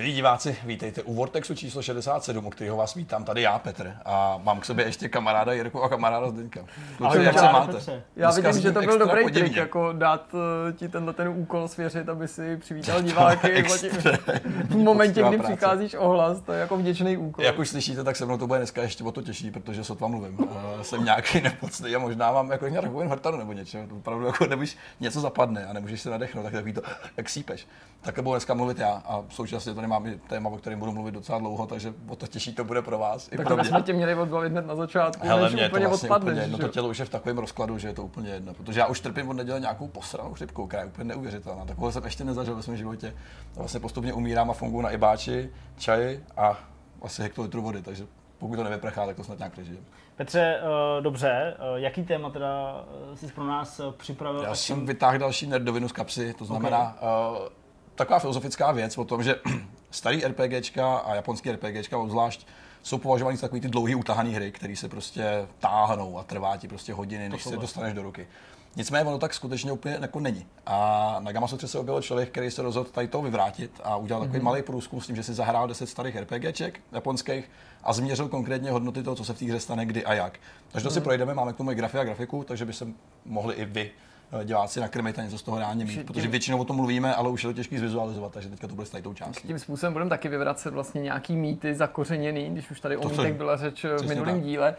Milí diváci, vítejte u Vortexu číslo 67, u kterého vás vítám tady já, Petr. A mám k sobě ještě kamaráda Jirku a kamaráda Zdeňka. Ahoj, jak se máte? Petře. Já Dneska vidím, že to byl dobrý podivně. trik, jako dát uh, ti tenhle ten úkol svěřit, aby si přivítal diváky v momentě, kdy práce. přicházíš ohlas, to je jako vděčný úkol. Jak už slyšíte, tak se mnou to bude dneska ještě o to těžší, protože sotva mluvím. Uh, jsem nějaký nepocný a možná mám jako nějak takovou hrtanu nebo něco. To opravdu jako nemůžeš, něco zapadne a nemůžeš se nadechnout, tak takový to, jak sípeš. Tak budu dneska mluvit já a současně to nemám i téma, o kterém budu mluvit docela dlouho, takže o to těžší to bude pro vás. I tak pro to mě. jsme tě měli odbavit hned na začátku, Hele, než mě je to úplně vlastně odpadneš. úplně jedno, že to tělo už je v takovém rozkladu, že je to úplně jedno, protože já už trpím od neděle nějakou posranou chřipkou, která je úplně neuvěřitelná. Takovou jsem ještě nezažil ve svém životě. Vlastně postupně umírám a funguji na ibáči, čaji a asi hektolitru vody, takže pokud to nevyprchá, tak to snad nějak přežijem. Petře, eh, dobře, eh, jaký téma teda eh, jsi pro nás připravil? Já jsem vytáhl další nerdovinu z kapsy, to znamená uh, taková filozofická věc o tom, že starý RPGčka a japonský RPGčka obzvlášť jsou považovány za takový ty dlouhý utahaný hry, které se prostě táhnou a trvá ti prostě hodiny, než se dostaneš do ruky. Nicméně ono tak skutečně úplně jako není. A na Gamasotře se objevil člověk, který se rozhodl tady to vyvrátit a udělal takový malý průzkum s tím, že si zahrál 10 starých RPGček japonských a změřil konkrétně hodnoty toho, co se v té hře stane, kdy a jak. Takže to si projdeme, máme k tomu i grafy a grafiku, takže by se mohli i vy diváci nakrmit a něco z toho reálně mít, protože většinou o tom mluvíme, ale už je to těžké zvizualizovat, takže teďka to bude s tou částí. tím způsobem budeme taky vyvracet vlastně nějaký mýty zakořeněný, když už tady o mýtech byla řeč v Přesně minulém tak. díle.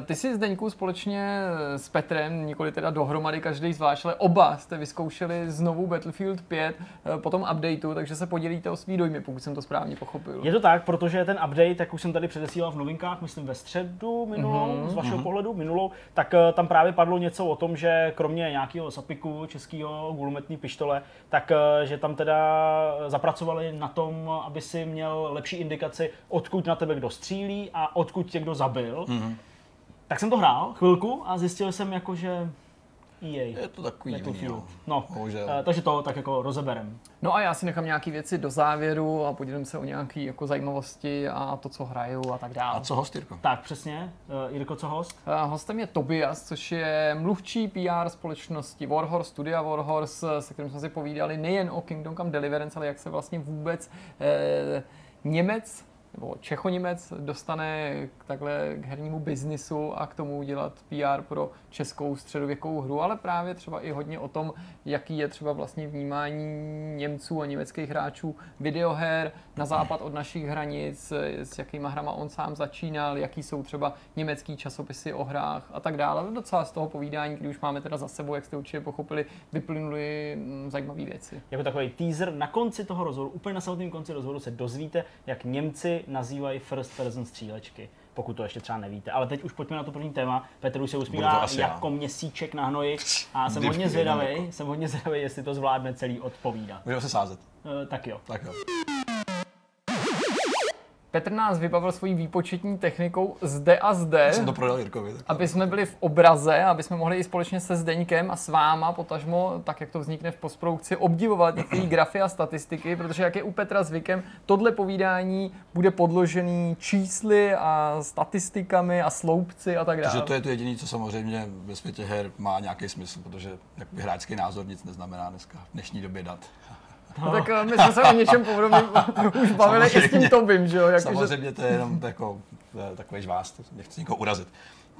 Eh, Ty jsi Zdeňku společně s Petrem, nikoli teda dohromady každý zvlášť, ale oba jste vyzkoušeli znovu Battlefield 5 eh, po tom updateu, takže se podělíte o svý dojmy, pokud jsem to správně pochopil. Je to tak, protože ten update, jak už jsem tady předesílal v novinkách, myslím ve středu minulou, Mhm, z vašeho pohledu minulou, tak eh, tam právě padlo něco o tom, že kromě nějakého sapiku českého gulometní pištole, tak eh, že tam teda zapracovali na tom, aby si měl lepší indikaci, odkud na tebe kdo střílí a odkud tě kdo zabil. Mhm. Tak jsem to hrál chvilku a zjistil jsem jako, že EA. Je to takový divný, no. No, Bohužel. eh, takže to tak jako rozeberem. No a já si nechám nějaké věci do závěru a podělím se o nějaké jako zajímavosti a to, co hraju a tak dále. A co host, Jirko? Tak, přesně. Uh, Jirko, co host? Eh, Hostem je Tobias, což je mluvčí PR společnosti Warhorse, Studia Warhorse, se kterým jsme si povídali nejen o Kingdom Come Deliverance, ale jak se vlastně vůbec eh, Němec nebo Čechoněmec dostane k takhle k hernímu biznisu a k tomu udělat PR pro českou středověkou hru, ale právě třeba i hodně o tom, jaký je třeba vlastně vnímání Němců a německých hráčů videoher na západ od našich hranic, s jakýma hrama on sám začínal, jaký jsou třeba německý časopisy o hrách a tak dále. Docela z toho povídání, když už máme teda za sebou, jak jste určitě pochopili, vyplynuly mm, zajímavé věci. Jako takový teaser na konci toho rozhovoru, úplně na samotném konci rozhovoru se dozvíte, jak Němci nazývají first person střílečky. Pokud to ještě třeba nevíte. Ale teď už pojďme na to první téma. Petr už se usmívá asi já. jako měsíček na hnoji a jsem Divky, hodně zvědavý, jako. jsem hodně zvědavý, jestli to zvládne celý odpovídat. Můžeme se sázet. Uh, tak jo. Tak jo. Petr nás vybavil svojí výpočetní technikou zde a zde. Jsem to prodal Jirkovi. Tak aby jsme byli v obraze, aby jsme mohli i společně se Zdeňkem a s váma, potažmo, tak jak to vznikne v postprodukci, obdivovat některé grafy a statistiky, protože jak je u Petra zvykem, tohle povídání bude podložený čísly a statistikami a sloupci a tak dále. Takže to je to jediné, co samozřejmě ve světě her má nějaký smysl, protože hráčský názor nic neznamená dneska v dnešní době dat. No, tak eh, my jsme se o něčem podobným už bavili i s tím. Tobim, že jo? Jako, že Samozřejmě to je jenom jako, eh, takový žvást, nechci nikoho urazit.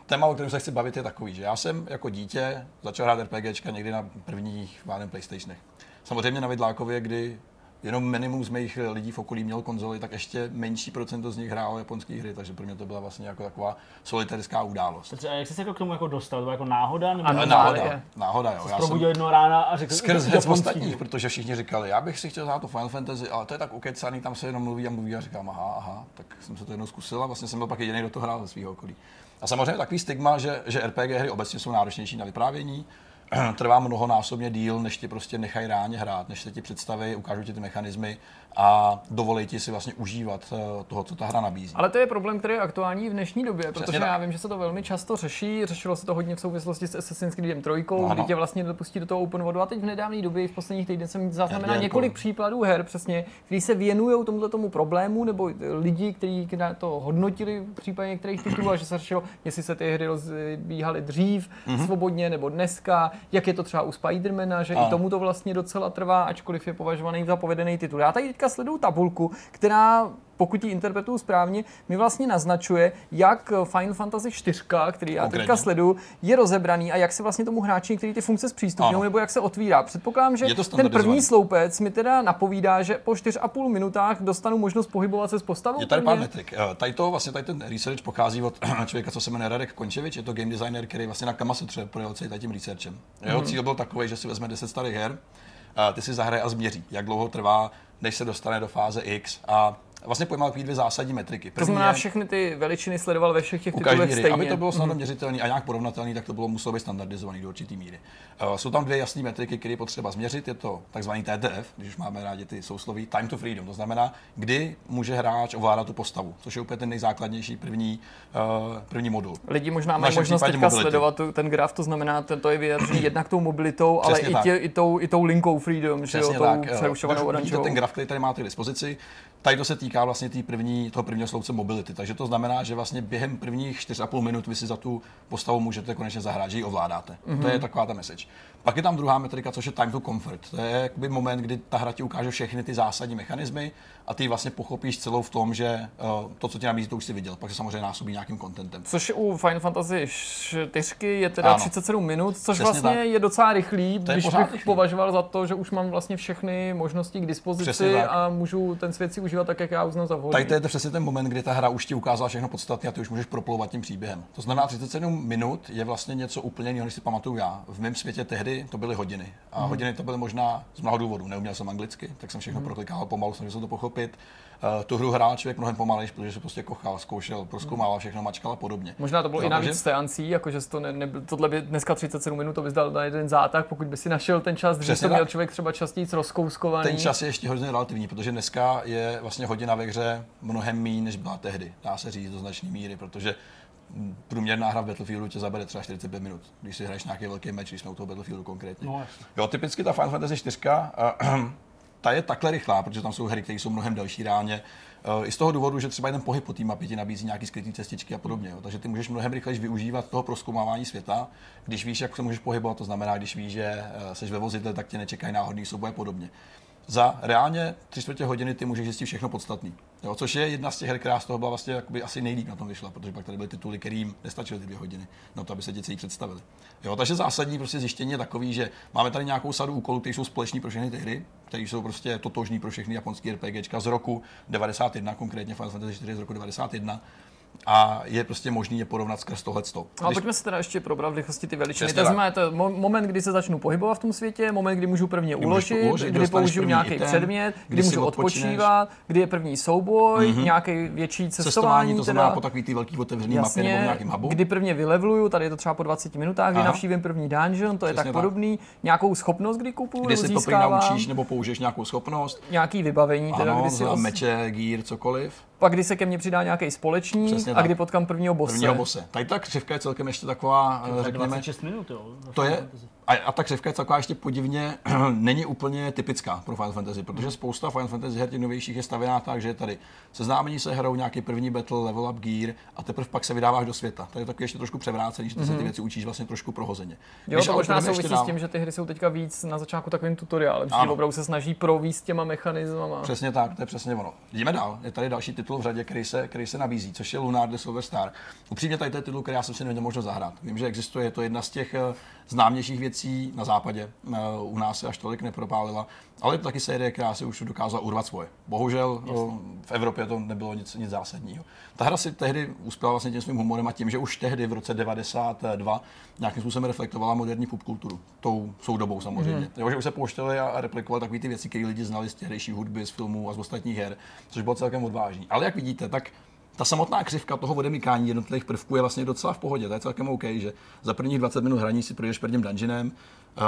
Téma, o kterém se chci bavit, je takový, že já jsem jako dítě začal hrát RPGčka někdy na prvních mladém PlayStationech. Samozřejmě na Vidlákově, kdy jenom minimum z mých lidí v okolí měl konzoli, tak ještě menší procento z nich hrálo japonské hry, takže pro mě to byla vlastně jako taková solitérská událost. Petře, a jak jsi se jako k tomu jako dostal? To byla jako náhoda? Nebo Ano, náhoda. náhoda, náhoda, jo. Já probudil jsem jednoho rána a řekl, skrz "Jdu hec ostatních, hry." protože všichni říkali, já bych si chtěl hrát to Final Fantasy, ale to je tak ukecaný, tam se jenom mluví a mluví a říkám, aha, aha, tak jsem se to jednou zkusil a vlastně jsem byl pak jediný, kdo to hrál ze svého okolí. A samozřejmě takový stigma, že, že RPG hry obecně jsou náročnější na vyprávění, trvá mnohonásobně díl, než ti prostě nechají reálně hrát, než se ti představí, ukážou ti ty mechanismy a dovolí ti si vlastně užívat eh, toho, co ta hra nabízí. Ale to je problém, který je aktuální v dnešní době, protože tak. já vím, že se to velmi často řeší. Řešilo se to hodně v souvislosti s Assassin's Creedem 3, Ano. kdy tě vlastně dopustí do toho open worldu. A teď v nedávné době, v posledních týdnech jsem zaznamenal několik případů her, přesně, kteří se věnují tomuto tomu problému, nebo lidi, kteří to hodnotili v případě některých titulů, a že se řešilo, jestli se ty hry rozbíhaly dřív, Mhm. svobodně nebo dneska, jak je to třeba u Spidermana, že Ano. i tomu to vlastně docela trvá, ačkoliv je považovaný za povedený titul. Já tady teďka sleduju tabulku, která pokud ji interpretuju správně, mi vlastně naznačuje, jak Final Fantasy 4, který já Konkrétně. teďka sleduju, je rozebraný a jak se vlastně tomu hráči některé ty funkce zpřístupňují, nebo jak se otvírá. Předpokládám, že ten první sloupec mi teda napovídá, že po 4,5 minutách dostanu možnost pohybovat se s postavou. Je tady pár metrik. Eh, Tady to vlastně tady ten research pochází od člověka, co se jmenuje Radek Končevič, je to game designer, který vlastně na Kamasutře projel celý tím researchem. Jeho Mhm. cíl byl takový, že si vezme 10 starých her, a ty si zahraje a změří, jak dlouho trvá, než se dostane do fáze X a vlastně pojmal takový dvě zásadní metriky. To První znamená, je- všechny ty veličiny sledoval ve všech těch titulech stejně. Aby to bylo snadno měřitelné a nějak porovnatelné, tak to bylo muselo být standardizované do určité míry. Uh, jsou tam dvě jasné metriky, které je potřeba změřit. Je to takzvaný TTF, když už máme rádi ty sousloví, time to freedom. To znamená, kdy může hráč ovládat tu postavu, což je úplně ten nejzákladnější první, uh, první modul. Lidi možná mají možnost teďka mobility. sledovat tu, ten graf, to znamená, to, to je vyjadřený jednak tou mobilitou, ale Přesně i, tak. tě, i, tou, i tou linkou Freedom, že jo, Přesně tou tak. eh, přerušovanou oranžovou. ten graf, který tady máte k dispozici, tady to se týká vlastně tý první, toho prvního sloupce mobility. Takže to znamená, že vlastně během prvních 4,5 minut vy si za tu postavu můžete konečně zahrát, že ji ovládáte. Mm-hmm. Mhm. To je taková ta message. Pak je tam druhá metrika, což je time to comfort. To je jakoby moment, kdy ta hra ti ukáže všechny ty zásadní mechanismy a ty vlastně pochopíš celou v tom, že uh, to, co ti nabízí, to už si viděl. Pak se samozřejmě násobí nějakým contentem. Což u Final Fantasy 4 je teda Ano. 37 minut, což Přesně vlastně tak. je docela rychlý, To když bych rychlý. považoval za to, že už mám vlastně všechny možnosti k dispozici a můžu ten svět si užívat tak, jak já uznám za vhodný. Tady to je to přesně ten moment, kdy ta hra už ti ukázala všechno podstatné a ty už můžeš proplouvat tím příběhem. To znamená, 37 minut je vlastně něco úplně jiného, než si pamatuju já. V mém světě tehdy to byly hodiny. A Mhm. hodiny to byly možná z mnoha důvodů. Neuměl jsem anglicky, tak jsem všechno proklikával pomalu, se to pochopit. Uh, tu hru hrál člověk mnohem pomalejš, protože se prostě kochal, zkoušel, proskoumával všechno, mačkal a podobně. Možná to bylo Jo, i navíc takže- seancí, jakože to ne, ne, tohle by dneska 37 minut, to bys dal na jeden zátah, pokud by si našel ten čas, když to měl tak. člověk třeba častěji rozkouskovaný. Ten čas je ještě hodně relativní, protože dneska je vlastně hodina ve hře mnohem méně, než byla tehdy. Dá se říct do značné míry, protože průměrná hra v Battlefieldu tě zabere třeba 45 minut, když si hraješ nějaký velký meč, když jsme u toho Battlefieldu konkrétně. No. Jo, typicky ta Final Fantasy 4, uh, ta je takhle rychlá, protože tam jsou hry, které jsou mnohem delší reálně. Uh, I z toho důvodu, že třeba jeden pohyb po té mapě ti nabízí nějaký skrytý cestičky a podobně. Jo. Takže ty můžeš mnohem rychleji využívat toho proskoumávání světa, když víš, jak se můžeš pohybovat, to znamená, když víš, že jsi ve vozidle, tak tě nečekají náhodný souboje a podobně. Za reálně tři čtvrtě hodiny ty můžeš zjistit všechno podstatný. Jo, což je jedna z těch her, která z toho byla vlastně jakoby asi nejlíp na tom vyšla, protože pak tady byly tituly, kterým nestačily ty dvě hodiny na to, aby se ti celý představili. Jo, takže zásadní prostě zjištění je takový, že máme tady nějakou sadu úkolů, které jsou společné pro všechny ty hry, které jsou prostě totožní pro všechny japonské RPGčka z roku 91, konkrétně Final Fantasy 4 z roku 91. A je prostě možný je porovnat skrz tohleto. Ale pojďme se teda ještě probrat v rychlosti ty veličiny. To znamená, to moment, kdy se začnu pohybovat v tom světě, moment, kdy můžu prvně uložit, uložit, kdy použiju nějaký item, předmět, kdy, kdy můžu odpočívat, kdy je první souboj, mm-hmm. nějaký větší cestování. Cestování, to znamená teda, po takový ty velký otevřený mapě nebo v nějakém hubu. kdy prvně vylevluju, tady je to třeba po 20 minutách, kdy Aha. navštívím první dungeon, to je Přesně tak tak. podobný, nějakou schopnost, kdy kupuju, Kdy si to naučíš nebo použiješ nějakou schopnost. nějaký vybavení, teda, Ano, kdy si za os... meče, gear, cokoliv. Pak kdy se ke mně přidá nějaký společník Přesně a tak. kdy potkám prvního bose. Prvního bose. Tady ta křivka je celkem ještě taková, řekněme, 26 minut, jo. to je. A, a ta křivka je taková ještě podivně, není úplně typická pro Final Fantasy, protože spousta Final Fantasy her těch novějších je stavěná tak, že je tady seznámení se hrou, nějaký první battle, level up gear a teprve pak se vydáváš do světa. To je taky ještě trošku převrácený, že ty se ty věci učíš vlastně trošku prohozeně. Mhm. Jo, Když to možná souvisí dál- s tím, že ty hry jsou teďka víc na začátku takovým tutoriálem, že opravdu se snaží províst těma mechanismama. Přesně tak, to je přesně ono. Jdeme dál. Je tady další titul v řadě, který se, který se nabízí, což je Lunar the Silver Star. Upřímně tady to je titul, který já jsem si neměl možnost zahrát. Vím, že existuje, je to jedna z těch eh, známějších věcí na západě. Eh, U nás se až tolik nepropálila, ale je to taky série, která si už dokázala urvat svoje. Bohužel eh, v Evropě to nebylo nic, nic zásadního. Ta hra si tehdy uspěla vlastně tím svým humorem a tím, že už tehdy v roce 92 nějakým způsobem reflektovala moderní popkulturu. Tou soudobou samozřejmě. Mm. Jo, že už se pouštěli a, a replikovali takové ty věci, které lidi znali z tehdejší hudby, z filmů a z ostatních her, což bylo celkem odvážný. Ale jak vidíte, tak ta samotná křivka toho odemykání jednotlivých prvků je vlastně docela v pohodě. To je celkem OK, že za prvních 20 minut hraní si projdeš prvním dungeonem,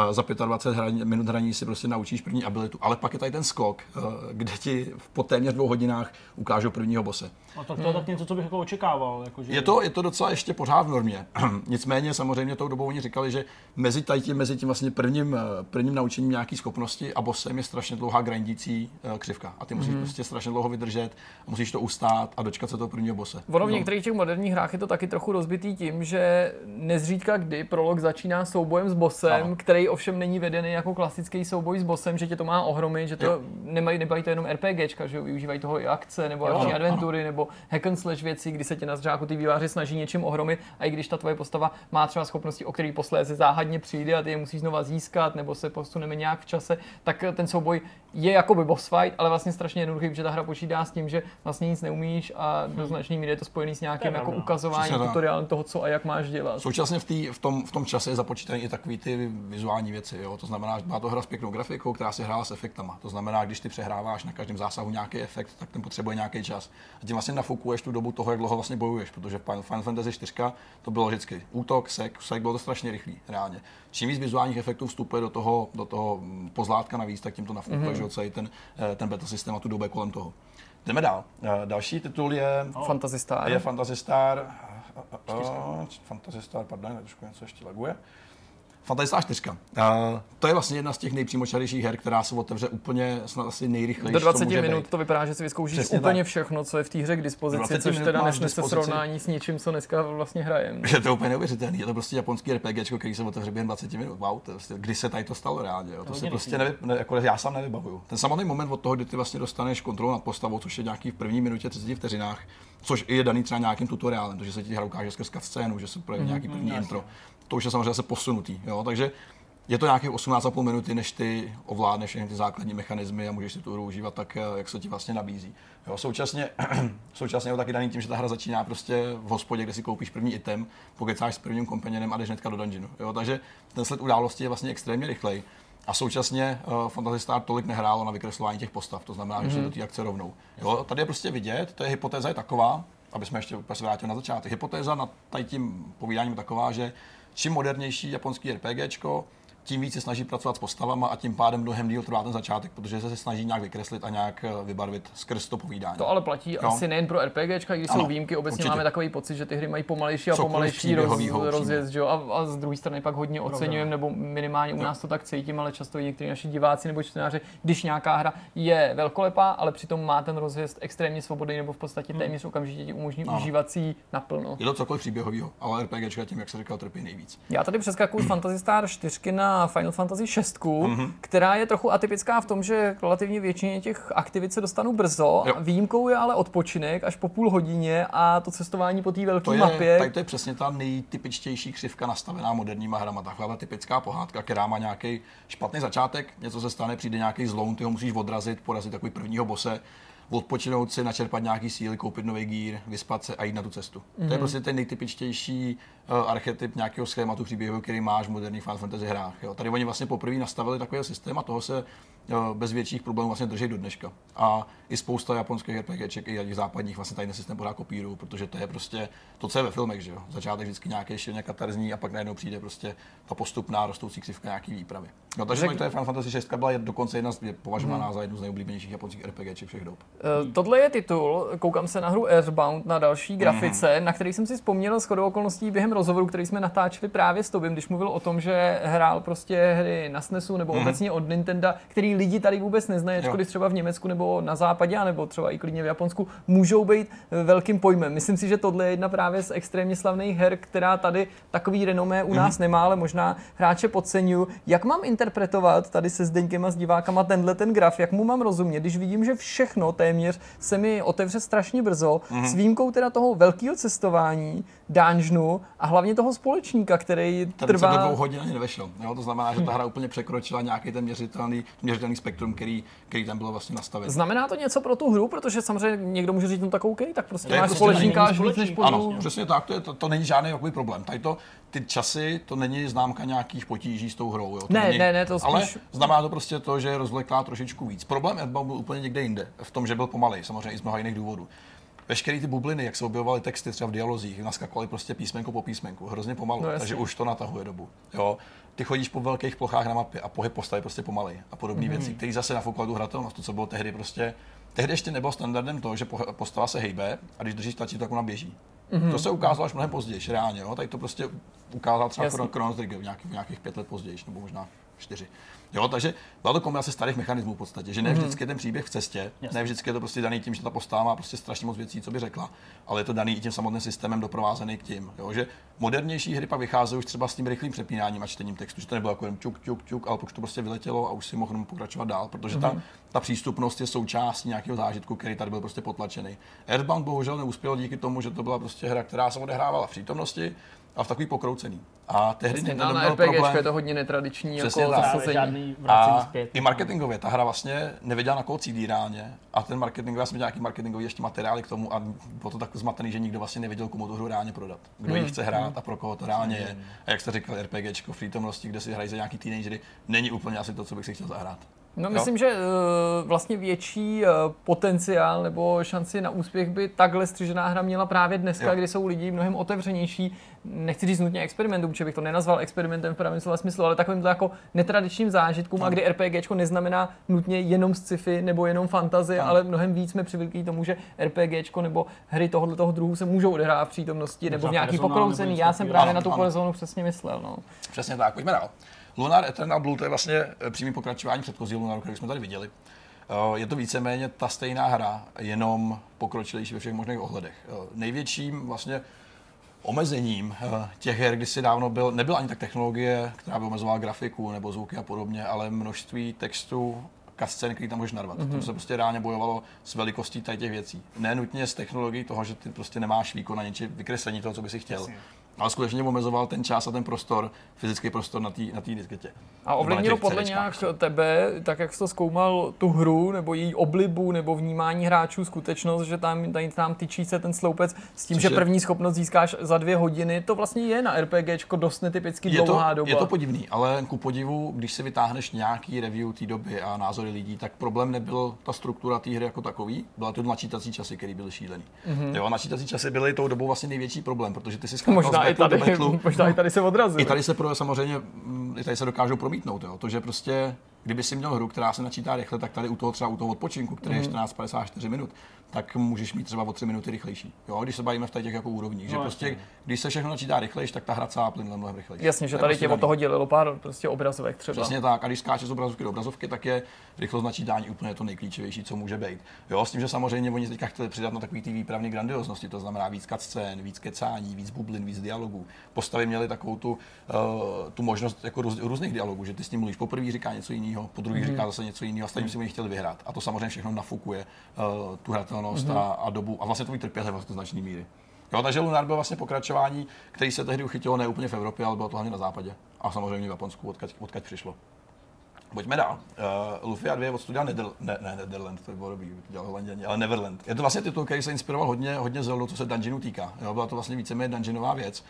Uh, za 25 hraní, minut hraní si prostě naučíš první abilitu, ale pak je tady ten skok, uh, kde ti po téměř dvou hodinách ukážou prvního bose. A tak to je tak něco, co bych jako očekával. Jako, že... Je to, je to docela ještě pořád v normě. Nicméně samozřejmě tou dobou oni říkali, že mezi, tím, mezi tím vlastně prvním, eh, prvním naučením nějaký schopnosti a bosem je strašně dlouhá grindící uh, křivka. A ty musíš mm. prostě strašně dlouho vydržet, a musíš to ustát a dočkat se toho prvního bose. Ono v některých těch moderních hrách je to taky trochu rozbitý tím, že nezřídka kdy prolog začíná soubojem s bosem, ano. který ovšem není vedený jako klasický souboj s bosem, že tě to má ohromy, že to nemají, nemají to jenom RPGčka, že využívají toho i akce, nebo akční adventury, nebo hack and slash věci, kdy se tě na zřáku ty výváři snaží něčím ohromit a i když ta tvoje postava má třeba schopnosti, o který posléze záhadně přijde a ty je musíš znova získat, nebo se posuneme nějak v čase, tak ten souboj je jako by boss fight, ale vlastně strašně jednoduchý, protože ta hra počítá s tím, že vlastně nic neumíš a do hmm. značné míry je to spojený s nějakým jako ukazováním, tutoriálem toho, co a jak máš dělat. Současně v, tý, v, tom, v tom čase je započítaný i takový ty vizuální věci. Jo? To znamená, že má to hra s pěknou grafikou, která se hrála s efektama. To znamená, když ty přehráváš na každém zásahu nějaký efekt, tak ten potřebuje nějaký čas. A tím vlastně nafukuješ tu dobu toho, jak dlouho vlastně bojuješ, protože Final Fantasy 4 to bylo vždycky útok, sek, sek bylo to strašně rychlý, reálně. Čím víc vizuálních efektů vstupuje do toho, do toho pozlátka navíc, tak tím to nafukuješ mm-hmm. celý ten, eh, ten beta systém a tu dobu kolem toho. Jdeme dál. Eh, další titul je... Oh. Fantasy Star. Je Fantasy Star. Uh, Fantasy Star, pardon, trošku něco ještě laguje. Star 4. Uh, to je vlastně jedna z těch nejpřímočařejších her, která se otevře úplně snad asi nejrychleji. Do 20 minut být. to vypadá, že si vyzkoušíš Přesně úplně tak. všechno, co je v té hře k dispozici, což teda nesnese srovnání s něčím, co dneska vlastně hrajeme. Je to úplně neuvěřitelné. Je to prostě japonský RPG, který se otevře během 20 minut. Wow, to prostě, kdy se tady to stalo reálně. Jo? To, to si prostě nevy, ne, jako já sám nevybavuju. Ten samotný moment od toho, kdy ty vlastně dostaneš kontrolu nad postavou, což je nějaký v první minutě 30 vteřinách, což je daný třeba nějakým tutoriálem, takže se ti hra ukáže skrz scénu, že se projeví mm-hmm, nějaký první intro to už je samozřejmě zase posunutý. Jo? Takže je to nějakých 18,5 minuty, než ty ovládneš všechny ty základní mechanismy a můžeš si tu hru užívat tak, eh, jak se ti vlastně nabízí. Jo, současně, současně je to taky daný tím, že ta hra začíná prostě v hospodě, kde si koupíš první item, pokecáš s prvním kompanionem a jdeš hnedka do dungeonu. Jo, takže ten sled událostí je vlastně extrémně rychlej. A současně uh, Fantasy Star tolik nehrálo na vykreslování těch postav, to znamená, mm-hmm. že se mhm. do té akce rovnou. Jo, tady je prostě vidět, to je hypotéza je taková, aby jsme ještě se vrátili na začátek. Hypotéza nad tím povídáním taková, že čím modernější japonský RPGčko, tím víc se snaží pracovat s postavama a tím pádem mnohem díl trvá ten začátek, protože se snaží nějak vykreslit a nějak eh, vybarvit skrz to povídání. To ale platí no. asi nejen pro RPGčka, když ano, jsou výjimky, obecně určitě. máme takový pocit, že ty hry mají pomalejší a Cokoliv pomalejší roz, rozjezd, že? A, a, z druhé strany pak hodně oceňujeme, nebo minimálně u nás to tak cítím, ale často i někteří naši diváci nebo čtenáři, když nějaká hra je velkolepá, ale přitom má ten rozjezd extrémně svobodný nebo v podstatě hmm. téměř okamžitě ti umožní ano. užívat si naplno. Je to cokoliv příběhového, ale RPGčka tím, jak se říkal, trpí nejvíc. Já tady přeskakuju Fantasy Star 4 na Final Fantasy 6, mm-hmm. která je trochu atypická v tom, že relativně většině těch aktivit se dostanu brzo. Jo. Výjimkou je ale odpočinek až po půl hodině a to cestování po té velké mapě. Tak to je přesně ta nejtypičtější křivka nastavená moderníma hrama. Taková ta typická pohádka, která má nějaký špatný začátek, něco se stane, přijde nějaký zloun, ty ho musíš odrazit, porazit takový prvního bose odpočinout si, načerpat nějaký síly, koupit nový gír, vyspat se a jít na tu cestu. Mm-hmm. To je mhm. prostě ten nejtypičtější uh, archetyp nějakého schématu příběhu, který máš v moderních Fantasy hrách. Jo. Tady oni vlastně poprvé nastavili takový systém a toho se bez větších problémů vlastně drží do dneška. A i spousta japonských RPGček, i těch západních vlastně tady systém pořád kopírují, protože to je prostě to, co je ve filmech, že jo. Začátek vždycky nějaký šilně katarzní a pak najednou přijde prostě ta postupná rostoucí křivka nějaký výpravy. No, takže Řek... to je Final Fantasy 6 byla dokonce jedna z, je považovaná hmm. za jednu z nejoblíbenějších japonských RPGček všech dob. Uh, tohle je titul, koukám se na hru Earthbound na další grafice, hmm. na který jsem si vzpomněl s okolností během rozhovoru, který jsme natáčeli právě s Tobím, když mluvil o tom, že hrál prostě hry na SNESu nebo hmm. obecně od Nintendo, který lidi tady vůbec neznají, ačkoliv třeba v Německu nebo na západě, nebo třeba i klidně v Japonsku, můžou být eh, velkým pojmem. Myslím si, že tohle je jedna právě z extrémně slavných her, která tady takový renomé u nás mm-hmm. nemá, ale možná hráče podceňuju. Jak mám interpretovat tady se Zdeňkem a s divákama tenhle ten graf, jak mu mám rozumět, když vidím, že všechno téměř se mi otevře strašně brzo, mm-hmm. s výjimkou teda toho velkého cestování, dungeonu a hlavně toho společníka, který Ten trvá... se do dvou hodin ani nevešel. Jo? To znamená, že ta hra úplně překročila nějaký ten měřitelný, měřitelný spektrum, který, který tam bylo vlastně nastaven. Znamená to něco pro tu hru, protože samozřejmě někdo může říct, no tak OK, tak prostě máš prostě společníka až víc než Ano, přesně tak, to, je, to, to není žádný takový problém. Tady to, ty časy, to není známka nějakých potíží s tou hrou. Jo? To ne, není, ne, ne, to spíš... Ale znamená to prostě to, že je rozvleklá trošičku víc. Problém Earthbound byl úplně někde jinde, v tom, že byl pomalej, samozřejmě i z mnoha jiných důvodů. veškeré ty bubliny, jak se objevovaly texty třeba v dialozích, naskakovaly prostě písmenko po písmenku, hrozně pomalu, No, takže už to natahuje dobu. Jo. Ty chodíš po velkých plochách na mapě a pohyb postavy prostě pomalej a podobné mm-hmm. věci, které zase nafoukovaly tu hratelnost, to, co bylo tehdy prostě. Tehdy ještě nebylo standardem to, že postava se hejbe a když držíš tlačítko, tak ona běží. Mm-hmm. To se ukázalo až mnohem později, reálně. Jo? Tady to prostě ukázal třeba Chrono Trigger v nějakých, v nějakých pět let později, nebo možná čtyři. Jo, takže byla to kombinace starých mechanismů v podstatě, že ne vždycky je ten příběh v cestě, Jasně. ne vždycky je to prostě daný tím, že ta postava má prostě strašně moc věcí, co by řekla, ale je to daný i tím samotným systémem doprovázený k tím. Jo, že modernější hry pak vycházejí už třeba s tím rychlým přepínáním a čtením textu, že to nebylo jako jen čuk, čuk, čuk, ale už to prostě vyletělo a už si mohl jenom pokračovat dál, protože ta, ta přístupnost je součástí nějakého zážitku, který tady byl prostě potlačený. Earthbound bohužel neuspěl díky tomu, že to byla prostě hra, která se odehrávala v přítomnosti a v takový pokroucený. A tehdy Vlastně Nintendo na měl RPG problém. je to hodně netradiční Přesně jako zasazení. A zpět. i marketingově, ta hra vlastně nevěděla na koho cílí reálně. A ten marketingový, já jsem nějaký marketingový ještě materiály k tomu a bylo to tak zmatený, že nikdo vlastně nevěděl, komu tu hru reálně prodat. Kdo Hmm. ji chce hrát a pro koho to reálně je. A jak jste říkal, RPGčko v přítomnosti, kde si hrají za nějaký teenagery, není úplně asi to, co bych si chtěl zahrát. No Jo? myslím, že uh, vlastně větší uh, potenciál nebo šanci na úspěch by takhle střižená hra měla právě dneska, Jo. kdy jsou lidi mnohem otevřenější. Nechci říct nutně experimentům, že bych to nenazval experimentem v pravém slova smyslu, ale takovým to jako netradičním zážitkům, a kdy RPGčko neznamená nutně jenom sci-fi nebo jenom fantazie, Ano. ale mnohem víc jsme přivyklí tomu, že RPGčko nebo hry tohoto toho druhu se můžou odehrávat v přítomnosti nebo v nějaký pokroucený. Já jsem právě Ano, na tu personu přesně myslel. No. Přesně tak, pojďme dál. Lunar Eternal Blue to je vlastně eh, přímý pokračování předchozího Lunaru, který jsme tady viděli. Eh, Je to víceméně ta stejná hra, jenom pokročilejší ve všech možných ohledech. Eh, Největším vlastně omezením těch her, kdy si dávno byl, nebyla ani tak technologie, která by omezovala grafiku nebo zvuky a podobně, ale množství textu, kascén, který tam můžeš narvat. Mm-hmm. To se prostě reálně bojovalo s velikostí tady těch věcí. Ne nutně s technologií toho, že ty prostě nemáš výkon na něči vykreslení toho, co by si chtěl. Jasně. Ale skutečně omezoval ten čas a ten prostor, fyzický prostor na té na tý disketě. A ovlivnilo podle nějak tebe, tak jak jsi to zkoumal tu hru, nebo její oblibu, nebo vnímání hráčů, skutečnost, že tam, tady tam tyčí se ten sloupec s tím, Což že je- první schopnost získáš za dvě hodiny, to vlastně je na RPGčko dost netypicky Je to, dlouhá doba. je to podivný, ale ku podivu, když si vytáhneš nějaký review té doby a názory lidí, tak problém nebyl ta struktura té hry jako takový, byla to načítací časy, které byly šílený. Mm-hmm. Jo, načítací časy byly tou dobou vlastně největší problém, protože ty si možná, i tady, betlu. možná i tady se odrazil. I tady se pro, samozřejmě, mm, i tady se dokážou promítnout, jo. to, že prostě, kdyby si měl hru, která se načítá rychle, tak tady u toho třeba u toho odpočinku, který Mhm. je 14-54 minut, tak můžeš mít třeba o 3 minuty rychlejší. Jo, když se bavíme v těch jako úrovních, že No, prostě, jasně. když se všechno načítá rychlejší, tak ta hra celá plynule mnohem rychlejší. Jasně, že je tady prostě tě od toho dělilo pár prostě obrazovek třeba. Přesně tak. A když skáčeš z obrazovky do obrazovky, tak je rychlost načítání úplně to nejklíčovější, co může být. Jo, s tím, že samozřejmě oni teďka chtěli přidat na takový ty výpravní grandioznosti, to znamená víc scén, víc kecání, víc bublin, víc dialogů. Postavy měly takovou tu, uh, tu možnost jako růz, různých dialogů, že ty s ním mluvíš. Poprvé říká něco jiného, po druhý mm-hmm. říká zase něco jiného, a stejně si oni chtěli vyhrát. A to samozřejmě všechno nafukuje uh, tu hratelnost mm-hmm. a, a, dobu a vlastně to trpělivost do značné míry. Jo, takže Lunar byl vlastně pokračování, který se tehdy uchytilo ne úplně v Evropě, ale bylo to hlavně na západě. A samozřejmě v Japonsku, odkaď, odkaď přišlo. Pojďme dál. Uh, Lufia 2 od studia Nether, ne, ne, Netherland, to by bylo dobrý, to dělal Holanděni, ale Neverland. Je to vlastně titul, který se inspiroval hodně, hodně Zelda, co se dungeonů týká. Jo, byla to vlastně víceméně dungeonová věc,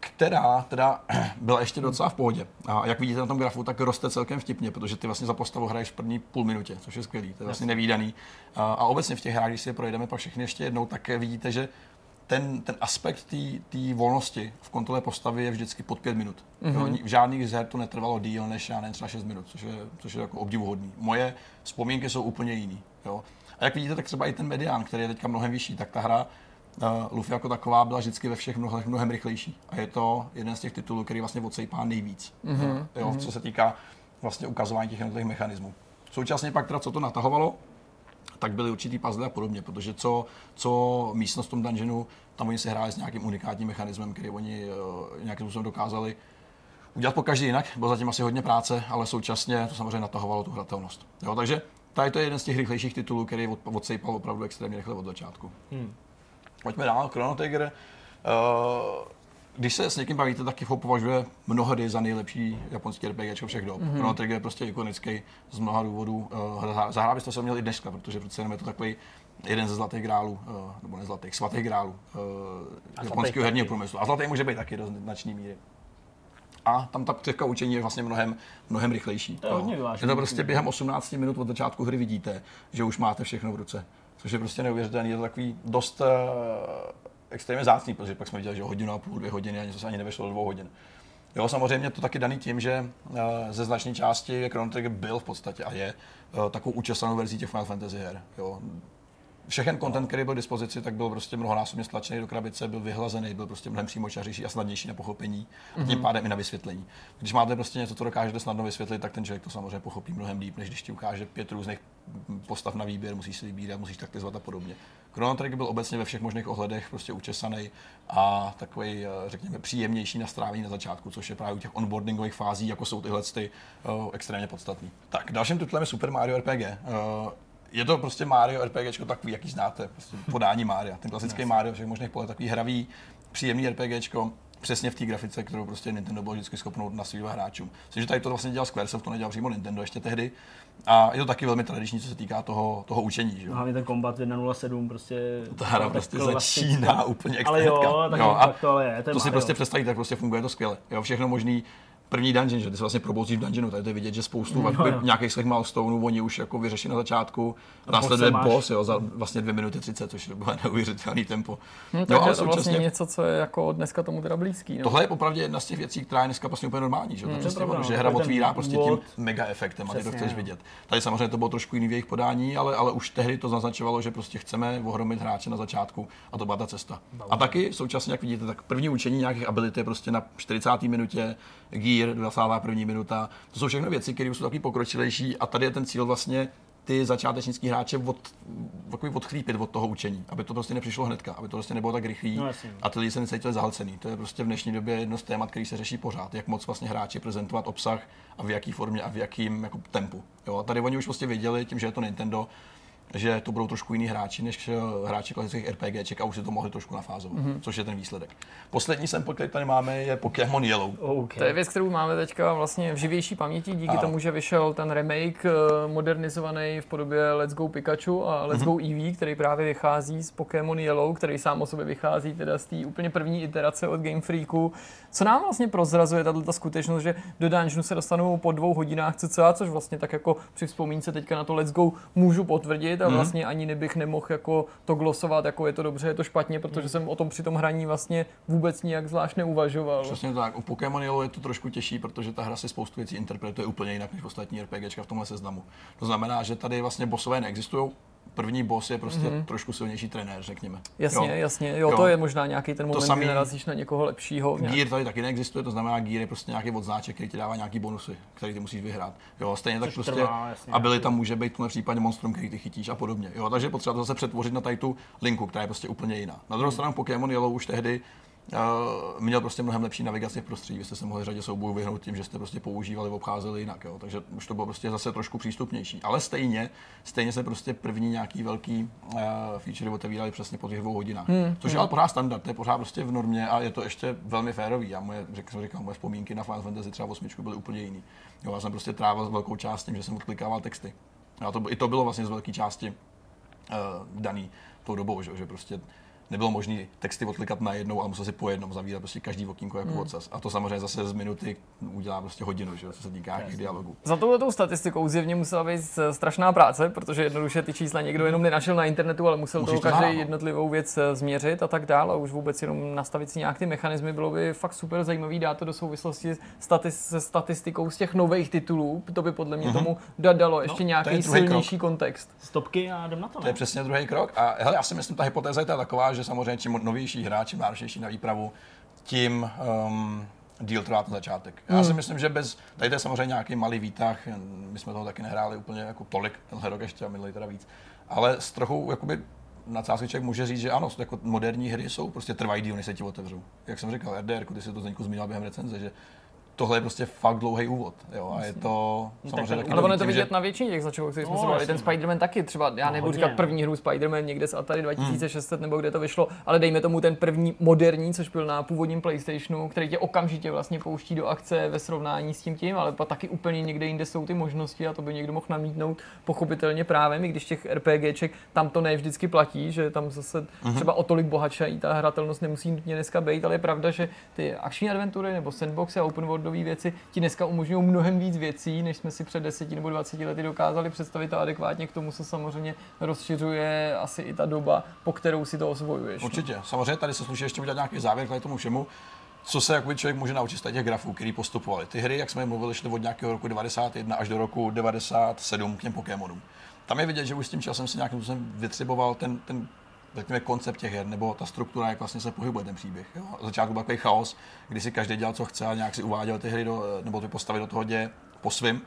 která teda byla ještě docela v pohodě. A jak vidíte na tom grafu, tak roste celkem vtipně, protože ty vlastně za postavu hraješ v první půl minutě, což je skvělý, to je vlastně nevýdaný. A, a obecně v těch hrách, když si je projedeme pak všechny ještě jednou, tak vidíte, že ten, ten aspekt té volnosti v kontrole postavy je vždycky pod pět minut. Mm-hmm. Jo, v žádných z her to netrvalo díl než já nevím, třeba 6 minut, což je, což je jako obdivuhodný. Moje vzpomínky jsou úplně jiný. Jo. A jak vidíte, tak třeba i ten medián, který je teďka mnohem vyšší, tak ta hra Luffy jako taková byla vždycky ve všech mnohem, mnohem rychlejší. A je to jeden z těch titulů, který vlastně odsejpá nejvíc. Mm-hmm. Jo, co se týká vlastně ukazování těch jednotlivých mechanismů. Současně pak teda, co to natahovalo, tak byly určitý puzzle a podobně, protože co, co místnost v tom dungeonu, tam oni se hráli s nějakým unikátním mechanismem, který oni uh, nějakým způsobem dokázali udělat po každý jinak. Bylo zatím asi hodně práce, ale současně to samozřejmě natahovalo tu hratelnost. Jo, takže tady to je jeden z těch rychlejších titulů, který od, odsejpal opravdu extrémně rychle od začátku. Hmm. Pojďme dál, Chrono Trigger. Uh, když se s někým bavíte, tak ho považuje mnohdy za nejlepší japonský RPG všech dob. Mm-hmm. Chrono Trigger je prostě ikonický z mnoha důvodů. Uh, zahrál byste se měl i dneska, protože přece jenom je to takový jeden ze zlatých grálů, uh, nebo ne zlatých, svatých grálů uh, japonského herního průmyslu. A zlatý může být taky do značné míry. A tam ta křivka učení je vlastně mnohem, mnohem rychlejší. To je hodně vyvážený. Že to prostě během 18 minut od začátku hry vidíte, že už máte všechno v ruce. Což je prostě neuvěřitelný, je to takový dost uh, extrémně zácný, protože pak jsme viděli, že hodinu a půl, dvě hodiny a něco se ani nevešlo do dvou hodin. Jo, samozřejmě to taky daný tím, že uh, ze značné části Chrono Trigger byl v podstatě a je uh, takovou účesanou verzí těch Final Fantasy her. Jo všechen content, který byl k dispozici, tak byl prostě mnohonásobně stlačený do krabice, byl vyhlazený, byl prostě mnohem přímočařejší a snadnější na pochopení a tím mhm. pádem i na vysvětlení. Když máte prostě něco, co dokážete snadno vysvětlit, tak ten člověk to samozřejmě pochopí mnohem líp, než když ti ukáže pět různých postav na výběr, musíš si vybírat, musíš taktizovat a podobně. Chrono Trigger byl obecně ve všech možných ohledech prostě učesaný a takový, eh, řekněme, příjemnější na strávení na začátku, což je právě u těch onboardingových fází, jako jsou tyhle ty, uh, extrémně podstatný. Tak, dalším titulem je Super Mario RPG. Uh, je to prostě Mario RPG takový, jaký znáte, prostě podání Mario. Ten klasický Mario všech možných pohledů, takový hravý, příjemný RPG, přesně v té grafice, kterou prostě Nintendo byl vždycky schopnou nasvívat hráčům. Myslím, že tady to vlastně dělal Squaresoft, to nedělal přímo Nintendo ještě tehdy. A je to taky velmi tradiční, co se týká toho, toho učení. Že? Hlavně ten Combat 1.07 prostě... Ta hra prostě začíná úplně Ale jo, tak, jo, tak to ale je. To, to si prostě představíte, tak prostě funguje to skvěle. Jo, všechno možný první dungeon, že ty se vlastně probouzíš v dungeonu, tady to je vidět, že spoustu no, jo. nějakých svých milestoneů oni už jako vyřeší na začátku a následuje boss, jo, za vlastně 2 minuty 30, což bylo neuvěřitelný tempo. Hmm, no, ale to vlastně něco, co je jako dneska tomu teda blízký. No. Tohle je popravdě jedna z těch věcí, která je dneska vlastně úplně normální, že, hmm, přesně, pravda, že hra otvírá prostě tím mega efektem a ty to chceš vidět. Tady samozřejmě to bylo trošku jiný v jejich podání, ale, ale už tehdy to naznačovalo, že prostě chceme ohromit hráče na začátku a to byla ta cesta. A taky současně, jak vidíte, tak první učení nějakých ability prostě na 40. minutě, gear, 21. minuta. To jsou všechno věci, které jsou taky pokročilejší a tady je ten cíl vlastně ty začátečnický hráče od, takový odchlípit od toho učení, aby to prostě nepřišlo hnedka, aby to prostě nebylo tak rychlý no, a ty lidi se necítili zahlcený. To je prostě v dnešní době jedno z témat, který se řeší pořád, jak moc vlastně hráči prezentovat obsah a v jaký formě a v jakým jako, tempu. Jo, a tady oni už prostě věděli, tím, že je to Nintendo, že to budou trošku jiní hráči než eh, hráči klasických RPGček a už si to mohli trošku nafázovat, mm-hmm. což je ten výsledek. Poslední sample, který tady máme, je Pokémon Yellow. Okay. To je věc, kterou máme teďka vlastně v živější paměti díky a. tomu, že vyšel ten remake eh, modernizovaný v podobě Let's Go Pikachu a Let's mm-hmm. Go Eevee, který právě vychází z Pokémon Yellow, který sám o sobě vychází teda z té úplně první iterace od Game Freaku. Co nám vlastně prozrazuje tato skutečnost, že do dungeonu se dostanou po dvou hodinách cca, což vlastně tak jako při vzpomínce teďka na to Let's Go můžu potvrdit, a mhm. vlastně ani nebych nemohl jako to glosovat, jako je to dobře, je to špatně, protože mhm. jsem o tom při tom hraní vlastně vůbec nijak zvlášť neuvažoval. Přesně tak. U Pokémon Yellow je to trošku těžší, protože ta hra si spoustu věcí interpretuje úplně jinak než ostatní RPGčka v tomhle seznamu. To znamená, že tady vlastně bossové neexistují, první boss je prostě mm-hmm. trošku silnější trenér, řekněme. Jasně, jo. jasně. Jo, jo, to je možná nějaký ten moment, kdy narazíš na někoho lepšího. Gear tady taky neexistuje, to znamená, Gear je prostě nějaký odznáček, který ti dává nějaký bonusy, který ty musíš vyhrát. Jo, stejně Což tak prostě, trvá, jasně, a byly tam může být v případě monstrum, který ty chytíš a podobně. Jo, takže potřeba to zase přetvořit na tady tu linku, která je prostě úplně jiná. Na druhou mm. stranu Pokémon Yellow už tehdy měl prostě mnohem lepší navigaci v prostředí. Vy jste se mohli řadě soubojů vyhnout tím, že jste prostě používali, obcházeli jinak. Jo. Takže už to bylo prostě zase trošku přístupnější. Ale stejně, stejně se prostě první nějaký velký uh, feature otevírali přesně po těch dvou hodinách. Hmm, což hmm. je ale pořád standard, to je pořád prostě v normě a je to ještě velmi férový. Já moje, jak jsem říkal, moje vzpomínky na Final Fantasy třeba 8 byly úplně jiný. Jo, já jsem prostě trávil velkou část tím, že jsem odklikával texty. A to, i to bylo vlastně z velké části uh, daný tou dobou, že, že prostě nebylo možné texty odklikat na jednou, ale musel si po jednom zavírat prostě každý okýnko jako hmm. odsaz. A to samozřejmě zase z minuty udělá prostě hodinu, že, co se týká nějakých dialogů. Za touhletou statistikou zjevně musela být strašná práce, protože jednoduše ty čísla někdo jenom nenašel na internetu, ale musel Musíš to každý jednotlivou věc eh, změřit a tak dále. A už vůbec jenom nastavit si nějak ty mechanismy bylo by fakt super zajímavý dát to do souvislosti stati- se statistikou z těch nových titulů. To by podle mě mm-hmm. tomu dalo no, ještě no, nějaký silnější krok. kontext. Stopky a jdem na to. To je přesně druhý krok. A hele, já si myslím, ta hypotéza je taková, že samozřejmě čím novější hráč, čím náročnější na výpravu, tím um, díl trvá ten začátek. Já hmm. si myslím, že bez, tady to je samozřejmě nějaký malý výtah, my jsme toho taky nehráli úplně jako tolik, tenhle rok ještě a minulý teda víc, ale s trochou jakoby na člověk může říct, že ano, jako moderní hry jsou prostě trvají díl, než se ti otevřou. Jak jsem říkal, RDR, ty si to Zdeňku zmínil během recenze, že tohle je prostě fakt dlouhý úvod. Jo, a je to no, samozřejmě taky Ale ono je to vidět že... na většině těch začátků, kterých jsme no, se bavili. Ten Spider-Man taky třeba, já no, nebudu říkat první hru Spider-Man někde z Atari 2600 hmm. nebo kde to vyšlo, ale dejme tomu ten první moderní, což byl na původním PlayStationu, který tě okamžitě vlastně pouští do akce ve srovnání s tím tím, ale pak taky úplně někde jinde jsou ty možnosti a to by někdo mohl namítnout pochopitelně právě, i když těch RPGček tam to ne vždycky platí, že tam zase hmm. třeba o tolik bohatší ta hratelnost nemusí nutně dneska být, ale je pravda, že ty akční adventury nebo sandboxy a open world výkladové věci ti dneska umožňují mnohem víc věcí, než jsme si před 10 nebo 20 lety dokázali představit a adekvátně k tomu se samozřejmě rozšiřuje asi i ta doba, po kterou si to osvojuješ. Určitě. Samozřejmě tady se sluší ještě udělat nějaký závěr k tomu všemu. Co se jakoby člověk může naučit z těch grafů, který postupovali. Ty hry, jak jsme mluvili, šly od nějakého roku 91 až do roku 97 k těm Pokémonům. Tam je vidět, že už s tím časem se nějakým způsobem vytřeboval ten, ten řekněme, koncept těch her, nebo ta struktura, jak vlastně se pohybuje ten příběh. Jo? Od začátku byl takový chaos, kdy si každý dělal, co chce a nějak si uváděl ty hry do, nebo ty postavy do toho děje po svým.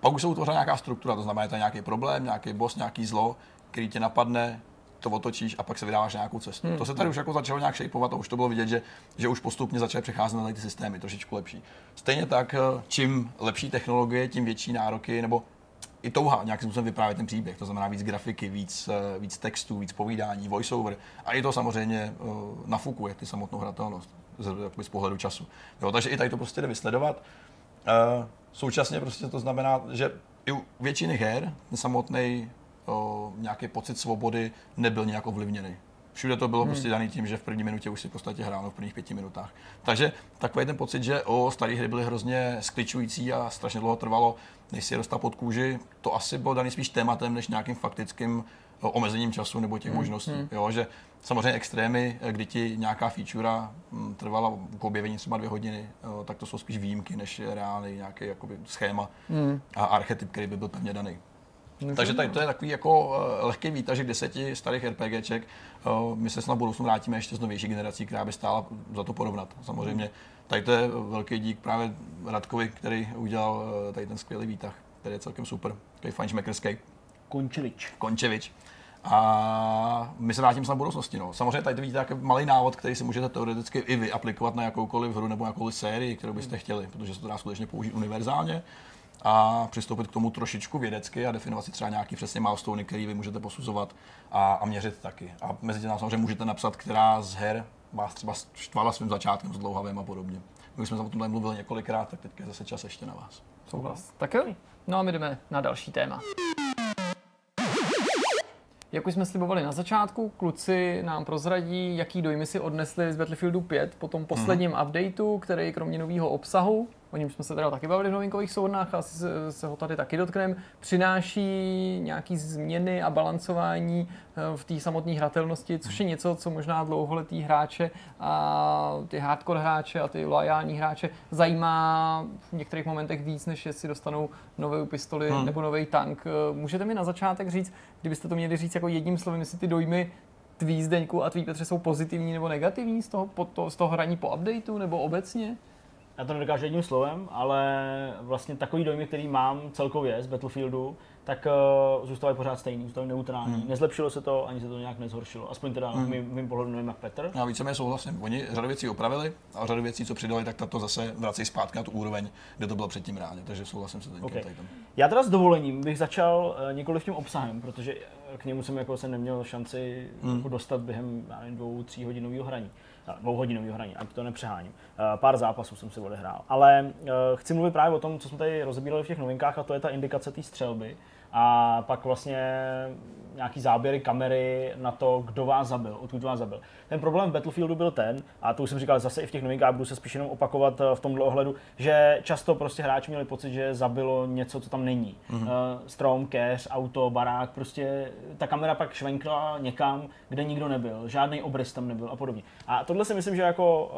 Pak už se utvořila nějaká struktura, to znamená, že to je nějaký problém, nějaký boss, nějaký zlo, který tě napadne, to otočíš a pak se vydáváš na nějakou cestu. Hmm. To se tady už jako začalo nějak šejpovat a už to bylo vidět, že, že už postupně začaly přecházet na ty systémy trošičku lepší. Stejně tak, eh, čím lepší technologie, tím větší nároky, nebo i touha nějakým způsobem vyprávět ten příběh, to znamená víc grafiky, víc, eh, víc textů, víc povídání, voiceover a i to samozřejmě uh, nafukuje ty samotnou hratelnost z, z pohledu času. Jo, takže i tady to prostě jde vysledovat. Uh, současně prostě to znamená, že i u většiny her ten samotný nějaký pocit svobody nebyl nějak ovlivněný. Všude to bylo hmm. prostě daný tím, že v první minutě už si v podstatě hráno v prvních pěti minutách. Takže takový ten pocit, že o staré hry byly hrozně skličující a strašně dlouho trvalo, než si je dostal pod kůži, to asi bylo daný spíš tématem, než nějakým faktickým omezením času nebo těch hmm. možností. Hmm. Jo, že samozřejmě extrémy, kdy ti nějaká feature hm, trvala k objevení třeba dvě hodiny, jo, tak to jsou spíš výjimky, než reálný nějaký jakoby, schéma hmm. a archetyp, který by byl pevně daný. No, Takže tady to je takový jako uh, lehký výtažek deseti starých RPGček. Uh, my se snad budoucnu vrátíme ještě z novější generací, která by stála za to porovnat. Samozřejmě tady to je velký dík právě Radkovi, který udělal uh, tady ten skvělý výtah, který je celkem super. Takový fajnšmekerský. Končevič. Končevič. A my se vrátíme na budoucnosti. No. Samozřejmě tady to vidíte jako malý návod, který si můžete teoreticky i vy aplikovat na jakoukoliv hru nebo jakoukoliv sérii, kterou byste chtěli, protože se to dá skutečně použít univerzálně a přistoupit k tomu trošičku vědecky a definovat si třeba nějaký přesně milestone, který vy můžete posuzovat a, a měřit taky. A mezi tím samozřejmě můžete napsat, která z her vás třeba štvala svým začátkem s dlouhavým a podobně. My jsme o tom mluvili několikrát, tak teď je zase čas ještě na vás. Souhlas. Tak jo, no a my jdeme na další téma. Jak už jsme slibovali na začátku, kluci nám prozradí, jaký dojmy si odnesli z Battlefieldu 5 po tom posledním mm-hmm. updateu, který kromě nového obsahu o něm jsme se teda taky bavili v novinkových souhrnách, asi se, se ho tady taky dotkneme, přináší nějaký změny a balancování eh, v té samotné hratelnosti, což je něco, co možná dlouholetý hráče a ty hardcore hráče a ty loajální hráče zajímá v některých momentech víc, než jestli dostanou novou pistoli hmm. nebo nový tank. Eh, můžete mi na začátek říct, kdybyste to měli říct jako jedním slovem, jestli ty dojmy tvý Zdeňku a tvý Petře jsou pozitivní nebo negativní z toho, po to, z toho hraní po updateu nebo obecně? Já to nedokážu jedním slovem, ale vlastně takový dojmy, který mám celkově z Battlefieldu, tak uh, zůstávají pořád stejný, zůstávají neutrální. Hmm. Nezlepšilo se to, ani se to nějak nezhoršilo. Aspoň teda hmm. mým, mým pohledu nevím jak Petr. Já víceméně souhlasím. Oni řadu věcí opravili a řadu věcí, co přidali, tak to zase vrací zpátky na tu úroveň, kde to bylo předtím ráně. Takže souhlasím se okay. tady tam. Já teda s dovolením bych začal uh, nikoli v tím obsahem, protože k němu jsem jako se neměl šanci hmm. jako dostat během nevím, dvou, tří hodinového hraní dvouhodinového hraní, ať to nepřeháním. Eh, pár zápasů jsem si odehrál. Ale eh, chci mluvit právě o tom, co jsme tady rozebírali v těch novinkách, a to je ta indikace té střelby. A pak vlastně nějaký záběry kamery na to, kdo vás zabil, odkud vás zabil. Ten problém v Battlefieldu byl ten, a to už jsem říkal zase i v těch novinkách, budu se spíš jenom opakovat eh, v tomhle ohledu, že často prostě hráči měli pocit, že zabilo něco, co tam není. Mm-hmm. Strom, keř, auto, barák, prostě ta kamera pak švenkla někam, kde nikdo nebyl, žádný obrys tam nebyl a podobně. A tohle si myslím, že jako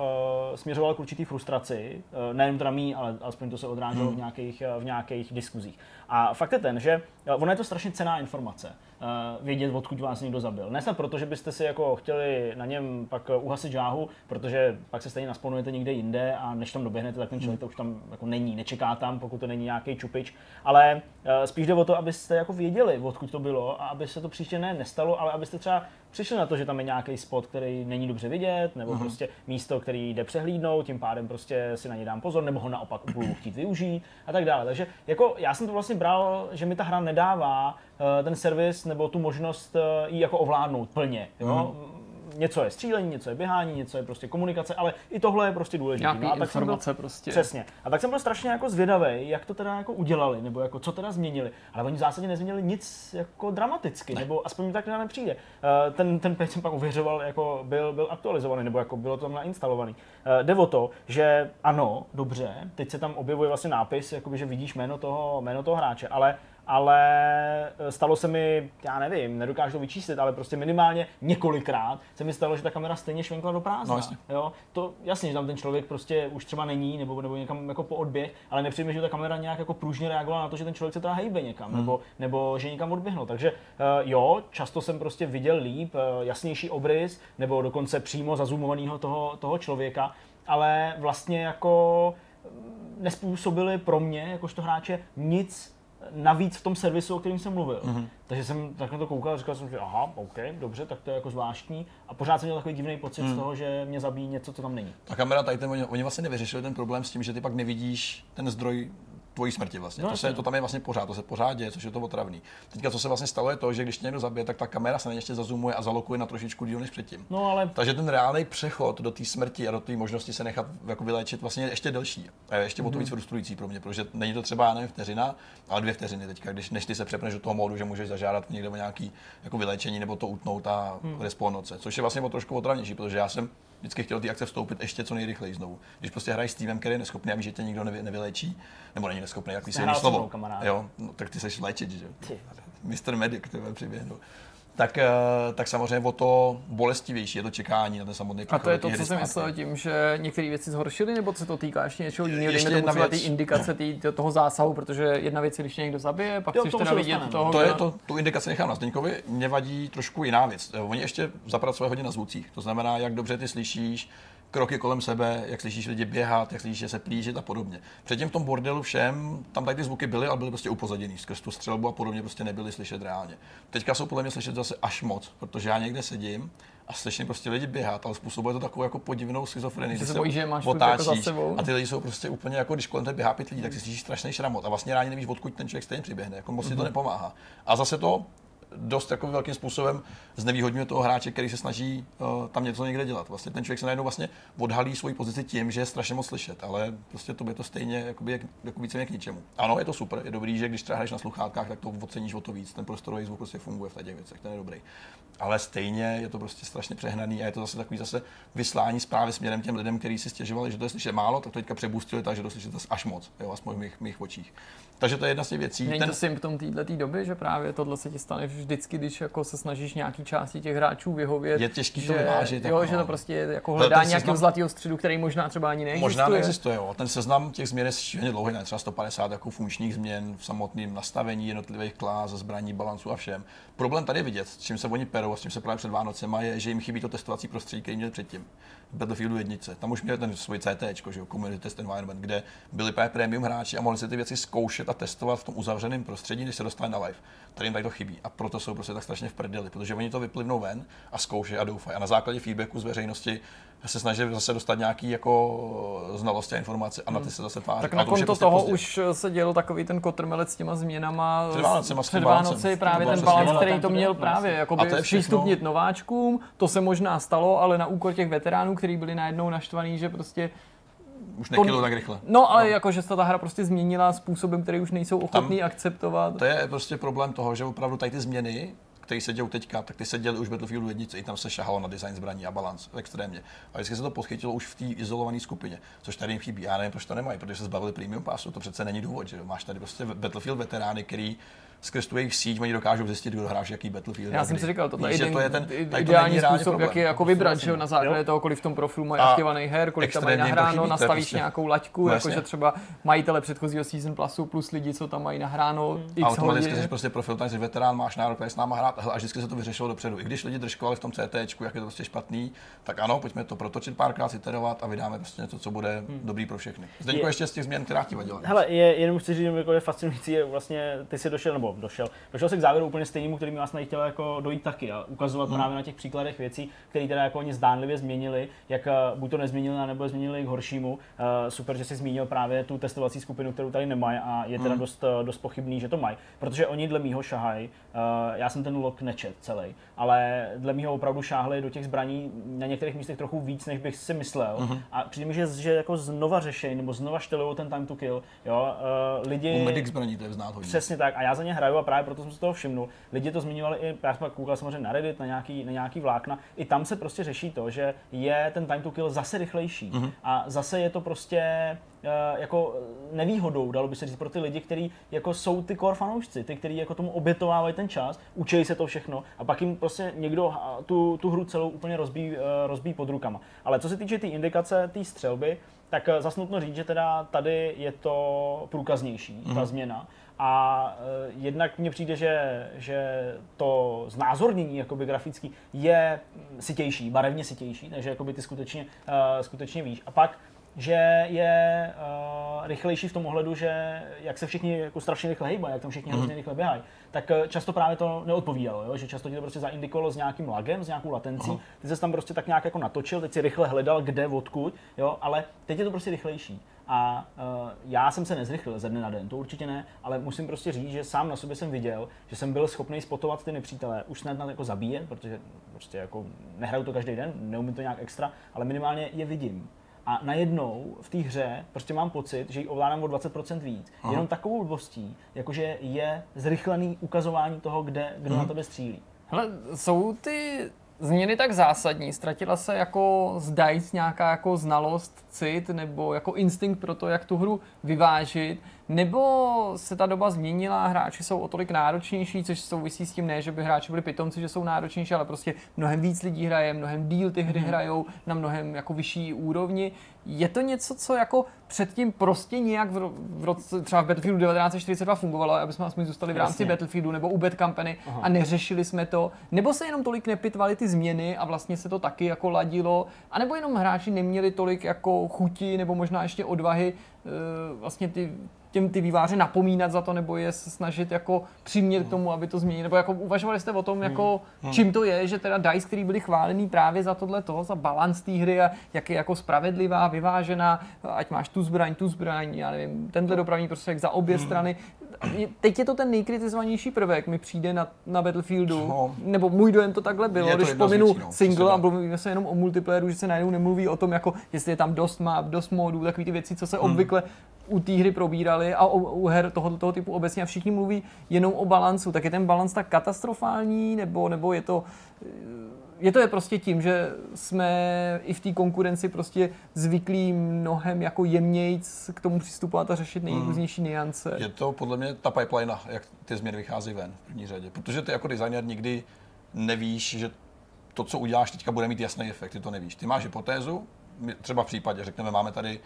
uh, směřoval k určitý frustraci, uh, nejen teda mý, ale alespoň to se odráželo mm. v, nějakých, v nějakých diskuzích. A fakt je ten, že ono je to strašně cená informace. Uh, vědět, odkud vás někdo zabil. Ne snad proto, že byste si jako chtěli na něm pak uhasit žáhu, protože pak se stejně nasponujete někde jinde a než tam doběhnete, tak ten člověk to už tam jako není, nečeká tam, pokud to není nějaký čupič. Ale uh, spíš jde o to, abyste jako věděli, odkud to bylo a aby se to příště ne nestalo, ale abyste třeba přišli na to, že tam je nějaký spot, který není dobře vidět, nebo uh-huh. prostě místo, který jde přehlídnout, tím pádem prostě si na ně dám pozor, nebo ho naopak budu chtít využít a tak dále. Takže jako já jsem to vlastně bral, že mi ta hra nedává uh, ten servis nebo tu možnost uh, ji jako ovládnout plně. Jo? Něco je střílení, něco je běhání, něco je prostě komunikace, ale i tohle je prostě důležité. No a tak jsem byl, prostě. Přesně. A tak jsem byl strašně jako zvědavý, jak to teda jako udělali, nebo jako co teda změnili. Ale oni v zásadě nezměnili nic jako dramaticky, ne. nebo aspoň mi tak nepřijde. Uh, ten, ten page jsem pak uvěřoval, jako byl, byl aktualizovaný, nebo jako bylo to tam nainstalovaný. Uh, jde o to, že ano, dobře, teď se tam objevuje vlastně nápis, jakoby, že vidíš jméno toho, jméno toho hráče, ale ale eh, stalo se mi, já nevím, nedokážu to vyčíslit, ale prostě minimálně několikrát se mi stalo, že ta kamera stejně švenkla do prázdna. No, jasně. Jo? To jasně, že tam ten člověk prostě už třeba není, nebo, nebo někam jako po odběh, ale nepřijde, že ta kamera nějak jako pružně reagovala na to, že ten člověk se teda hejbe někam, Hmm. nebo, nebo že někam odběhnul. Takže uh, jo, často jsem prostě viděl líp, uh, jasnější obrys, nebo dokonce přímo zazumovaného toho, toho člověka, ale vlastně jako mm, nespůsobili pro mě, jakožto hráče, nic navíc v tom servisu, o kterém jsem mluvil. Mm-hmm. Takže jsem tak na to koukal a říkal jsem, že aha, OK, dobře, tak to je jako zvláštní. A pořád jsem měl takový divný pocit mm. z toho, že mě zabíjí něco, co tam není. Ta kamera tady, ten, oni, oni vlastně nevyřešili ten problém s tím, že ty pak nevidíš ten zdroj tvojí smrti vlastně. No, to, se, to tam je vlastně pořád, to se pořád děje, což je to otravný. Teďka, co se vlastně stalo, je to, že když tě někdo zabije, tak ta kamera se na ještě zazumuje a zalokuje na trošičku díl než předtím. No ale Takže ten reálný přechod do té smrti a do té možnosti se nechat jako vyléčit vlastně je ještě delší. A je ještě o to víc frustrující pro mě, protože není to třeba, já nevím, vteřina, ale dvě vteřiny teďka, když než ty se přepneš do toho módu, že můžeš zažádat někde o nějaký jako vyléčení nebo to utnout a hmm. respawnoce, což je vlastně o trošku otravnější, protože já jsem vždycky chtěl té akce vstoupit ještě co nejrychleji znovu. Když prostě hraješ s týmem, který je neschopný a víš, že tě nikdo nevy, nevyléčí, nebo není neschopný, Nehrál se slovo. Jo, no, tak ty seš léčit, že? Ty. Mr. Medic, ty vole, přiběhnu. Tak, eh, tak samozřejmě o to bolestivější je to čekání na ten samotný A to je to, co jsem myslel tím, že některé věci zhoršily, nebo se to týká ještě něčeho jiného, Ještě dejme tomu jedna třeba ty věc. indikace tý, toho zásahu, protože jedna věc je, když někdo zabije, pak Jo, chceš teda vidět toho, To je to, tu indikaci nechám na Zdeňkovi. Mě vadí trošku jiná věc. Eh, Oni ještě zapracovali hodně na zvucích. To znamená, jak dobře ty slyšíš kroky kolem sebe, jak slyšíš lidi běhat, jak slyšíš, že se plížit a podobně. Předtím v tom bordelu všem, tam tady ty zvuky byly, ale byly prostě upozaděný. Skrz tu střelbu a podobně prostě nebyly slyšet reálně. Teďka jsou podle mě slyšet zase až moc, protože já někde sedím a slyším prostě lidi běhat, ale způsobuje to takovou jako podivnou schizofrenii. Že kdy se bojíš, že máš furt jako za sebou. a ty lidi jsou prostě úplně jako, když kolem tebe běhá pět lidí, tak si slyšíš strašný šramot a vlastně rádi nevíš, odkud ten člověk stejně přiběhne. Jako moc ti to nepomáhá. A zase to dost jako velkým způsobem znevýhodňuje toho hráče, který se snaží uh, tam něco někde dělat. Vlastně ten člověk se najednou vlastně odhalí svoji pozici tím, že je strašně moc slyšet, ale prostě to je to stejně jakoby, jak, jako více k ničemu. Ano, je to super, je dobrý, že když třeba hraješ na sluchátkách, tak to oceníš o to víc, ten prostorový zvuk prostě funguje v těch věcech, ten je dobrý. Ale stejně je to prostě strašně přehnaný a je to zase takový zase vyslání zprávy směrem těm lidem, kteří si stěžovali, že to je slyšet málo, tak to teďka přebustili tak, že to slyšet až moc, jo, aspoň v mých, mých očích. Takže to je jedna z těch věcí. Není to symptom této doby, že právě tohle se ti stane vždycky, když jako se snažíš nějaký části těch hráčů vyhovět. Je těžký to že, vyvážit, Jo, jako že to no. prostě je jako hledání seznam- nějakého zlatého středu, který možná třeba ani neexistuje. Možná neexistuje, jo. Ten seznam těch změn je šíleně dlouhý, ne? třeba 150 jako funkčních změn v samotném nastavení jednotlivých klás, zbraní, balancu a všem. Problém tady je vidět, s čím se oni perou a s čím se právě před Vánocema, je, že jim chybí to testovací prostředí, který měli předtím. Battlefieldu jednice. Tam už měli ten svůj CT, že jo, Community Test Environment, kde byli právě premium hráči a mohli si ty věci zkoušet a testovat v tom uzavřeném prostředí, než se dostali na live. Tady jim tady to chybí. A proto jsou prostě tak strašně v prdeli, protože oni to vyplivnou ven a zkoušejí a doufají. A na základě feedbacku z veřejnosti se snaží zase dostat nějaký jako znalosti a informace a na ty se zase tváří. Tak na to konto prostě toho pozdě. už se dělo takový ten kotrmelec s těma změnama. Před Vánocema, před. Vánoci To právě ten balans, který to to měl právě to všechno- přístupnit nováčkům. To se možná stalo, ale na úkor těch veteránů, kteří byli najednou naštvaní, že prostě Už nekilo tak rychle. No, ale no. jako, že se ta hra prostě změnila způsobem, který už nejsou ochotní akceptovat. To je prostě problém toho, že opravdu tady ty změny, které se dějou teďka, tak ty se děly už v Battlefieldu 1, i tam se šahalo na design zbraní a balans extrémně. A vždycky se to podchytilo už v té izolované skupině, což tady jim chybí. Já nevím, proč to nemají, protože se zbavili premium pasu, to přece není důvod, že? Máš tady prostě Battlefield veterány, který skrz tu jejich síť oni dokážou zjistit, kdo hráš jaký Battlefield. Já jsem si říkal, tohle je Víš, že iden, to je ten, ideální způsob, problém. jak je jako vybrat, že na základě toho, kolik v tom profilu mají A aktivovaný her, kolik tam mají nahráno, nastavíš prostě- nějakou laťku, No jakože třeba majitele předchozího Season Plusu plus lidi, co tam mají nahráno x Automaticky hodin. jsi prostě profil, tady jsi veterán, máš nárok tady s náma hrát a vždycky se to vyřešilo dopředu. I když lidi držkovali v tom CT, jak je to prostě špatný, tak ano, pojďme to protočit párkrát, iterovat a vydáme prostě něco, co bude dobrý pro všechny. Zdeňko Je- ještě z těch změn, která ti vadila. Hele, je, jenom chci říct, jako je fascinující, je vlastně, ty si došel, nebo nebo došel, došel se k závěru úplně stejnému, kterým já jsem chtěl jako dojít taky a ukazovat hmm. právě na těch příkladech věcí, které teda jako oni zdánlivě změnili, jak eh, buď to nezměnili, nebo změnili k horšímu. Uh, super, že jsi zmínil právě tu testovací skupinu, kterou tady nemají a je teda hmm. dost, dost pochybný, že to mají, protože oni dle mýho šahají. Uh, já jsem ten log nečet celý, ale dle mýho opravdu šáhli do těch zbraní na některých místech trochu víc, než bych si myslel. Uh-huh. A přijde mi, že, že jako znova řešení nebo znova štelují ten time to kill. Jo? Uh, lidi... U medic zbraní to je znát hodně. Přesně tak. A já za ně hraju a právě proto jsem si toho všimnul. Lidi to zmiňovali i, já jsem koukal samozřejmě na Reddit, na nějaký, na nějaký vlákna. I tam se prostě řeší to, že je ten time to kill zase rychlejší. Uh-huh. A zase je to prostě uh, jako nevýhodou, dalo by se říct, pro ty lidi, kteří jako jsou ty core fanoušci, ty, kteří jako tomu obětovávají ten čas, učí se to všechno a pak jim prostě někdo tu, tu hru celou úplně rozbíjí rozbíjí pod rukama. Ale co se týče té tý indikace té střelby, tak uh, zase nutno říct, že teda tady je to průkaznější, mm-hmm. ta mhm. změna. A uh, jednak mně přijde, že, že to znázornění jakoby grafický je sitější, barevně sitější, takže jakoby ty skutečně, uh, skutečně víš. A pak že je uh, rychlejší v tom ohledu, že jak se všichni jako strašně rychle hejbají, jak tam všichni mm-hmm. hrozně rychle běhají, tak často právě to neodpovídalo, jo? že často ti to prostě zaindikovalo s nějakým lagem, s nějakou latencí, ty se tam prostě tak nějak jako natočil, teď si rychle hledal, kde, odkud, jo? ale teď je to prostě rychlejší. A uh, já jsem se nezrychlil ze dne na den, to určitě ne, ale musím prostě říct, že sám na sobě jsem viděl, že jsem byl schopný spotovat ty nepřítele, už snad jako zabíjet, protože prostě jako nehraju to každý den, neumím to nějak extra, ale minimálně je vidím. A najednou v té hře prostě mám pocit, že ji ovládám o 20% víc. Aha. Jenom takovou blbostí, jakože je zrychlený ukazování toho, kde, kdo hmm. na tebe střílí. Hele, jsou ty změny tak zásadní? Ztratila se jako z DICE nějaká jako znalost, cit nebo jako instinkt pro to, jak tu hru vyvážit? Nebo se ta doba změnila, hráči jsou o tolik náročnější, což souvisí s tím ne, že by hráči byli pitomci, že jsou náročnější, ale prostě mnohem víc lidí hraje, mnohem díl ty hry mm. hrajou na mnohem jako vyšší úrovni. Je to něco, co jako předtím prostě nějak v, v roce, třeba v Battlefieldu 1942 fungovalo, aby jsme aspoň zůstali v rámci Jasně. Battlefieldu nebo u Bad Company Aha. a neřešili jsme to, nebo se jenom tolik nepitvali ty změny a vlastně se to taky jako ladilo, anebo jenom hráči neměli tolik jako chuti nebo možná ještě odvahy uh, vlastně ty těm ty výváře napomínat za to, nebo je snažit jako přimět k tomu, aby to změnili, nebo jako uvažovali jste o tom, jako hmm. čím to je, že teda DICE, který byli chválený právě za tohle toho, za balans té hry a jak je jako spravedlivá, vyvážená, ať máš tu zbraň, tu zbraň, já nevím, tenhle dopravní prostředek za obě hmm. strany. Teď je to ten nejkritizovanější prvek, mi přijde na, na Battlefieldu, no. nebo můj dojem to takhle bylo, když pominu no, single a mluvíme se jenom o multiplayeru, že se najednou nemluví o tom, jako jestli je tam dost map, dost modů, takové ty věci, co se hmm. obvykle u té hry probírali a u, u her tohoto toho typu obecně a všichni mluví jenom o balancu, tak je ten balans tak katastrofální, nebo, nebo je to je to je prostě tím, že jsme i v té konkurenci prostě zvyklí mnohem jako jemnějc k tomu přistupovat a řešit nejrůznější hmm. niance. Je to podle mě ta pipeline, jak ty změny vychází ven v první řadě. Protože ty jako designer nikdy nevíš, že to, co uděláš teďka, bude mít jasný efekt, ty to nevíš. Ty máš hypotézu, třeba v případě, řekněme, máme tady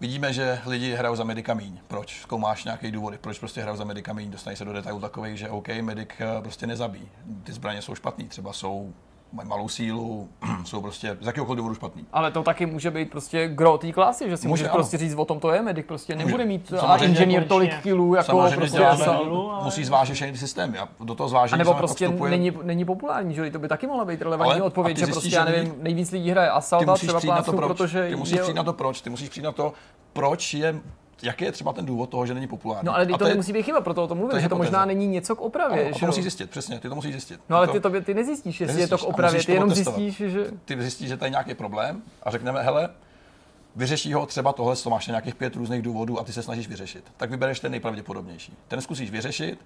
Vidíme, že lidi hrajou za medika míň. Proč? Zkoumáš nějaký důvody, proč prostě hrajou za medika míň. Dostají se do detailů takových, že OK, medic eh, prostě nezabí. Ty zbraně jsou špatný, třeba jsou mají malou sílu, jsou prostě z jakéhokoliv důvodu špatný. Ale to taky může být prostě gro té klasy, že si může, můžeš prostě říct, o tom to je, medic prostě nebude mít a inženýr tolik kilů, jako prostě děláme, ale... musí zvážit všechny ty systémy a do toho zvážení a nebo prostě vstupuje... není, není populární, že to by taky mohla být relevantní ale odpověď, že prostě já nevím, nejvíc lidí hraje Assault třeba plácu, protože... Ty musíš přijít na to proč, ty musíš přijít na to, proč je jaký je třeba ten důvod toho, že není populární. No ale ty to, to je, nemusí být chyba, proto o tom mluvím, to že to možná není něco k opravě. Ano, že to musí zjistit, přesně, ty to musíš zjistit. No ale ty, to, ty nezjistíš, jestli je to k opravě, ty jenom zjistíš, že... Ty zjistíš, že tady nějaký problém a řekneme, hele, vyřeší ho třeba tohle, to máš nějakých pět různých důvodů a ty se snažíš vyřešit. Tak vybereš ten nejpravděpodobnější. Ten zkusíš vyřešit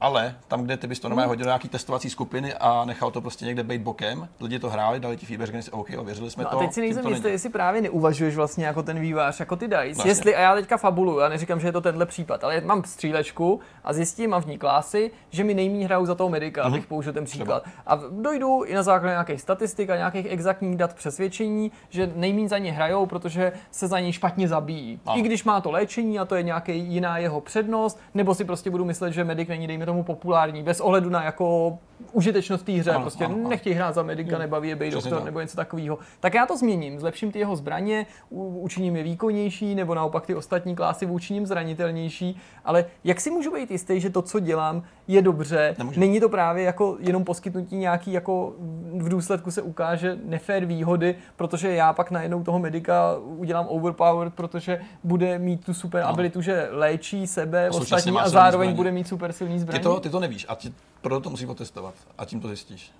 ale tam, kde ty bys to normálně hodil nějaký testovací skupiny a nechal to prostě někde být bokem, lidi to hráli, dali ti feedback, řekli si, OK, ověřili jsme no to. A teď si nejsem jistý, jestli právě neuvažuješ vlastně jako ten vývář, jako ty DICE. Vlastně. Jestli, a já teďka fabulu, já neříkám, že je to tenhle případ, ale mám střílečku a zjistím, mám v ní klásy, že mi nejmí hrajou za toho medika, mm-hmm. abych použil ten příklad. Třeba. A dojdu i na základě nějakých statistik a nějakých exaktních dat přesvědčení, že nejmí za ně hrajou, protože se za něj špatně zabíjí. Ano. I když má to léčení a to je nějaký jiná jeho přednost, nebo si prostě budu myslet, že medic není, dejme tomu populární, bez ohledu na jako užitečnost té hře, Ano, prostě ano, ano. nechtějí hrát za medika, nebaví je být doktor nebo něco takového. Tak já to změním, zlepším ty jeho zbraně, učiním je výkonnější, nebo naopak ty ostatní klásy učiním zranitelnější, ale jak si můžu být jistý, že to, co dělám, je dobře, Nemůžu. není to právě jako jenom poskytnutí nějaký, jako v důsledku se ukáže nefér výhody, protože já pak najednou toho medika udělám overpowered, protože bude mít tu super Ano. abilitu, že léčí sebe, A ostatní a zároveň zbraně. bude mít super silný Ty zbraně. to, ty to nevíš a ti, proto to musíš otestovat a tím to zjistíš.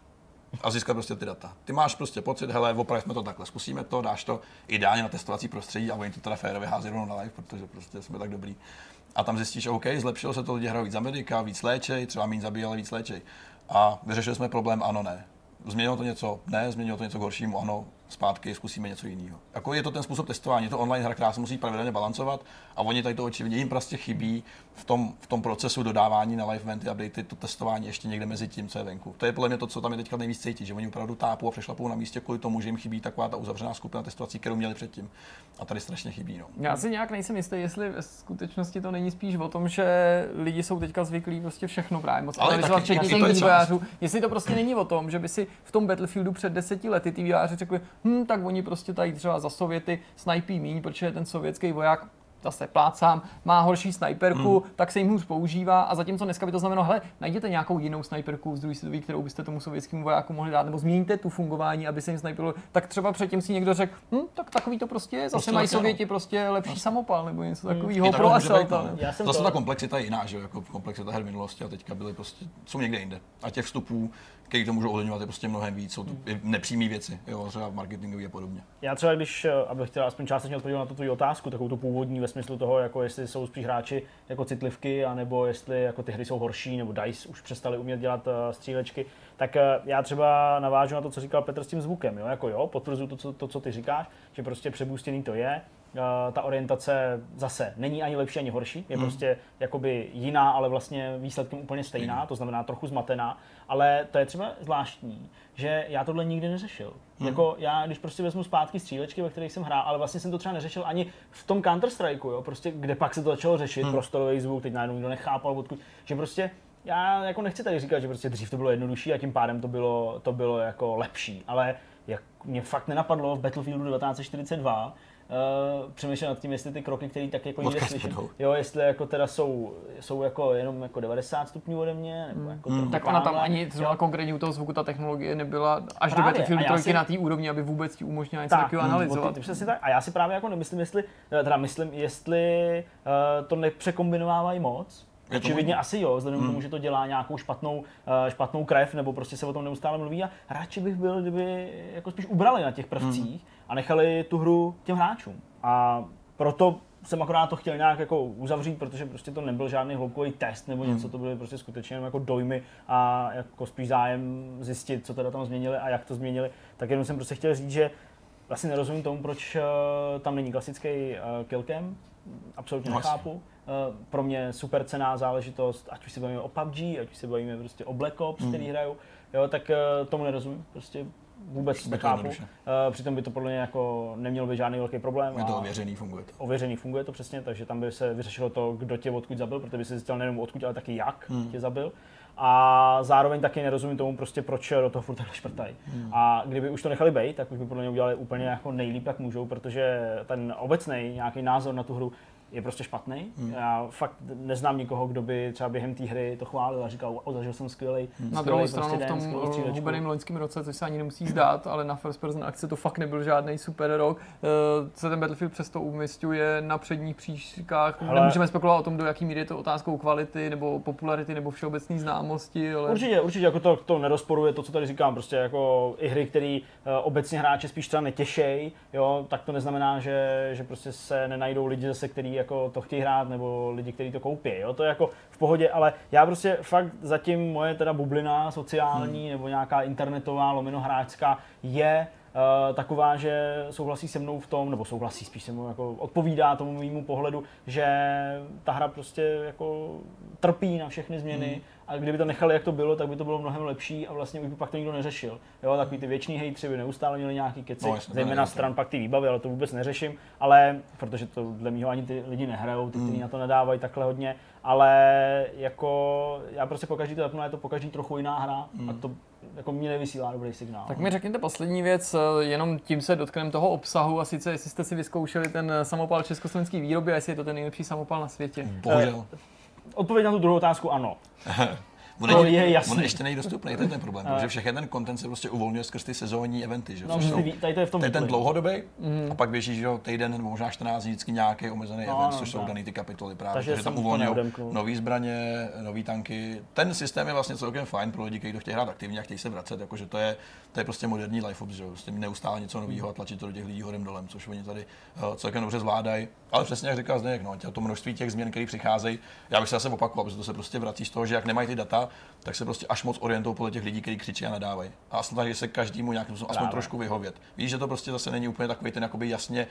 A získat prostě ty data. Ty máš prostě pocit, hele, opravdu jsme to takhle, zkusíme to, dáš to ideálně na testovací prostředí a oni to teda férově hází rovnou na live, protože prostě jsme tak dobrý. A tam zjistíš, OK, zlepšilo se to, lidi hrajou víc za medika, víc léčej, třeba méně zabíjí, ale víc léčej. A vyřešili jsme problém, ano, ne. Změnilo to něco? Ne, změnilo to něco k horšímu, ano, zpátky zkusíme něco jiného. Jako je to ten způsob testování, je to online hra, která se musí pravidelně balancovat a oni tady to očividně jim prostě chybí v tom, v tom procesu dodávání na live eventy, updaty, to testování ještě někde mezi tím, co je venku. To je podle mě to, co tam je teďka nejvíc cítit, že oni opravdu tápou a přešlapou na místě kvůli tomu, že jim chybí taková ta uzavřená skupina testovací, kterou měli předtím. A tady strašně chybí. No. Já si nějak nejsem jistý, jestli ve skutečnosti to není spíš o tom, že lidi jsou teďka zvyklí prostě všechno právě moc Ale taky- včetně těch to je vývojářů. Jestli to prostě není o tom, že by si v tom Battlefieldu před deseti lety ty vývojáři řekli, hm, tak oni prostě tady třeba za Sověty snajpí míň, protože ten sovětský voják zase plácám, má horší snajperku, hmm. tak se jim hůř používá a zatímco dneska by to znamenalo, hele, najděte nějakou jinou snajperku z druhé světové, kterou byste tomu sovětskému vojáku mohli dát, nebo změníte tu fungování, aby se jim snajpilo, tak třeba předtím si někdo řekl, hm, tak takový to prostě je, zase Prostě mají taky ano. Sověti prostě lepší samopal nebo něco takového I pro Asalta. no. Já jsem Zase to- ta komplexita je jiná, že jo, jako komplexita her minulosti a teďka byly prostě, jsou někde jinde. A těch vstupů, který to můžou ovlivňovat, je prostě mnohem víc. Jsou to nepřímé věci, jo, třeba marketingový a podobně. Já třeba, když, eh, abych chtěl aspoň částečně odpověděl na tu tvoji otázku, takovou tu původní ve smyslu toho, jako jestli jsou spíš hráči jako citlivky, anebo jestli jako ty hry jsou horší, nebo DICE už přestali umět dělat uh, střílečky, tak uh, já třeba navážu na to, co říkal Petr s tím zvukem, jo? jako jo, potvrzuju to, co, to, co ty říkáš, že prostě přebůstěný to je, ta orientace zase není ani lepší, ani horší, je Hmm. prostě jakoby jiná, ale vlastně výsledkem úplně stejná, to znamená trochu zmatená, ale to je třeba zvláštní, že já tohle nikdy neřešil. Hmm. Jako já, když prostě vezmu zpátky střílečky, ve kterých jsem hrál, ale vlastně jsem to třeba neřešil ani v tom Counter Strikeu, jo, prostě kde pak se to začalo řešit, Hmm. prostorový zvuk, teď najednou nikdo nechápal, odkud, že prostě já jako nechci tady říkat, že prostě dřív to bylo jednodušší a tím pádem to bylo, to bylo jako lepší, ale jak mě fakt nenapadlo v Battlefieldu 1942 Uh, přemýšlet nad tím, jestli ty kroky, které tak jako někde slyším, jo, jestli jako teda jsou, jsou jako jenom jako 90 stupňů ode mě, nebo jako trochu Tak ona tam ani třeba konkrétně u toho zvuku ta technologie nebyla až do já 3 si- na té úrovni, aby vůbec ti umožnila něco Tak, takového mm, analyzovat. ty- Přesně tak. A já si právě jako nemyslím, jestli, teda myslím, jestli uh, to nepřekombinovávají moc. Očividně asi jo, vzhledem k tomu, že to dělá nějakou špatnou, uh, špatnou krev, nebo prostě se o tom neustále mluví. A radši bych byl, kdyby jako spíš ubrali na těch prvcích a nechali tu hru těm hráčům. A proto jsem akorát to chtěl nějak jako uzavřít, protože prostě to nebyl žádný hloubkový test nebo něco, to byly prostě skutečně jenom jako dojmy a jako spíš zájem zjistit, co teda tam změnili a jak to změnili. Tak jenom jsem prostě chtěl říct, že vlastně nerozumím tomu, proč eh, tam není klasický uh, killcam, absolutně No, nechápu. Eh, pro mě super cená záležitost, ať už se bavíme o PUBG, ať už se bavíme prostě o Black Ops, který hraju, jo, tak eh, tomu nerozumím, prostě vůbec to nechápu. Eh, přitom by to podle mě jako nemělo být žádný velký problém. Je to ověřený, funguje to. ověřený, funguje to přesně, takže tam by se vyřešilo to, kdo tě odkud zabil, protože by se zjistil nejenom odkud, ale taky jak Hmm. tě zabil. A zároveň taky nerozumím tomu, prostě proč do toho furt takhle šprtají. Hmm. A kdyby už to nechali být, tak už by podle mě udělali úplně jako nejlíp, jak můžou, protože ten obecný nějaký názor na tu hru je prostě špatný. Hmm. Já fakt neznám nikoho, kdo by třeba během té hry to chválil a říkal, o, zažil jsem skvělý. Na druhou stranu v tom střílečku." hubeném loňském roce, což se ani nemusí zdát, ale na first person akce to fakt nebyl žádný super rok, eh, se ten Battlefield přesto umistuje na předních příčkách. Ale- Nemůžeme spekulovat o tom, do jaký míry je to otázkou kvality nebo popularity nebo všeobecné známosti, ale Určitě, určitě, jako to, to nerozporuje to, co tady říkám, prostě jako i hry, které uh, obecně hráče spíš třeba netěšej, jo, tak to neznamená, že, že prostě se nenajdou lidi zase, kteří jako to chtějí hrát, nebo lidi, kteří to koupí, jo, to je jako v pohodě, ale já prostě fakt zatím moje teda bublina sociální hmm. nebo nějaká internetová lomeno hráčská je Uh, taková, že souhlasí se mnou v tom, nebo souhlasí spíš se mnou, jako odpovídá tomu mému pohledu, že ta hra prostě jako trpí na všechny změny a kdyby to nechali, jak to bylo, tak by to bylo mnohem lepší a vlastně už by pak to nikdo neřešil. Jo, takový ty věční hejtři by neustále měli nějaký keci, No, zejména stran pak ty výbavy, ale to vůbec neřeším, ale protože to dle mého ani ty lidi nehrajou, ty, kteří Hmm. na to nedávají takhle hodně, ale jako já prostě pokaždý to zapnu, je to pokaždý trochu jiná hra Hmm. a to jako mě nevysílá dobrý signál. Tak mi řekněte poslední věc, jenom tím se dotkneme toho obsahu a sice jestli jste si vyzkoušeli ten samopal československý výroby a jestli je to ten nejlepší samopal na světě. Bohužel. Odpověď na tu druhou otázku ano. On, To není- je jasný. on ještě není dostupný, to je ten problém, protože všechny ten content se prostě uvolňuje skrz ty sezónní eventy, že? No, což jsou- tady to je v tom To je ten dlouhodobý a pak běží že jo, týden nebo možná 14 dní vždycky nějaký omezený No, event, no, což jsou tak. daný ty kapitoly právě, Takže takže tam uvolňují nové zbraně, nové tanky. Ten systém je vlastně celkem fajn pro lidi, kteří to chtějí hrát aktivně a chtějí se vracet, jakože to je, to je prostě moderní life ops, že jo, prostě neustále něco nového a tlačit to do těch lidí horem dolem, což oni tady uh, celkem dobře zvládají. Ale přesně jak říkal Zdeněk, no, to množství těch změn, které přicházejí, já bych se zase opakoval, protože to se prostě vrací z toho, že jak nemají ty data, tak se prostě až moc orientují podle těch lidí, kteří křičí a nadávají. A snaží se každému nějakým způsobem aspoň trošku vyhovět. Víš, že to prostě zase není úplně takový ten jakoby jasně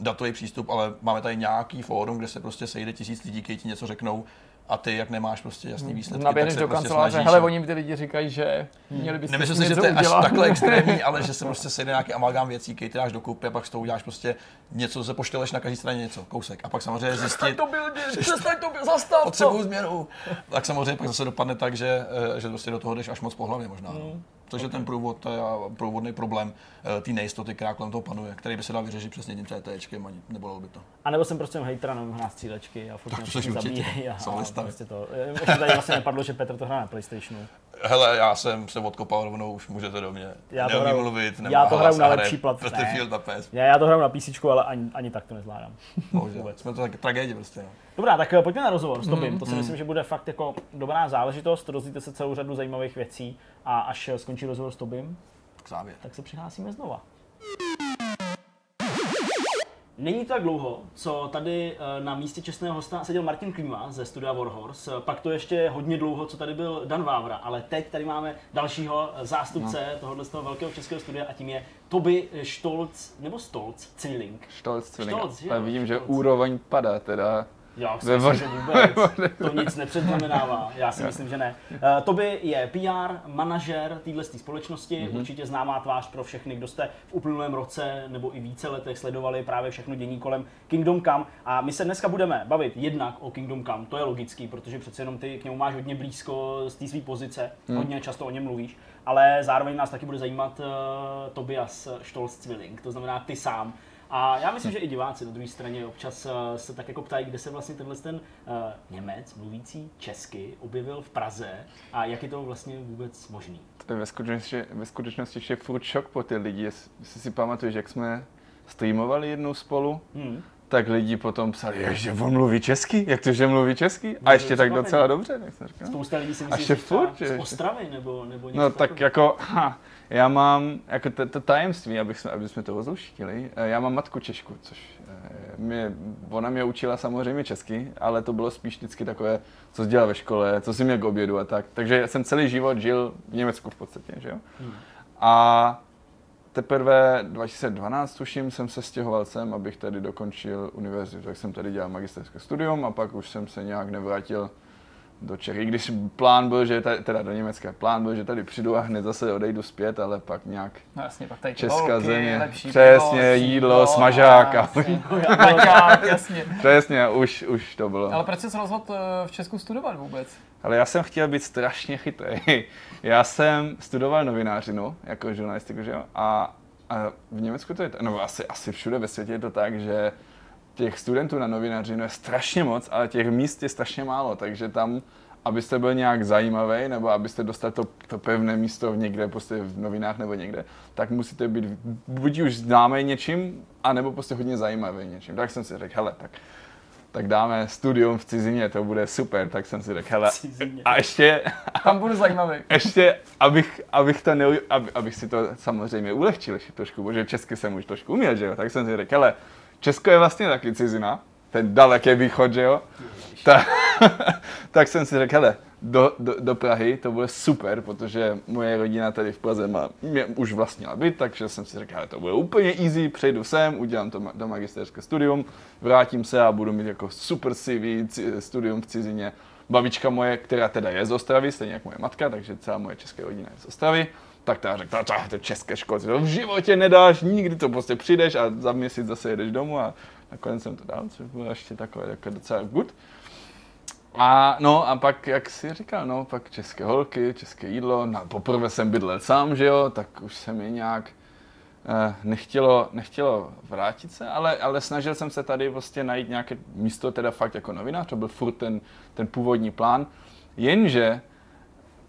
datový přístup, ale máme tady nějaký fórum, kde se prostě sejde tisíc lidí, kteří ti něco řeknou a ty, jak nemáš prostě jasný výsledky, Naběhneš tak se do prostě kanceláře, snažíš hele, oni mi ty lidi říkají, že měli byste Nemyslím si, že to je až takhle extrémní, ale že se prostě sejde nějaký amalgám věcí, který ty dáš dokupy a pak s tou uděláš prostě něco, se pošteleš na každé straně něco, kousek. A pak samozřejmě zjistit, to byl, přestaň to byl, zastav to. potřebuju změnu. Tak samozřejmě pak zase dopadne tak, že, eh, že prostě do toho jdeš až moc po hlavě možná. No. Což je ten průvod, to je průvodný problém eh, té nejistoty, která kolem toho panuje, který by se dal vyřešit přesně tím CTčkem a nebolelo by to. A nebo jsem prostě hejtra, nebo hrát střílečky a furt Tak to určitě. zabíjejí a, a prostě to. Ještě tady vlastně nepadlo, že Petr to hrá na Playstationu. Hele, já jsem se odkopal rovnou, už můžete do mě. Já to hraju- mluvit, já nemá to hraju na lepší plat- Battlefield na PS. Já, já to hraju na PC, ale ani, ani tak to nezvládám. Bohužel. Vůbec. Jsme to tak tragédie prostě. No. Dobrá, tak eh, pojďme na rozhovor s Tobím. Mm, To si myslím, že bude fakt jako dobrá záležitost. Dozvíte se celou řadu zajímavých věcí a až eh, skončí rozhovor s Tobím, Tak závěr. tak se přihlásíme znova. Není to tak dlouho, co tady eh, na místě čestného hosta seděl Martin Klima ze studia Warhorse. Pak to ještě je hodně dlouho, co tady byl Dan Vávra, ale teď tady máme dalšího eh, zástupce no. tohohle z toho velkého českého studia a tím je Toby Stolz, nebo Stolz, Cviling. Stolz, jo, Ale vidím, že Stolz. úroveň padá teda. Já si myslím, že vůbec. To nic nepředznamenává. Já si myslím, že ne. Uh, Toby je PR, manažer téhle společnosti, Mhm. mm-hmm. určitě známá tvář pro všechny, kdo jste v uplynulém roce nebo i více letech sledovali právě všechno dění kolem Kingdom Come. A my se dneska budeme bavit jednak o Kingdom Come, to je logický, protože přece jenom ty k němu máš hodně blízko z té své pozice, Mhm. hodně často o něm mluvíš, ale zároveň nás taky bude zajímat uh, Tobias Stolz-Zwilling, to znamená ty sám. A já myslím, že i diváci na druhé straně občas eh, se tak jako ptají, kde se vlastně tenhle ten uh, Němec mluvící česky objevil v Praze a jak je to vlastně vůbec možný. To je ve skutečnosti, ve skutečnosti ještě furt šok po ty lidi. Jestli si pamatuješ, jak jsme streamovali jednou spolu, Hmm. tak lidi potom psali, že on mluví česky, jak to, že mluví česky? No, A ještě tak docela dobře, tak jsem říkal. Spousta lidí si A myslí, ještě že z Ostravy nebo, nebo něco No tak jako, ha, já mám, jako to, to tajemství, abych jsme, aby jsme to rozluštili, eh, já mám matku Češku, což eh, mě, ona mě učila samozřejmě česky, ale to bylo spíš vždycky takové, co jsi dělal ve škole, co jsi měl k obědu a tak. Takže jsem celý život žil v Německu v podstatě, že jo. Hmm. A teprve 2012, tuším, jsem se stěhoval sem, abych tady dokončil univerzitu. Tak jsem tady dělal magisterské studium a pak už jsem se nějak nevrátil do Čech. I když plán byl, že tady, teda do Německa, plán byl, že tady přijdu a hned zase odejdu zpět, ale pak nějak No jasně, pak tady Česká holky, země. lepší Přesně, pivo, jídlo, sídlo, smažák a- jasně. Přesně, už, už to bylo. Ale proč jsi se rozhodl eh, v Česku studovat vůbec? Ale já jsem chtěl být strašně chytrý. Já jsem studoval novinářinu, jako žurnalistiku, že jo? A, a v Německu to je, no asi, asi všude ve světě je to tak, že těch studentů na novinářinu je strašně moc, ale těch míst je strašně málo, takže tam, abyste byl nějak zajímavý, nebo abyste dostal to, to pevné místo v někde, prostě v novinách nebo někde, tak musíte být buď už známý něčím, anebo prostě hodně zajímavý něčím. Tak jsem si řekl, hele, tak tak dáme studium v cizině, to bude super, tak jsem si řekl, hele, a ještě, Tam budu zajímavý. ještě, abych, abych, to neu, aby, abych si to samozřejmě ulehčil ještě trošku, protože česky jsem už trošku uměl, že jo, tak jsem si řekl, hele, Česko je vlastně taky cizina, ten daleký východ, že jo, tak, tak jsem si řekl, hele, do, do, do Prahy to bude super, protože moje rodina tady v Praze má, mě už vlastnila byt, takže jsem si řekl, hele, to bude úplně easy, přejdu sem, udělám to, to magisterské studium, vrátím se a budu mít jako super CV, studium v cizině, babička moje, která teda je z Ostravy, stejně jako moje matka, takže celá moje česká rodina je z Ostravy, tak ta řekla, to je české školství, to v životě nedáš, nikdy to prostě přijdeš a za měsíc zase jedeš domů a nakonec jsem to dal, což bylo ještě takové jako docela good. A no a pak, jak si říkal, no, pak české holky, české jídlo, no, poprvé jsem bydlel sám, že jo, tak už se mi nějak eh, nechtělo, nechtělo vrátit se, ale, ale snažil jsem se tady vlastně najít nějaké místo, teda fakt jako novinář, to byl furt ten, ten původní plán, jenže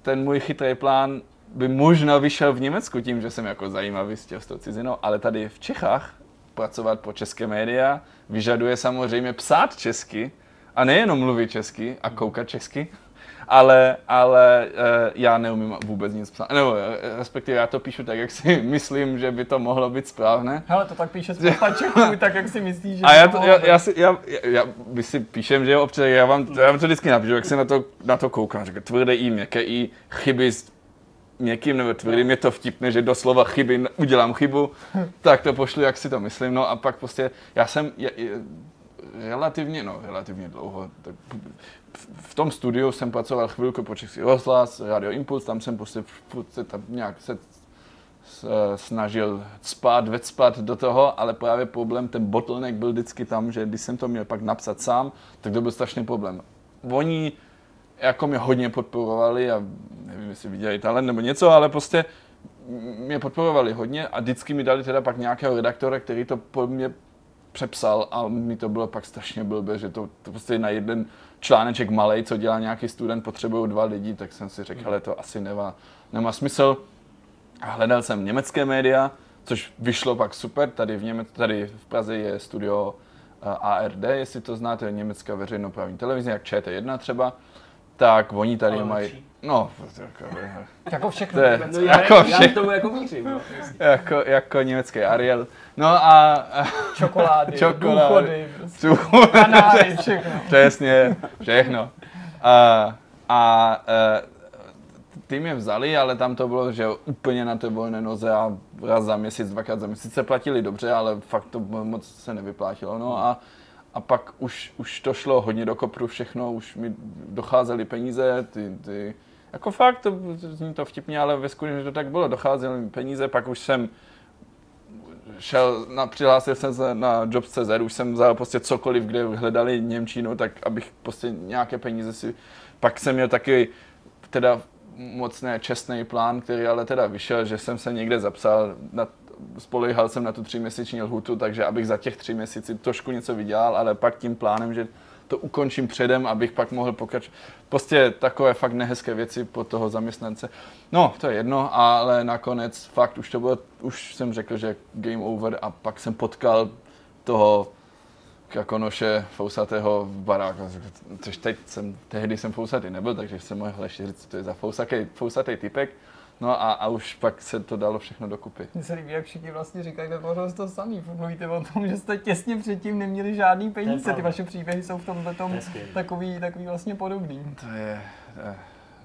ten můj chytrý plán by možná vyšel v Německu tím, že jsem jako zajímavý s tou cizinou, ale tady v Čechách pracovat po české média vyžaduje samozřejmě psát česky a nejenom mluvit česky a koukat česky, ale, ale uh, já neumím vůbec nic psát. Nebo eh, respektive já to píšu tak, jak si myslím, že by to mohlo být správné. Hele, to tak píše spousta Čechů, tak jak si myslíš, že A já, to já, já, si, já, já, vy si píšem, že jo, občas, já vám, já vám to vždycky napíšu, jak se na to, na to koukám, říkám, tvrdé i, měkké i, chyby měkkým nebo tvrdým, je to vtipné, že doslova chyby, udělám chybu, tak to pošlu, jak si to myslím, no a pak prostě, já jsem, je, je, relativně, no relativně dlouho, tak v tom studiu jsem pracoval chvilku po Český rozhlas, Radio Impuls, tam jsem prostě se tam nějak se snažil spát, vecpat do toho, ale právě problém, ten bottleneck byl vždycky tam, že když jsem to měl pak napsat sám, tak to byl strašný problém. Oni jako mě hodně podporovali a nevím, jestli viděli talent nebo něco, ale prostě mě podporovali hodně a vždycky mi dali teda pak nějakého redaktora, který to po mně přepsal a mi to bylo pak strašně blbé, že to, to prostě na jeden článeček malej, co dělá nějaký student, potřebují dva lidi, tak jsem si řekl, ale to asi nemá, nemá smysl. A hledal jsem německé média, což vyšlo pak super, tady v, Němec, tady v Praze je studio eh, ARD, jestli to znáte, německá veřejnoprávní televize, jak ČT1 třeba, tak oni tady Ale mají, lepší. No, jako, Jako všechno. to je. No, já, jako, já vše, k tomu jako mířím. No. jako, jako německý Ariel. No a, a Čokolády, Čokolády. důchody, prostě. tu, kanály, všechno. Přesně, všechno. A, a e, ty mě vzali, ale tam to bylo, že úplně na té volné noze a raz za měsíc, dvakrát za měsíc se platili dobře, ale fakt to moc se nevyplatilo. No a, a pak už, už to šlo hodně do kopru všechno, už mi docházely peníze, ty, ty jako fakt, to zní to vtipně, ale ve skutečnosti to tak bylo, docházely mi peníze, pak už jsem šel, na, přihlásil jsem se na Jobs.cz, už jsem vzal prostě cokoliv, kde hledali Němčinu, tak abych prostě nějaké peníze si, pak jsem měl taky teda moc ne čestný plán, který ale teda vyšel, že jsem se někde zapsal, na, spolehal jsem na tu tříměsíční lhutu, takže abych za těch tři měsíci trošku něco vydělal, ale pak tím plánem, že to ukončím předem, abych pak mohl pokračovat. Prostě takové fakt nehezké věci pro toho zaměstnance. No, to je jedno, ale nakonec fakt už to bylo, už jsem řekl, že game over a pak jsem potkal toho Kakonoše fousatého v baráku. Což teď jsem, tehdy jsem fousatý nebyl, takže jsem mohl ještě říct, co to je za fousatý, fousatý typek. No a, a už pak se to dalo všechno dokupy. Mně se líbí, jak všichni vlastně říkají ve Warhorse to samý. Mluvíte o tom, že jste těsně předtím neměli žádný peníze. Ty vaše příběhy jsou v tomhle tom To je takový, takový vlastně podobný. To je, eh,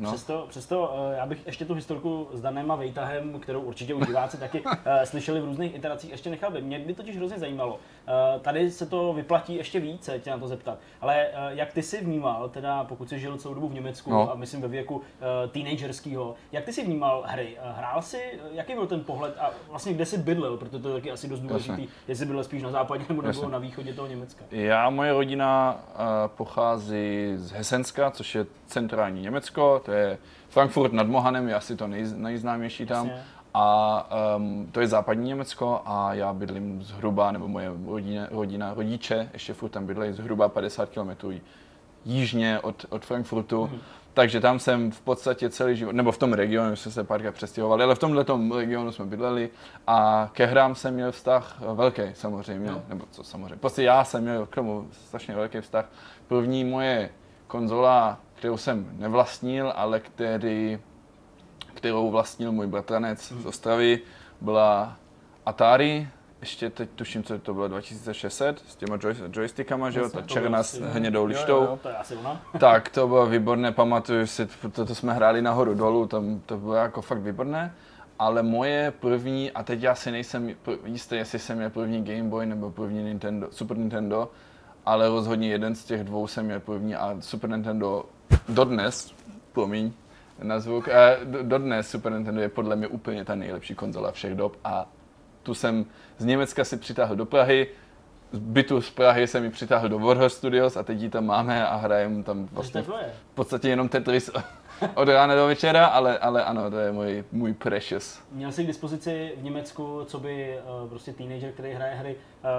no. Přesto, přesto eh, já bych ještě tu historku s Danem a Vejtahem, kterou určitě už diváci taky eh, slyšeli v různých iteracích, ještě nechal by. Mě by totiž hrozně zajímalo. Eh, Tady se to vyplatí ještě víc, se tě na to zeptat. Ale jak ty si vnímal, teda pokud jsi žil celou dobu v Německu No. a myslím ve věku teenagerského, jak ty si vnímal hry? Hrál eh, jaký byl ten pohled a vlastně kde jsi bydlel, protože to je taky asi dost důležitý, jestli bydlel spíš na západě nebo, nebo na východě toho Německa. Já, moje rodina pochází z Hesenska, což je centrální Německo, to je Frankfurt nad Mohanem, je asi to nej, nejznámější tam. Jasně. A um, to je západní Německo a já bydlím zhruba, nebo moje rodina, rodina rodiče ještě furt tam bydlejí zhruba 50 km jižně od, od Frankfurtu. Mhm. Takže tam jsem v podstatě celý život, nebo v tom regionu jsme se párkrát přestěhovali, ale v tomhle regionu jsme bydleli a ke hrám jsem měl vztah velký samozřejmě, No. nebo co samozřejmě. Prostě já jsem měl k tomu strašně velký vztah. První moje konzola, kterou jsem nevlastnil, ale který, kterou vlastnil můj bratranec z Ostravy, byla Atari, ještě teď tuším, co to bylo 2600, s těma joy, joystickama, že jo, ta černá s hnědou lištou. jo, jo, to je asi ona. Tak, to bylo výborné, pamatuju si, to, to jsme hráli nahoru dolů, tam to bylo jako fakt výborné. Ale moje první, a teď já si nejsem jistý, jestli jsem měl první Game Boy nebo první Nintendo, Super Nintendo, ale rozhodně jeden z těch dvou jsem měl první a Super Nintendo dodnes, promiň, na zvuk, eh, do- dodnes Super Nintendo je podle mě úplně ta nejlepší konzola všech dob a tu jsem z Německa si přitáhl do Prahy, z bytu z Prahy jsem ji přitáhl do Warhorse Studios a teď ji tam máme a hrajeme tam vlastně v podstatě jenom Tetris od rána do večera, ale, ale ano, to je můj, můj precious. Měl jsi k dispozici v Německu, co by uh, prostě teenager, který hraje hry,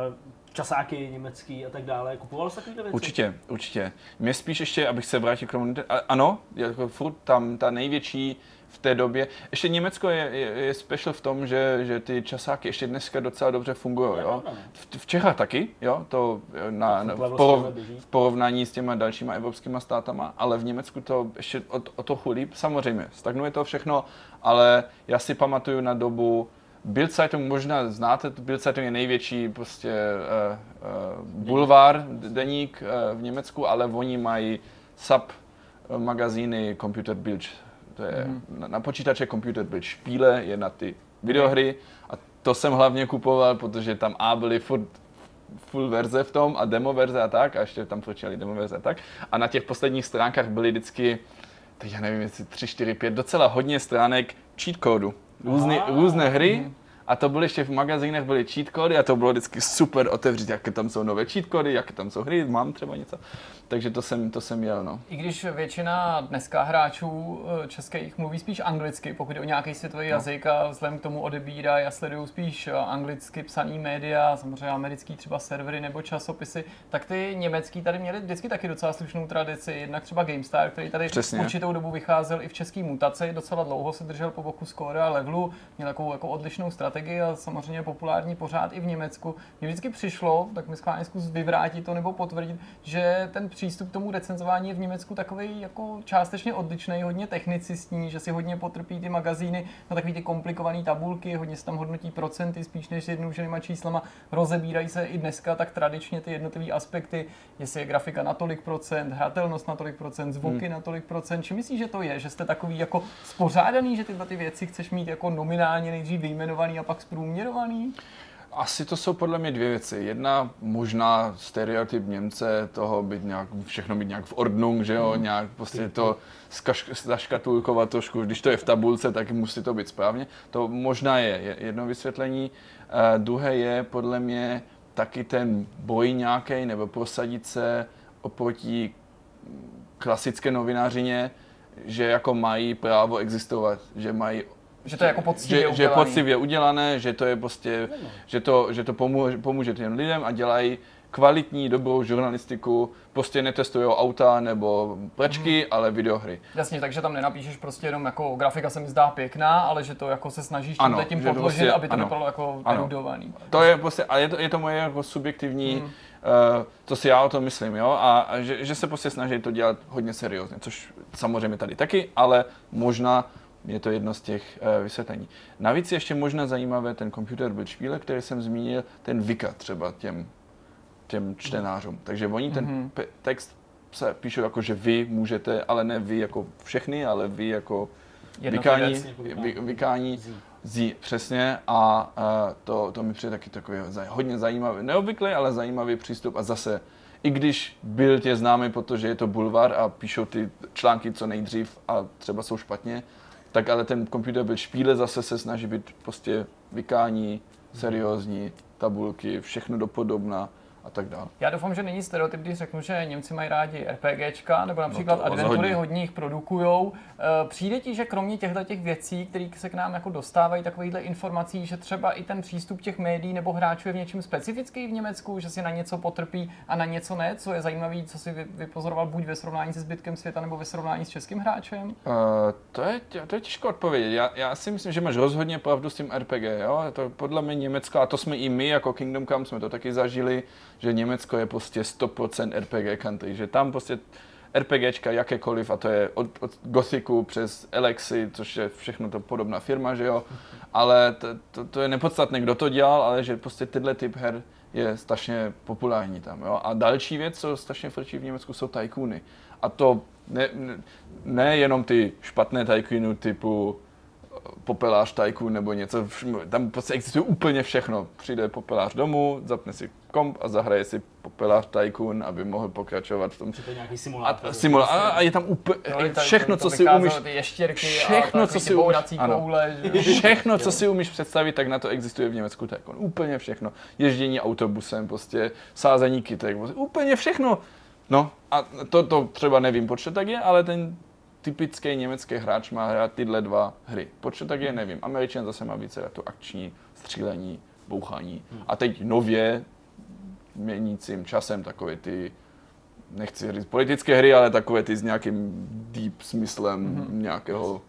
uh, časáky německý a tak dále. Kupoval jsi takovýhle věci? Určitě, určitě. Mě spíš ještě, abych se vrátil k tomu, ano, jako furt tam ta největší v té době. Ještě Německo je, je, je special v tom, že, že ty časáky ještě dneska docela dobře fungují. Jo? pravda, no. V, v Čechách taky, jo? To eh, na, na, v, Level porov, v porovnání s těma dalšíma evropskýma státama, ale v Německu to ještě o, o to líp. Samozřejmě, stagnuje to všechno, ale já si pamatuju na dobu Bild Zeitung možná znáte, Bild Zeitung je největší prostě uh, uh, bulvár, deník uh, v Německu, ale oni mají sub magazíny Computer Bild. To je mm. na, na počítače Computer Bild špíle, je na ty videohry a to jsem hlavně kupoval, protože tam A byly furt full verze v tom a demo verze a tak, a ještě tam točili demo verze a tak. A na těch posledních stránkách byly vždycky, teď já nevím, jestli 3, 4, 5, docela hodně stránek cheat kódu. Různé, Aha. různé hry, a to byly ještě v magazínech, byly cheat kódy a to bylo vždycky super otevřít, jaké tam jsou nové cheat kódy, jaké tam jsou hry, mám třeba něco. Takže to jsem, to jsem měl, no. I když většina dneska hráčů eh, českých mluví spíš anglicky, pokud jde o nějaký světový No. jazyk a vzhledem k tomu odebírají a sledují spíš eh, anglicky psaný média, samozřejmě americký třeba servery nebo časopisy, tak ty německý tady měli vždycky taky docela slušnou tradici. Jednak třeba GameStar, který tady Přesně. určitou dobu vycházel i v české mutaci, docela dlouho se držel po boku Score a Levelu, měl takovou jako odlišnou strategii a samozřejmě je populární pořád i v Německu. Mně vždycky přišlo, tak mi schválně zkus vyvrátit to nebo potvrdit, že ten přístup k tomu recenzování je v Německu takový jako částečně odlišný, hodně technicistní, že si hodně potrpí ty magazíny na takový ty komplikované tabulky, hodně se tam hodnotí procenty spíš než jednodušenýma číslama, rozebírají se i dneska tak tradičně ty jednotlivé aspekty, jestli je grafika na tolik procent, hratelnost na tolik procent, zvuky na tolik procent. Či myslíš, že to je, že jste takový jako spořádaný, že tyhle ty věci chceš mít jako nominálně nejdřív vyjmenovaný a pak zprůměrovaný? Asi to jsou podle mě dvě věci. Jedna možná stereotyp Němce toho být nějak, všechno mít nějak v ordnung, že jo, nějak prostě to skaš- zaškatulkovat trošku, když to je v tabulce, tak musí to být správně. To možná je je jedno vysvětlení. Uh, druhé je podle mě taky ten boj nějaký nebo prosadit se oproti klasické novinářině, že jako mají právo existovat, že mají Že to je jako poctivě že, že je poctivě udělané, že to je prostě, že to, že to pomůže, pomůže těm lidem a dělají kvalitní, dobrou žurnalistiku, prostě netestují auta nebo plečky, ale videohry. Jasně, takže tam nenapíšeš prostě jenom jako grafika se mi zdá pěkná, ale že to jako se snažíš Ano, tím že to podložit, prostě- aby to ano. vypadalo jako Ano. erudovaný. To je prostě, ale je to, je to moje jako subjektivní, hmm. uh, to si já o tom myslím, jo, a, a že, že se prostě snaží to dělat hodně seriózně, což samozřejmě tady taky, ale možná je to jedno z těch uh, vysvětlení. Navíc je ještě možná zajímavé ten computer build špíle, který jsem zmínil, ten vyka třeba těm, těm čtenářům. Takže oni ten Mhm. pe- text se píšou jako, že vy můžete, ale ne vy jako všechny, ale vy jako vykání, vy, vykání. Zí. zí, přesně a, a to, to mi přijde taky takový hodně zajímavý, neobvyklý, ale zajímavý přístup a zase, i když byl tě známý, protože je to bulvar a píšou ty články co nejdřív a třeba jsou špatně, tak ale ten počítač byl špíle zase se snaží být prostě vykání, seriózní, tabulky, všechno dopodobná a tak dále. Já doufám, že není stereotyp, když řeknu, že Němci mají rádi RPGčka, nebo například to adventury, hodně jich produkujou. Eh, Přijde ti, že kromě těchto těch věcí, které se k nám jako dostávají, takovýchhle informací, že třeba i ten přístup těch médií nebo hráčů je v něčem specifický v Německu, že si na něco potrpí a na něco ne, co je zajímavé, co si vy- vypozoroval buď ve srovnání se zbytkem světa nebo ve srovnání s českým hráčem? Uh, to, je, to je těžko odpovědět. Já, já si myslím, že máš rozhodně pravdu s tím RPG. Jo? To podle mě Německo, a to jsme i my jako Kingdom Come, jsme to taky zažili, že Německo je prostě 100% RPG country, že tam prostě RPGčka jakékoliv, a to je od, od Gothicu přes Alexi, což je všechno to podobná firma, že jo, ale to, to, to je nepodstatné, kdo to dělal, ale že prostě tyhle typ her je strašně populární tam, jo. A další věc, co strašně frčí v Německu, jsou tajkuny. A to ne, ne, ne jenom ty špatné tajkuny typu popelář Tycoon nebo něco, tam prostě existuje úplně všechno. Přijde popelář domů, zapne si komp a zahraje si popelář Tycoon, aby mohl pokračovat v tom. To je nějaký A, simulátor. simula, a, a je tam úplně No, všechno, to co si umíš, všechno, a co si umíš- ano. všechno, co si umíš představit, tak na to existuje v Německu Tycoon. Úplně všechno. Ježdění autobusem, prostě sázení kytek, prostě úplně všechno. No a to, to třeba nevím, proč to tak je, ale ten typický německý hráč má hrát tyhle dva hry. Proč tak je, nevím. Američan zase má více to akční, střílení, bouchání. A teď nově, měnícím časem, takové ty, nechci říct politické hry, ale takové ty s nějakým deep smyslem mm-hmm. nějakého,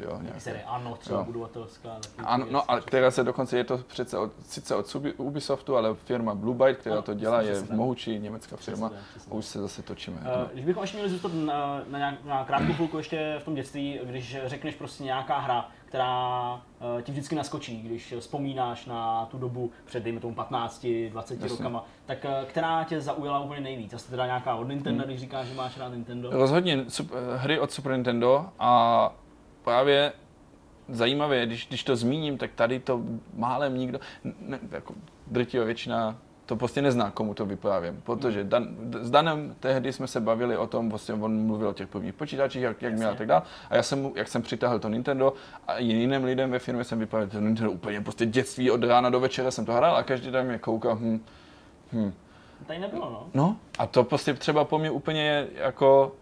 že jo, nějaké. ANO, třeba Jo. budovatelská. Ano, věci, no a která se dokonce, je to přece od, sice od Ubisoftu, ale firma Blue Byte, která Ano, to dělá, je mohoučí německá firma. Přesně přesně A už se zase točíme. Eh, Když bychom ještě měli zůstat na, na, nějak, na krátkou chvilku ještě v tom dětství, když řekneš prostě nějaká hra, která eh, ti vždycky naskočí, když vzpomínáš na tu dobu před, dejme tomu, 15, 20 Jasně. rokama, tak eh, která tě zaujala úplně nejvíc? Asi teda nějaká od Nintendo, Hmm. když říkáš, že máš rád Nintendo. Rozhodně sup- hry od Super Nintendo a právě zajímavé, když, když to zmíním, tak tady to málem nikdo, ne, jako drtivá většina to prostě nezná, komu to vyprávím. Protože Dan, s Danem tehdy jsme se bavili o tom, vlastně on mluvil o těch prvních počítačích, jak, jak měl a tak dále. A já jsem, jak jsem přitáhl to Nintendo a jiným lidem ve firmě jsem vyprávěl, to Nintendo úplně prostě dětství od rána do večera jsem to hrál a každý den mě koukal, hm, hm, Tady nebylo, no. No a to prostě třeba po mně úplně je jako,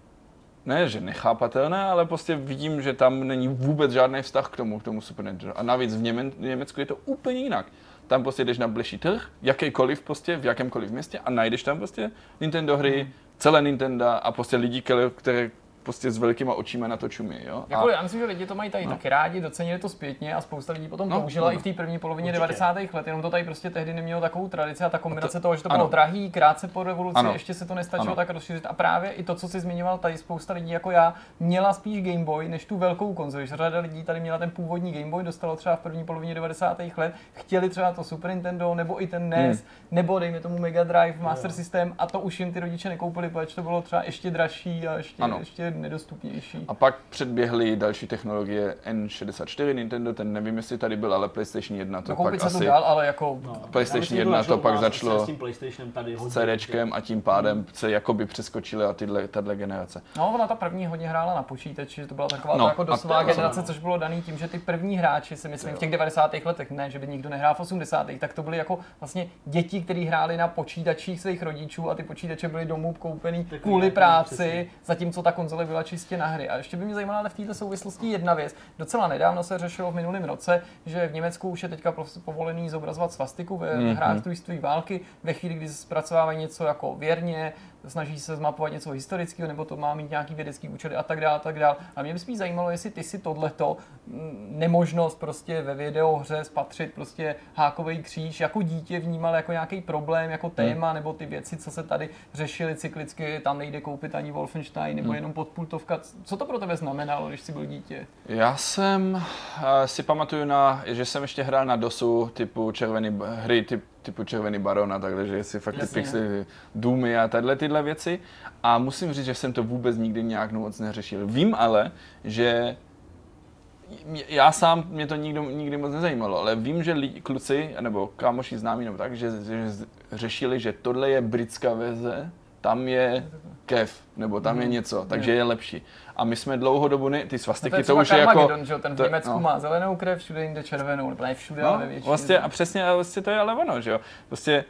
ne, že nechápatelné, ale prostě vidím, že tam není vůbec žádný vztah k tomu, k tomu Super Nintendo. A navíc v, Němen, Německu je to úplně jinak. Tam prostě jdeš na bližší trh, jakýkoliv prostě, v jakémkoliv městě a najdeš tam prostě Nintendo hry, celé Nintendo a prostě lidi, které, které prostě s velkýma očima na to čumí, jo. A, Jako, já myslím, že lidi to mají tady no. taky rádi, docenili to zpětně a spousta lidí potom No, no, toužila no. i v té první polovině Určitě. 90. let, jenom to tady prostě tehdy nemělo takovou tradici a ta kombinace to- toho, že to ano. bylo drahý, krátce po revoluci, Ano. ještě se to nestačilo Ano. tak rozšířit a právě i to, co jsi zmiňoval, tady spousta lidí jako já měla spíš Game Boy než tu velkou konzoli, že řada lidí tady měla ten původní Game Boy, dostalo třeba v první polovině 90. let, chtěli třeba to Super Nintendo nebo i ten NES, nebo dejme tomu Mega Drive, Master System a to už jim ty rodiče nekoupili, protože to bylo třeba ještě dražší a ještě, Ano. ještě nedostupnější. a pak předběhly další technologie N64 Nintendo, ten nevím, jestli tady byl, ale PlayStation 1 to Dokoupit pak se to asi... dál, ale jako no. PlayStation Já myslím, že 1 to pak začalo S tím PlayStationem tady hodně. CDčkem a tím pádem se jakoby přeskočily a tyhle, tahle generace. No, ona ta první hodně hrála na počítači, že to byla taková No, no, jako dosová to- generace, no. což bylo daný tím, že ty první hráči si myslím v těch 90. letech, ne, že by nikdo nehrál v 80. tak to byly jako vlastně děti, kteří hráli na počítačích svých rodičů a ty počítače byly domů koupený kvůli práci, zatímco ta konzole byla čistě na hry. A ještě by mě zajímala ale v této souvislosti jedna věc. Docela nedávno se řešilo v minulém roce, že v Německu už je teďka povolený zobrazovat svastiku ve Mhm. hrách druhé války, ve chvíli, kdy zpracovávají něco jako věrně, snaží se zmapovat něco historického, nebo to má mít nějaký vědecký účely a tak dále, a tak dále. A mě by spíš zajímalo, jestli ty si tohleto mm, nemožnost prostě ve videohře spatřit prostě hákový kříž jako dítě vnímal jako nějaký problém, jako téma, nebo ty věci, co se tady řešily cyklicky, tam nejde koupit ani Wolfenstein, nebo jenom podpultovka. Co to pro tebe znamenalo, když jsi byl dítě? Já jsem eh, si pamatuju na, že jsem ještě hrál na DOSu typu červený, hry typ, typu červený baron a takhle, že si fakt ty Jasně. pixely, Doomy a tahle tyhle věci. A musím říct, že jsem to vůbec nikdy nějak moc neřešil. Vím ale, že já sám mě to nikdo, nikdy moc nezajímalo, ale vím, že lidi, kluci, nebo kámoši známí nebo tak, že, že řešili, že tohle je britská verze, tam je kev, nebo tam je něco, takže je lepší. A my jsme dlouho dobu, ne, ty Mhm. No to svastiky, je to už je jako... Carmageddon, že ten v Německu no. má zelenou krev, všude jinde červenou, nebo ne všude, ale No, většině. vlastně a přesně, a vlastně to je ale ono, že jo. Prostě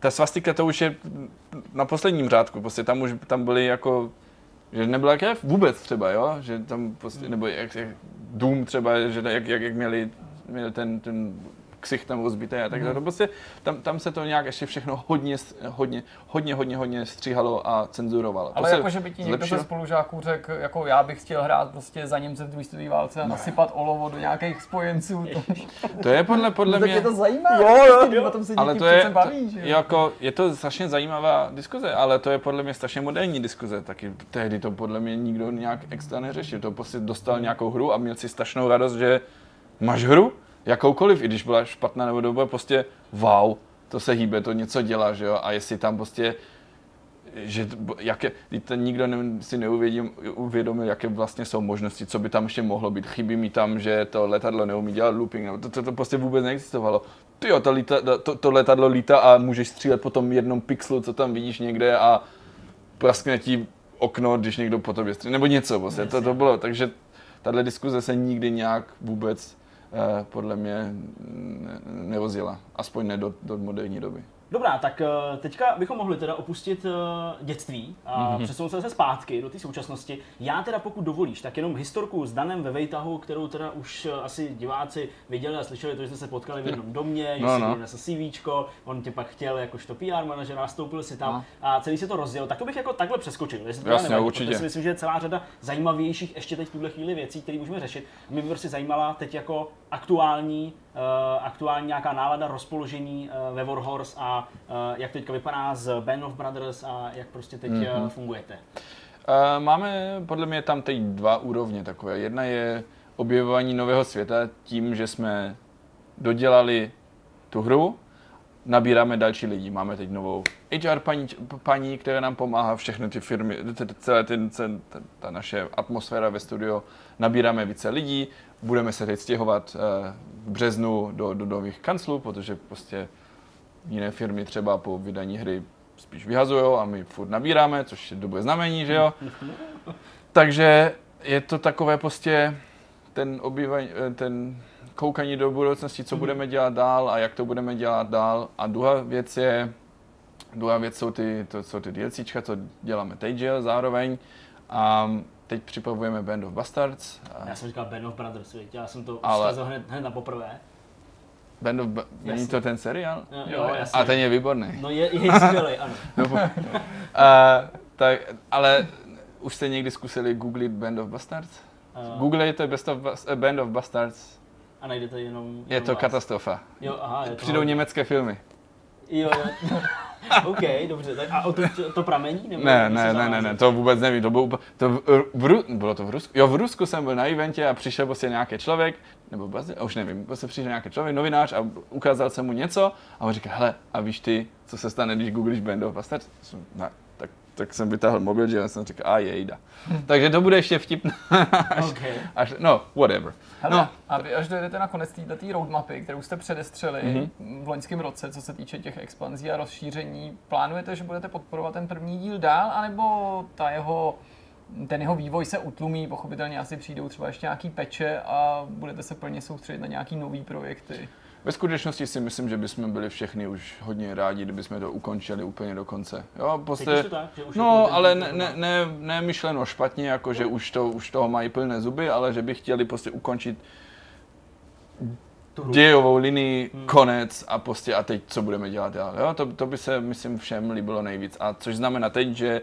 ta svastika to už je na posledním řádku, prostě tam už tam byly jako, že nebyla krev vůbec třeba, jo, že tam prostě, nebo jak, jak Doom třeba, že jak, jak, jak měli, měli ten, ten ksich tam rozbité a tak dále. To prostě tam, tam se to nějak ještě všechno hodně, hodně, hodně, hodně, hodně stříhalo a cenzurovalo. To Ale jako, že by ti někdo zlepšilo. ze spolužáků řekl, jako já bych chtěl hrát prostě za Němce v druhé světové válce a nasypat olovo do nějakých spojenců. To, To je podle, podle tak mě... je to zajímavé. Jo, jo, jo. O tom se ale to je, baví, že to, jo? jako, je to strašně zajímavá diskuze, ale to je podle mě strašně moderní diskuze. Taky tehdy to podle mě nikdo nějak extra neřešil. To prostě dostal nějakou hru a měl si strašnou radost, že máš hru, jakoukoliv, i když byla špatná nebo dobrá, prostě wow, to se hýbe, to něco dělá, že jo, a jestli tam prostě že jaké, to nikdo ne, si neuvědomil, uvědomil, jaké vlastně jsou možnosti, co by tam ještě mohlo být. Chybí mi tam, že to letadlo neumí dělat looping, nebo to, to, to prostě vůbec neexistovalo. Ty jo, to, líta, to, to, letadlo lítá a můžeš střílet po tom jednom pixelu, co tam vidíš někde a praskne ti okno, když někdo po tobě střílí, nebo něco prostě, to, to bylo, takže tahle diskuze se nikdy nějak vůbec podle mě ne, nerozjela, aspoň ne do, do moderní doby. Dobrá, tak eh, teďka bychom mohli teda opustit eh, dětství a mm-hmm. přesunout se zpátky do té současnosti. Já teda pokud dovolíš, tak jenom historku s Danem ve Vejtahu, kterou teda už eh, asi diváci viděli a slyšeli, to, že jste se potkali v jednom domě, že No, no, no. no. CVčko, on tě pak chtěl jakožto PR manažer, nastoupil si tam No. a celý se to rozjel. Tak to bych jako takhle přeskočil, jestli to Jasně, nevadí, určitě. si myslím, že je celá řada zajímavějších ještě teď v tuhle chvíli věcí, které můžeme řešit. Mě by prostě zajímala teď jako aktuální, aktuální nějaká nálada, rozpoložení uh, ve Warhorse a uh, jak teďka vypadá z Band of Brothers a jak prostě teď mm-hmm. fungujete. Máme podle mě tam teď dva úrovně takové. Jedna je objevování nového světa tím, že jsme dodělali tu hru, nabíráme další lidi. Máme teď novou HR paní, paní která nám pomáhá, všechny ty firmy, celé ten, ten, ta, ta naše atmosféra ve studiu, nabíráme více lidí, budeme se teď stěhovat uh, v březnu do, do nových kanclů, protože prostě jiné firmy třeba po vydání hry spíš vyhazují a my furt nabíráme, což je dobré znamení, že jo. Takže je to takové prostě ten obývaj, ten koukání do budoucnosti, co budeme dělat dál a jak to budeme dělat dál. A druhá věc je, druhá věc jsou ty, to jsou ty DLCčka, co děláme teď, že jo, zároveň. A teď připravujeme Band of Bastards. A Já jsem říkal Band of Brothers, viď? já jsem to Ale- hned, hned na poprvé. Band of, Ba- není to ten seriál? Jo, jo, jasně. A ten je výborný. No je, je skvělý, ano. Uh, tak, ale už jste někdy zkusili googlit Band of Bastards? Uh, Googlejte Best of, eh, Band of Bastards. A najdete jenom... Je jenom to vás. katastrofa. Jo, aha, je to Přijdou německé filmy. Jo, jo. OK, dobře. Tak a o to, to pramení? Nebo Ne, ne, ne, ne, ne, to vůbec nevím. To bylo, to v, v, bylo to v Rusku? Jo, v Rusku jsem byl na eventě a přišel prostě nějaký člověk, nebo Brazil, už nevím, prostě přišel nějaký člověk, novinář a ukázal jsem mu něco a on říká, hele, a víš ty, co se stane, když googlíš Band of Bastards? Tak, jsem vytáhl mobil, že já jsem říkal, a jejda. Takže to bude ještě vtipné. až, OK. až, no, whatever. Hele, No. a vy až dojedete na konec této roadmapy, kterou jste předestřeli Mhm. mm-hmm. v loňském roce, co se týče těch expanzí a rozšíření, plánujete, že budete podporovat ten první díl dál, anebo ta jeho, ten jeho vývoj se utlumí, pochopitelně asi přijdou třeba ještě nějaký peče a budete se plně soustředit na nějaký nový projekty? Ve skutečnosti si myslím, že bychom byli všechny už hodně rádi, kdybychom to ukončili úplně do konce. Jo, to tak, že už no, ale ne, ne, ne, ne myšleno špatně, jako že už, to, už toho mají plné zuby, ale že by chtěli prostě ukončit dějovou linii, konec a prostě a teď co budeme dělat dál. Jo, to, to by se, myslím, všem líbilo nejvíc. A což znamená teď, že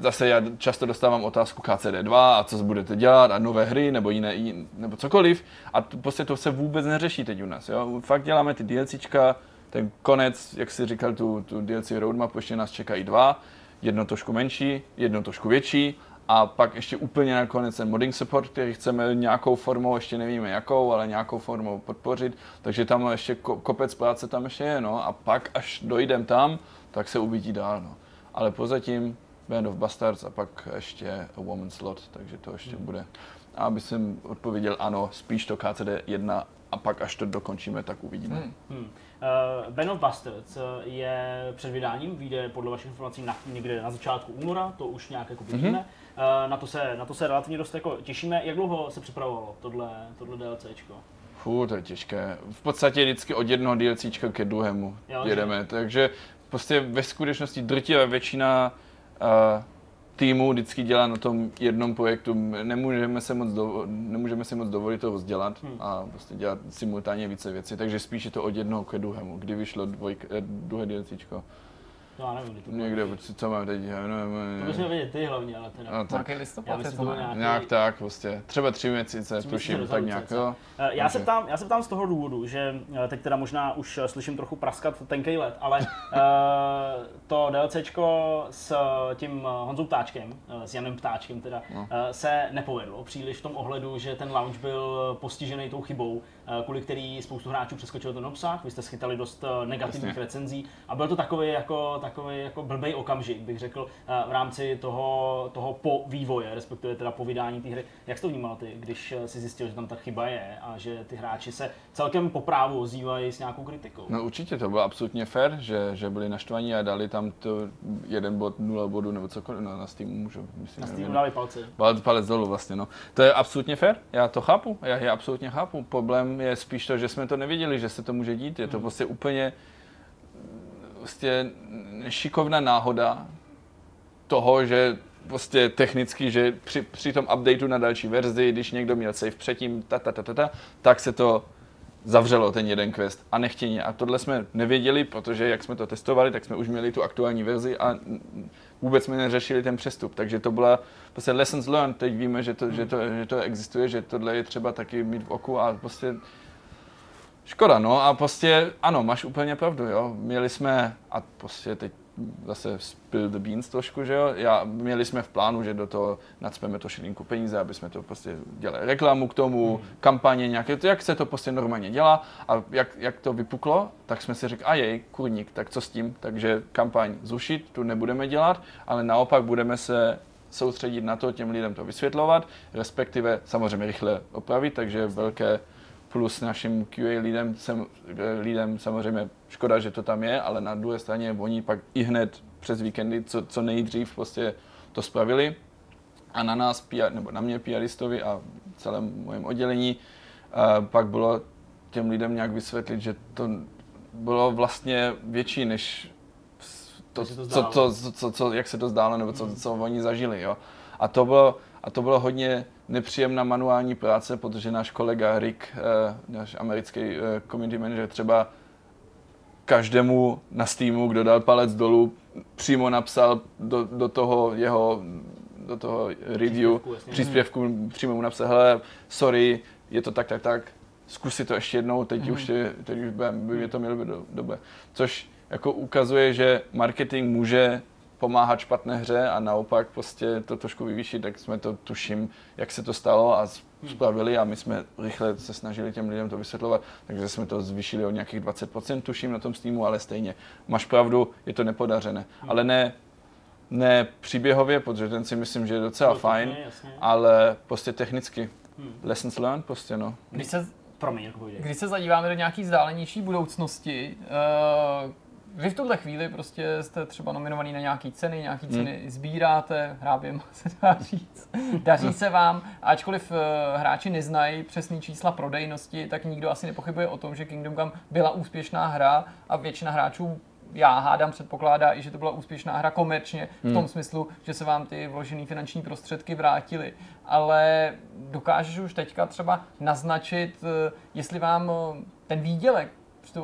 zase já často dostávám otázku KCD2 a co budete dělat a nové hry nebo jiné, jin- nebo cokoliv a to, prostě to se vůbec neřeší teď u nás. Jo? Fakt děláme ty DLCčka, ten konec, jak jsi říkal, tu, tu DLC roadmap, ještě nás čekají dva, jedno trošku menší, jedno trošku větší a pak ještě úplně nakonec ten modding support, který chceme nějakou formou, ještě nevíme jakou, ale nějakou formou podpořit, takže tam ještě ko- kopec práce tam ještě je, no, a pak až dojdem tam, tak se uvidí dál, no. Ale pozatím Band of Bastards a pak ještě A Woman's Lot, takže to ještě bude. A aby jsem odpověděl ano, spíš to KCD 1 a pak až to dokončíme, tak uvidíme. Hmm. Hmm. Uh, Band of Bastards uh, je před vydáním, vyjde podle vašich informací na, někde na začátku února, to už nějak jako vidíme. Mm-hmm. Uh, na, to se, na to se relativně dost jako těšíme. Jak dlouho se připravovalo tohle, tohle DLCčko? Fů, to je těžké. V podstatě vždycky od jednoho DLCčka ke druhému Jo, že? jedeme, takže prostě ve skutečnosti drtivá většina týmu vždycky dělá na tom jednom projektu. Nemůžeme, se moc dovo- nemůžeme si moc dovolit to dělat Hmm. a prostě dělat simultánně více věcí, takže spíš je to od jednoho ke druhému. Kdy vyšlo dvojk, eh, druhé DLCčko? To já nevím, kdy to Někde, co máme teď? Já nevím, To bychom vědět ty hlavně, ale teda. No, tak, Já listopad myslím, je to nějaký- nějak tak prostě. Třeba tři měsíce, tuším, tak nějak, jo. Eh, Já se, Takže- ptám, já se ptám z toho důvodu, že eh, teď teda možná už eh, slyším trochu praskat tenkej let, ale to DLCčko s tím Honzou Ptáčkem, s Janem Ptáčkem teda, No. se nepovedlo příliš v tom ohledu, že ten launch byl postižený tou chybou, kvůli který spoustu hráčů přeskočilo ten obsah, vy jste schytali dost negativních Jasně. recenzí a byl to takový jako takový jako blbej okamžik, bych řekl, eh, v rámci toho, toho po vývoje, respektive teda po vydání té hry. Jak jsi to vnímal ty, když eh, si zjistil, že tam ta chyba je a že ty hráči se celkem po právu ozývají s nějakou kritikou? No určitě, to bylo absolutně fair, že, že byli naštvaní a dali tam to jeden bod, nula bodů nebo cokoliv, no, na Steamu můžu, myslím, Na nevím, Steamu dali palce. Palec, palec dolů vlastně, no. To je absolutně fair, já to chápu, já je absolutně chápu. Problém je spíš to, že jsme to nevěděli, že se to může dít. Je to prostě úplně prostě šikovná náhoda toho, že prostě technicky, že při, při tom updateu na další verzi, když někdo měl save předtím, ta, ta, ta, ta, ta, tak se to zavřelo ten jeden quest a nechtěně. A tohle jsme nevěděli, protože jak jsme to testovali, tak jsme už měli tu aktuální verzi a vůbec jsme neřešili ten přestup. Takže to byla prostě lessons learned. Teď víme, že to, že to, že to existuje, že tohle je třeba taky mít v oku a prostě Škoda, no a prostě ano, máš úplně pravdu, jo. Měli jsme, a prostě teď zase spill the beans trošku, že jo. Já, měli jsme v plánu, že do toho nadspeme to šilinku peníze, aby jsme to prostě dělali reklamu k tomu, hmm. kampaně nějaké, to, jak se to prostě normálně dělá. A jak, jak to vypuklo, tak jsme si řekli, a jej, kurník, tak co s tím? Takže kampaň zrušit, tu nebudeme dělat, ale naopak budeme se soustředit na to, těm lidem to vysvětlovat, respektive samozřejmě rychle opravit, takže velké plus našim QA lidem, sem, lidem samozřejmě škoda, že to tam je, ale na druhé straně oni pak i hned přes víkendy co, co nejdřív prostě to spravili a na nás, PR, nebo na mě PRistovi a celém mojem oddělení a pak bylo těm lidem nějak vysvětlit, že to bylo vlastně větší než to, to co, co, co, co, jak se to zdálo, nebo co, co oni zažili. Jo. A to bylo, a to bylo hodně nepříjemná manuální práce, protože náš kolega Rick, eh, náš americký eh, community manager, třeba každému na Steamu, kdo dal palec dolů, přímo napsal do, do toho jeho do toho review, Příspěvku, jasně. příspěvku, přímo mu napsal, hele, sorry, je to tak, tak, tak, zkus si to ještě jednou, teď Mhm. už, je, teď už by, by mě to mělo být do, dobré. Což jako ukazuje, že marketing může pomáhat špatné hře a naopak prostě to trošku vyvýšit, tak jsme to tuším, jak se to stalo a Hmm. spravili a my jsme rychle se snažili těm lidem to vysvětlovat, takže jsme to zvýšili o nějakých 20% tuším na tom Steamu, ale stejně. Máš pravdu, je to nepodařené, Hmm. ale ne, ne příběhově, protože ten si myslím, že je docela No, fajn, jasně. ale prostě technicky. Hmm. Lessons learned prostě, no. Když se, Promiň, když se zadíváme do nějaký vzdálenější budoucnosti, uh, vy v tuhle chvíli prostě jste třeba nominovaný na nějaký ceny, nějaký Hmm. ceny sbíráte, hráběm se dá říct. Daří se vám, ačkoliv uh, hráči neznají přesný čísla prodejnosti, tak nikdo asi nepochybuje o tom, že Kingdom Come byla úspěšná hra a většina hráčů já hádám, předpokládá i, že to byla úspěšná hra komerčně, v tom smyslu, že se vám ty vložené finanční prostředky vrátily. Ale dokážeš už teďka třeba naznačit, eh, jestli vám eh, ten výdělek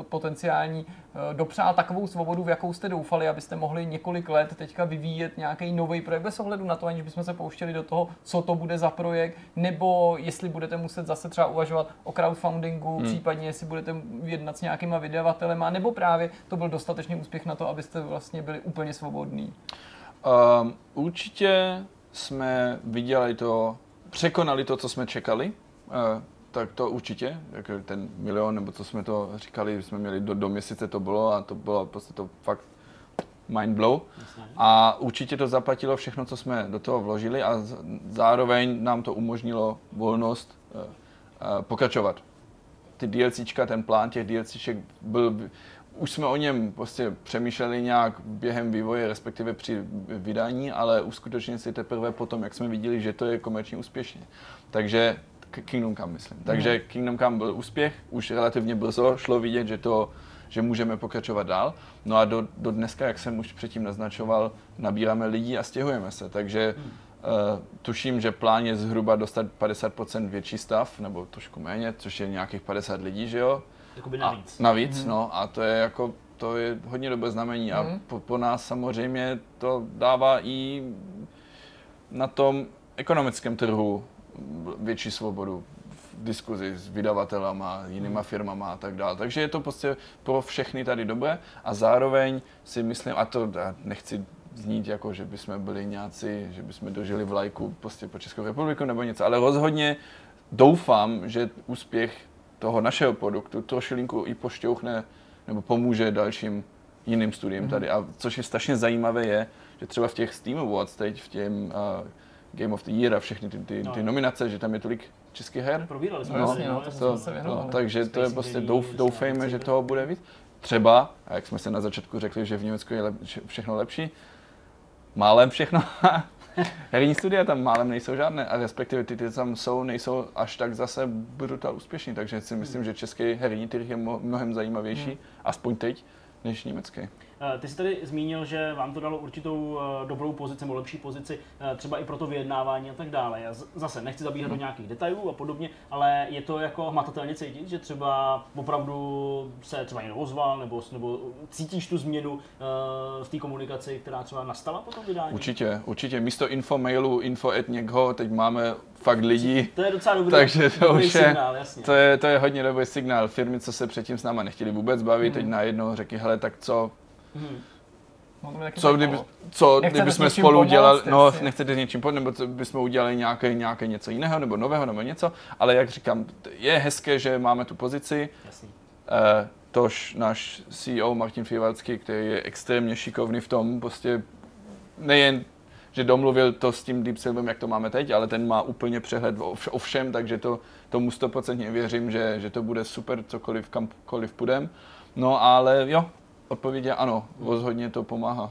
potenciální eh, dopřál takovou svobodu, v jakou jste doufali, abyste mohli několik let teďka vyvíjet nějaký nový projekt bez ohledu na to, aniž bychom se pouštěli do toho, co to bude za projekt, nebo jestli budete muset zase třeba uvažovat o crowdfundingu, hmm. případně jestli budete jednat s nějakýma vydavatelema, nebo právě to byl dostatečný úspěch na to, abyste vlastně byli úplně svobodní. Um, určitě jsme viděli to, překonali to, co jsme čekali. Uh, tak to určitě, jako ten milion, nebo co jsme to říkali, jsme měli do, do měsíce to bylo a to bylo prostě to fakt mind blow. A určitě to zaplatilo všechno, co jsme do toho vložili a zároveň nám to umožnilo volnost uh, uh, pokračovat. Ty DLCčka, ten plán těch DLCček byl, už jsme o něm prostě přemýšleli nějak během vývoje, respektive při vydání, ale uskutečnili si teprve potom, jak jsme viděli, že to je komerčně úspěšně. Takže Kingdom Come, myslím. Takže Kingdom Come byl úspěch, už relativně brzo šlo vidět, že to že můžeme pokračovat dál. No a do, do dneska, jak jsem už předtím naznačoval, nabíráme lidi a stěhujeme se. Takže uh, tuším, že plán je zhruba dostat 50% větší stav, nebo trošku méně, což je nějakých 50 lidí, že jo? Jakoby A, navíc. navíc, no. A to je jako, to je hodně dobré znamení. A Mhm. po, po nás samozřejmě to dává i na tom ekonomickém trhu větší svobodu v diskuzi s vydavatelama, jinýma firmama a tak dále. Takže je to prostě pro všechny tady dobré a zároveň si myslím, a to já nechci znít jako, že bychom byli nějací, že bychom dožili vlajku prostě po Českou republiku nebo něco, ale rozhodně doufám, že úspěch toho našeho produktu trošilinku i pošťouchne nebo pomůže dalším jiným studiem tady. A což je strašně zajímavé je, že třeba v těch Steam Awards teď, v těm uh, Game of the Year a všechny ty, ty, ty No. nominace, že tam je tolik českých her. Probírali jsme No, to, jasně, no, to. To, to, věnovali. takže to je prostě, douf, doufejme, že toho bude víc. Třeba, a jak jsme se na začátku řekli, že v Německu je lep, všechno lepší, málem všechno. Herní studia tam málem nejsou žádné, a respektive ty, ty tam jsou, nejsou až tak zase brutal úspěšní, takže si myslím, že český herní trh je mnohem zajímavější, aspoň teď, než německý. Eh, Ty jsi tady zmínil, že vám to dalo určitou eh, dobrou pozici, nebo lepší pozici, eh, třeba i pro to vyjednávání a tak dále. Já zase nechci zabíhat do nějakých detailů a podobně, ale je to jako hmatatelně cítit, že třeba opravdu se třeba někdo ozval, nebo, nebo cítíš tu změnu v té komunikaci, která třeba nastala po tom vydání? Určitě, určitě. Místo info mailu, info at někoho, teď máme fakt lidí, To je docela dobrý, Takže to dobrý už je- signál, jasně. To je, to je hodně dobrý signál. Firmy, co se předtím s náma nechtěli vůbec bavit, teď najednou řekli, hele, tak co, Mhm. No, co, kdyby, co kdyby jsme spolu pomoct, dělali, no, jasně. nechcete s něčím pomoct, nebo co bychom udělali nějaké, nějaké něco jiného, nebo nového, nebo něco, ale jak říkám, je hezké, že máme tu pozici, Jasný. Eh, tož náš CEO Martin Fivalský, který je extrémně šikovný v tom, prostě nejen, že domluvil to s tím Deep Silverem, jak to máme teď, ale ten má úplně přehled o všem, takže to, tomu stoprocentně věřím, že, že to bude super, cokoliv, kamkoliv půjdem. No ale jo, odpověď je ano, rozhodně to pomáhá.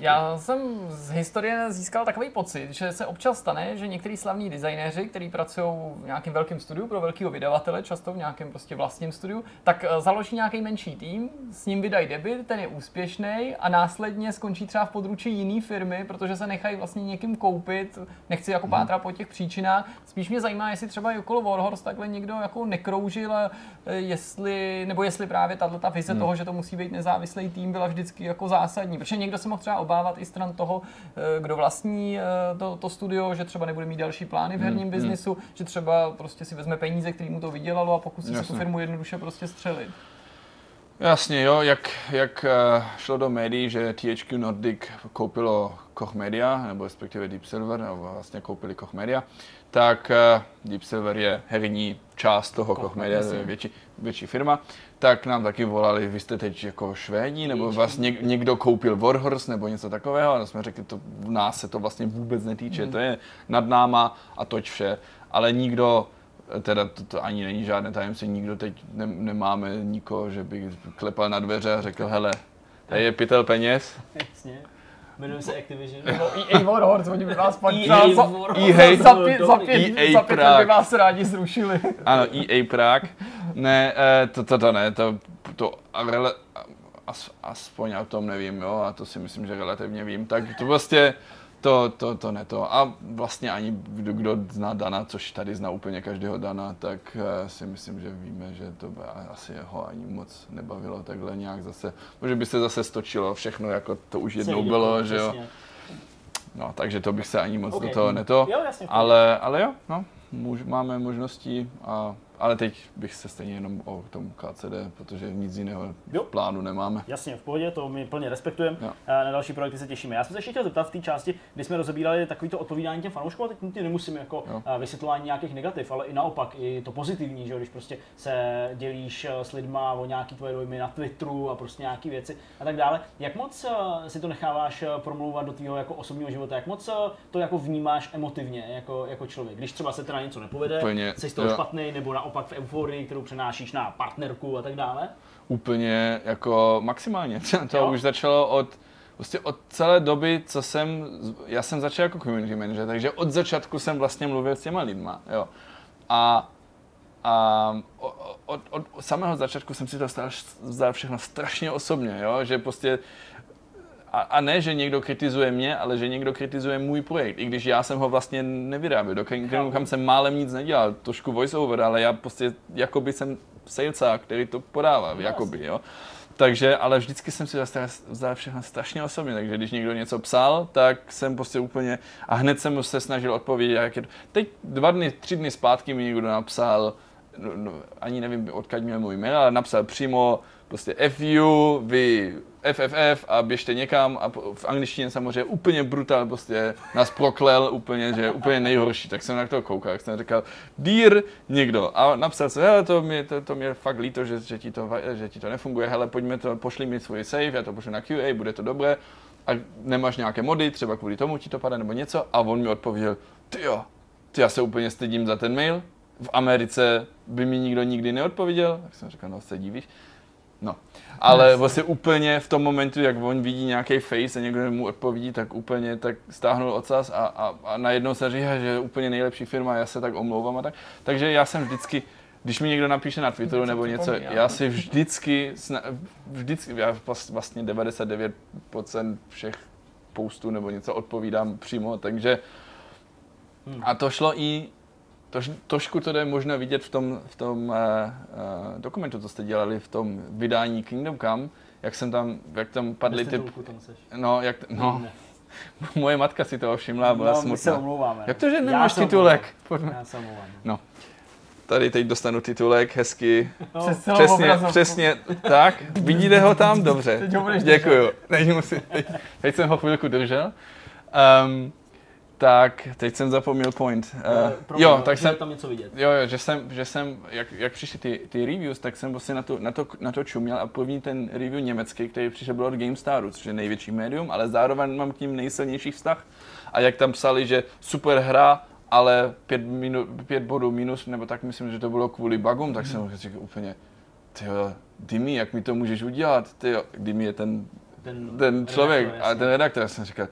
Já jsem z historie získal takový pocit, že se občas stane, že některý slavní designéři, kteří pracují v nějakém velkém studiu pro velkého vydavatele, často v nějakém prostě vlastním studiu, tak eh, založí nějaký menší tým, s ním vydají debit, ten je úspěšný a následně skončí třeba v područí jiné firmy, protože se nechají vlastně někým koupit. Nechci jako pátrat po těch příčinách. Spíš mě zajímá, jestli třeba i okolo Warhorse takhle někdo jako nekroužil, eh, jestli, nebo jestli právě tato ta vize toho, že to musí být nezávislý tým, byla vždycky jako zásadní. Protože někdo se mohl třeba obávat i stran toho, eh, kdo vlastní eh, to, to studio, že třeba nebude mít další plány v herním biznisu, že třeba prostě si vezme peníze, který mu to vydělalo a pokusí se tu Jasně. firmu jednoduše prostě střelit. Jasně, jo, jak, jak eh, šlo do médií, že THQ Nordic koupilo Koch Media, nebo respektive Deep Silver, nebo vlastně koupili Koch Media, tak Deep Silver je herní část toho Koch, Media, to je větší, větší firma, tak nám taky volali, vy jste teď jako Švédí, nebo vás něk, někdo koupil Warhorse, nebo něco takového, a jsme řekli, to v nás se to vlastně vůbec netýče, to je nad náma a toť vše, ale nikdo teda to, to ani není žádné tajemství, nikdo teď ne, nemáme nikoho, že by klepal na dveře a řekl, hele, tady je pytel peněz. Jasně. Jmenuje se Activision. EA Warhorse, oni by vás pak EA za. EA za, pět, za pět, EA za pět let by vás rádi zrušili. Ano, EA Prague. Ne, eh, to, to, to ne, to, to as, aspoň o tom nevím, jo, a to si myslím, že relativně vím, tak to prostě, to, to, to ne to. A vlastně ani kdo, kdo zná Dana, což tady zná úplně každého Dana, tak eh, si myslím, že víme, že to by asi ho ani moc nebavilo takhle nějak zase. Protože by se zase stočilo všechno, jako to už jednou bylo, že jo. No, takže to bych se ani moc Ok. do toho neto. Jo, jasně. Ale, ale jo, no, můž, máme možnosti, a, ale teď bych se stejně jenom o tom KCD, protože nic jiného Jo. v plánu nemáme. Jasně, v pohodě, to my plně respektujeme. Na další projekty se těšíme. Já jsem se ještě chtěl zeptat v té části, kdy jsme rozebírali takovýto odpovídání těm fanouškům, a teď nutně nemusím jako Jo. eh, vysvětlování nějakých negativ, ale i naopak, i to pozitivní, že když prostě se dělíš eh, s lidma o nějaký tvoje dojmy na Twitteru a prostě nějaké věci a tak dále. Jak moc eh, si to necháváš promlouvat do tvého jako osobního života? Jak moc to jako vnímáš emotivně jako, jako člověk? Když třeba se teda něco nepovede, Úplně, jsi z toho jo. špatný, nebo naopak v euforii, kterou přenášíš na partnerku a tak dále? Úplně jako maximálně. To Jo. už začalo od, prostě od celé doby, co jsem, já jsem začal jako community manager, takže od začátku jsem vlastně mluvil s těma lidma, jo. A, a od, od, od samého začátku jsem si to vzal všechno strašně osobně, jo, že prostě a, a ne, že někdo kritizuje mě, ale že někdo kritizuje můj projekt, i když já jsem ho vlastně nevyráběl, do Kingdom Come jsem málem nic nedělal, trošku voiceover, ale já prostě jakoby jsem salesák, který to podává, jakoby, jo. Takže, ale vždycky jsem si vzal všechno strašně osobně, takže když někdo něco psal, tak jsem prostě úplně, a hned jsem se snažil odpovědět, jak je to. Teď dva dny, tři dny zpátky mi někdo napsal, no, no, ani nevím, odkud měl můj mail, ale napsal přímo, prostě FU, vy FFF a běžte někam a v angličtině samozřejmě úplně brutal, prostě nás proklel úplně, že je úplně nejhorší, tak jsem na to koukal, jak jsem říkal, Dear někdo. A napsal jsem, hele, to mě, to, to mě fakt líto, že, že, ti to, že ti to nefunguje, hele, pojďme to, pošli mi svůj save, já to pošlu na QA, bude to dobré. A nemáš nějaké mody, třeba kvůli tomu ti to padá nebo něco? A on mi odpověděl, ty jo, ty já se úplně stydím za ten mail, v Americe by mi nikdo nikdy neodpověděl, tak jsem říkal, no se divíš, ale vlastně úplně v tom momentu, jak on vidí nějaký face a někdo mu odpoví, tak úplně tak stáhnul ocas a, a, a najednou se říká, že je úplně nejlepší firma, já se tak omlouvám a tak. Takže já jsem vždycky, když mi někdo napíše na Twitteru nebo něco, já si vždycky, vždycky, já vlas- vlastně 99% všech postů nebo něco odpovídám přímo, takže a to šlo i Tož, trošku to jde možná vidět v tom, v tom uh, uh, dokumentu, co jste dělali v tom vydání Kingdom Come, jak jsem tam, jak tam padly ty, tam seš. no, jak, no, Ne. moje matka si toho všimla, byla No, my se smutná. omlouváme. Jak to, že Já nemáš se titulek? Pojďme. Já se omlouvám. Tady teď dostanu titulek, hezky. No, Přes Přesně, obrazovku. přesně, tak. Vidíte ho tam? Dobře. Teď ho Děkuju. Teď, musím, teď, teď jsem ho chvilku držel. Um, tak, teď jsem zapomněl point. eh, Uh, promiň, jo, no, tak jsem, tam něco vidět. Jo, jo, že jsem, že jsem jak, jak přišly ty, ty reviews, tak jsem vlastně na to, na, to, na to čuměl a první ten review německý, který přišel byl od GameStaru, což je největší médium, ale zároveň mám k ním nejsilnější vztah. A jak tam psali, že super hra, ale pět, minu, pět bodů minus, nebo tak myslím, že to bylo kvůli bugům, tak jsem říkal úplně, tyjo, Dimi, jak mi to můžeš udělat? Tyjo, Dimi je ten, Ten, ten člověk redaktor, a ten redaktor, já jsem říkal,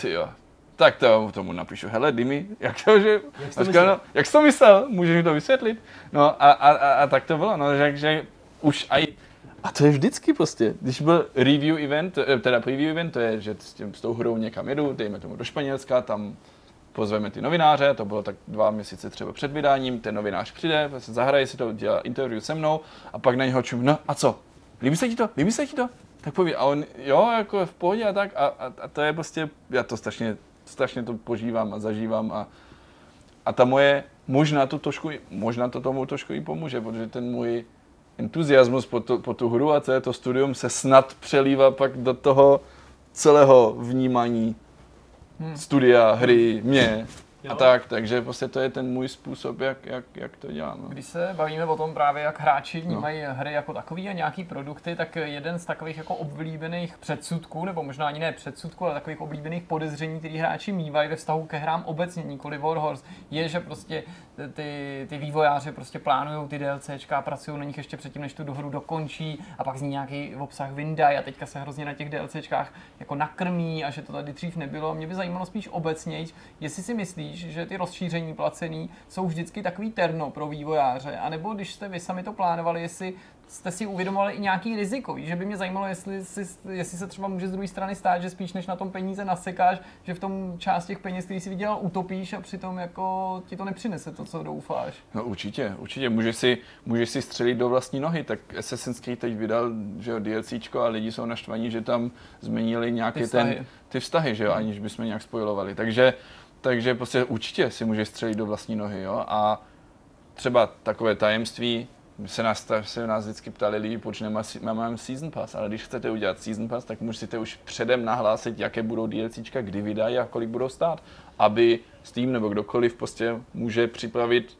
tyjo, tak to tomu napíšu, hele Dimi, jak to, že, Jak jsi to říkal, myslel? no, jak jsi to myslel, můžeš mi to vysvětlit? No a, a, a, a tak to bylo, no, že, že už aj, a to je vždycky prostě, když byl review event, eh, teda preview event, to je, že s, tím, s tou hrou někam jedu, dejme tomu do Španělska, tam pozveme ty novináře, to bylo tak dva měsíce třeba před vydáním, ten novinář přijde, vlastně zahraje si to, dělá interview se mnou a pak na něho čum, no a co, líbí se ti to, líbí se ti to? Tak poví, a on, jo, jako v pohodě a tak, a, a, a to je prostě, já to strašně, strašně to požívám a zažívám a, a ta moje, možná to trošku, možná to tomu trošku i pomůže, protože ten můj entuziasmus po, to, po tu hru a celé to studium se snad přelívá pak do toho celého vnímání Hmm. studia, hry, mě a Jo. tak, takže prostě to je ten můj způsob, jak, jak, jak to dělám. No. Když se bavíme o tom právě, jak hráči vnímají no. hry jako takový a nějaký produkty, tak jeden z takových jako oblíbených předsudků, nebo možná ani ne předsudků, ale takových oblíbených podezření, který hráči mývají ve vztahu ke hrám obecně, nikoli Warhorse, je, že prostě ty, ty vývojáři prostě plánují ty DLCčka, pracují na nich ještě předtím, než tu hru dokončí a pak z ní nějaký obsah vyndají a teďka se hrozně na těch DLCčkách jako nakrmí a že to tady dřív nebylo. Mě by zajímalo spíš obecně, jestli si myslíš, že ty rozšíření placený jsou vždycky takový terno pro vývojáře, anebo když jste vy sami to plánovali, jestli jste si uvědomovali i nějaký riziko, víš, že by mě zajímalo, jestli, si, jestli se třeba může z druhé strany stát, že spíš než na tom peníze nasekáš, že v tom část těch peněz, který si vydělal, utopíš a přitom jako ti to nepřinese to, co doufáš. No určitě, určitě. Můžeš si, můžeš si střelit do vlastní nohy, tak Assassin's Creed teď vydal že jo, DLCčko a lidi jsou naštvaní, že tam změnili nějaký Ty vztahy. ten, ty vztahy, že jo, aniž bychom nějak spojilovali. Takže, takže prostě určitě si můžeš střelit do vlastní nohy, jo, a třeba takové tajemství, se nás, se nás vždycky ptali lidi, proč nemá, máme Season Pass, ale když chcete udělat Season Pass, tak musíte už předem nahlásit, jaké budou DLCčka, kdy vydají a kolik budou stát, aby Steam nebo kdokoliv prostě může připravit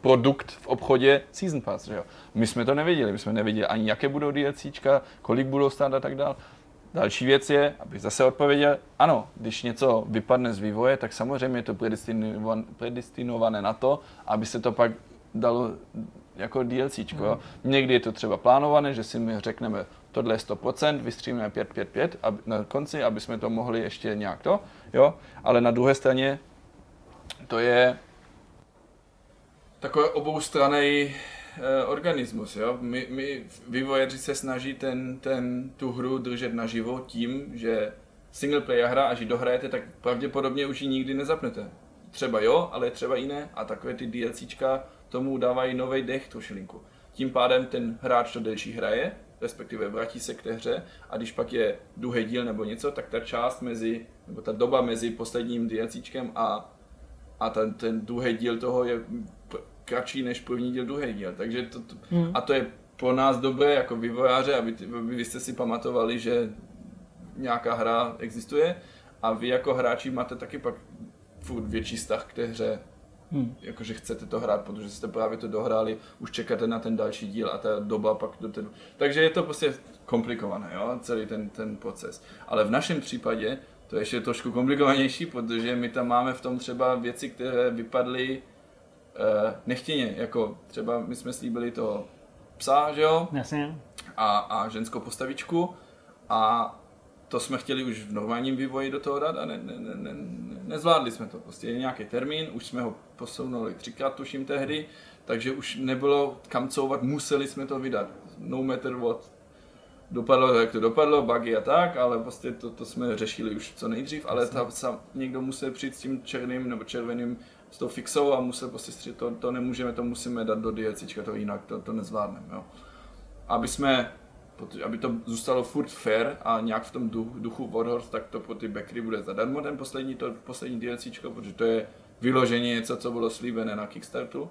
produkt v obchodě Season Pass, že jo. My jsme to nevěděli, my jsme nevěděli ani jaké budou DLCčka, kolik budou stát a tak dál. Další věc je, abych zase odpověděl, ano, když něco vypadne z vývoje, tak samozřejmě je to predestinovan- predestinované na to, aby se to pak dalo jako DLCčko. Jo. Někdy je to třeba plánované, že si my řekneme, tohle je 100%, vystřílíme 5, 5, 5 aby, na konci, aby jsme to mohli ještě nějak to, jo. Ale na druhé straně to je takový oboustranný eh, organismus. Jo? My, my vývojáři se snaží ten, ten, tu hru držet naživo tím, že single player hra, až ji dohrajete, tak pravděpodobně už ji nikdy nezapnete. Třeba jo, ale třeba i ne. A takové ty DLCčka tomu dávají nový dech, tu šilinku. Tím pádem ten hráč to delší hraje, respektive vrátí se k té hře a když pak je druhý díl nebo něco, tak ta část mezi, nebo ta doba mezi posledním DLCčkem a a ten, ten druhý díl toho je kratší než první díl, druhý díl. Takže to, to, Hmm. a to je pro nás dobré jako vývojáře, aby, aby vy jste si pamatovali, že nějaká hra existuje a vy jako hráči máte taky pak furt větší vztah k té hře. Hmm. Jakože chcete to hrát, protože jste právě to dohráli, už čekáte na ten další díl a ta doba pak do ten... Takže je to prostě komplikované, jo, celý ten, ten proces. Ale v našem případě to je ještě trošku komplikovanější, protože my tam máme v tom třeba věci, které vypadly nechtěně, jako třeba my jsme slíbili toho psa, že jo? Jasně. A, a ženskou postavičku a to jsme chtěli už v normálním vývoji do toho dát a ne, ne, ne, ne, nezvládli jsme to. Prostě je nějaký termín, už jsme ho posunuli třikrát, tuším tehdy, takže už nebylo kam couvat, museli jsme to vydat. No matter what. Dopadlo to, jak to dopadlo, bugy a tak, ale prostě to, to jsme řešili už co nejdřív, ale ta, sa, někdo musel přijít s tím černým nebo červeným s tou fixou a musel prostě střít, to, to nemůžeme, to musíme dát do DLCčka, to jinak, to, to nezvládneme, jo. Aby jsme aby to zůstalo furt fair a nějak v tom duchu, duchu Warhorse, tak to pro ty backery bude zadarmo ten poslední, to poslední DLCčko, protože to je vyloženě něco, co bylo slíbené na Kickstarteru.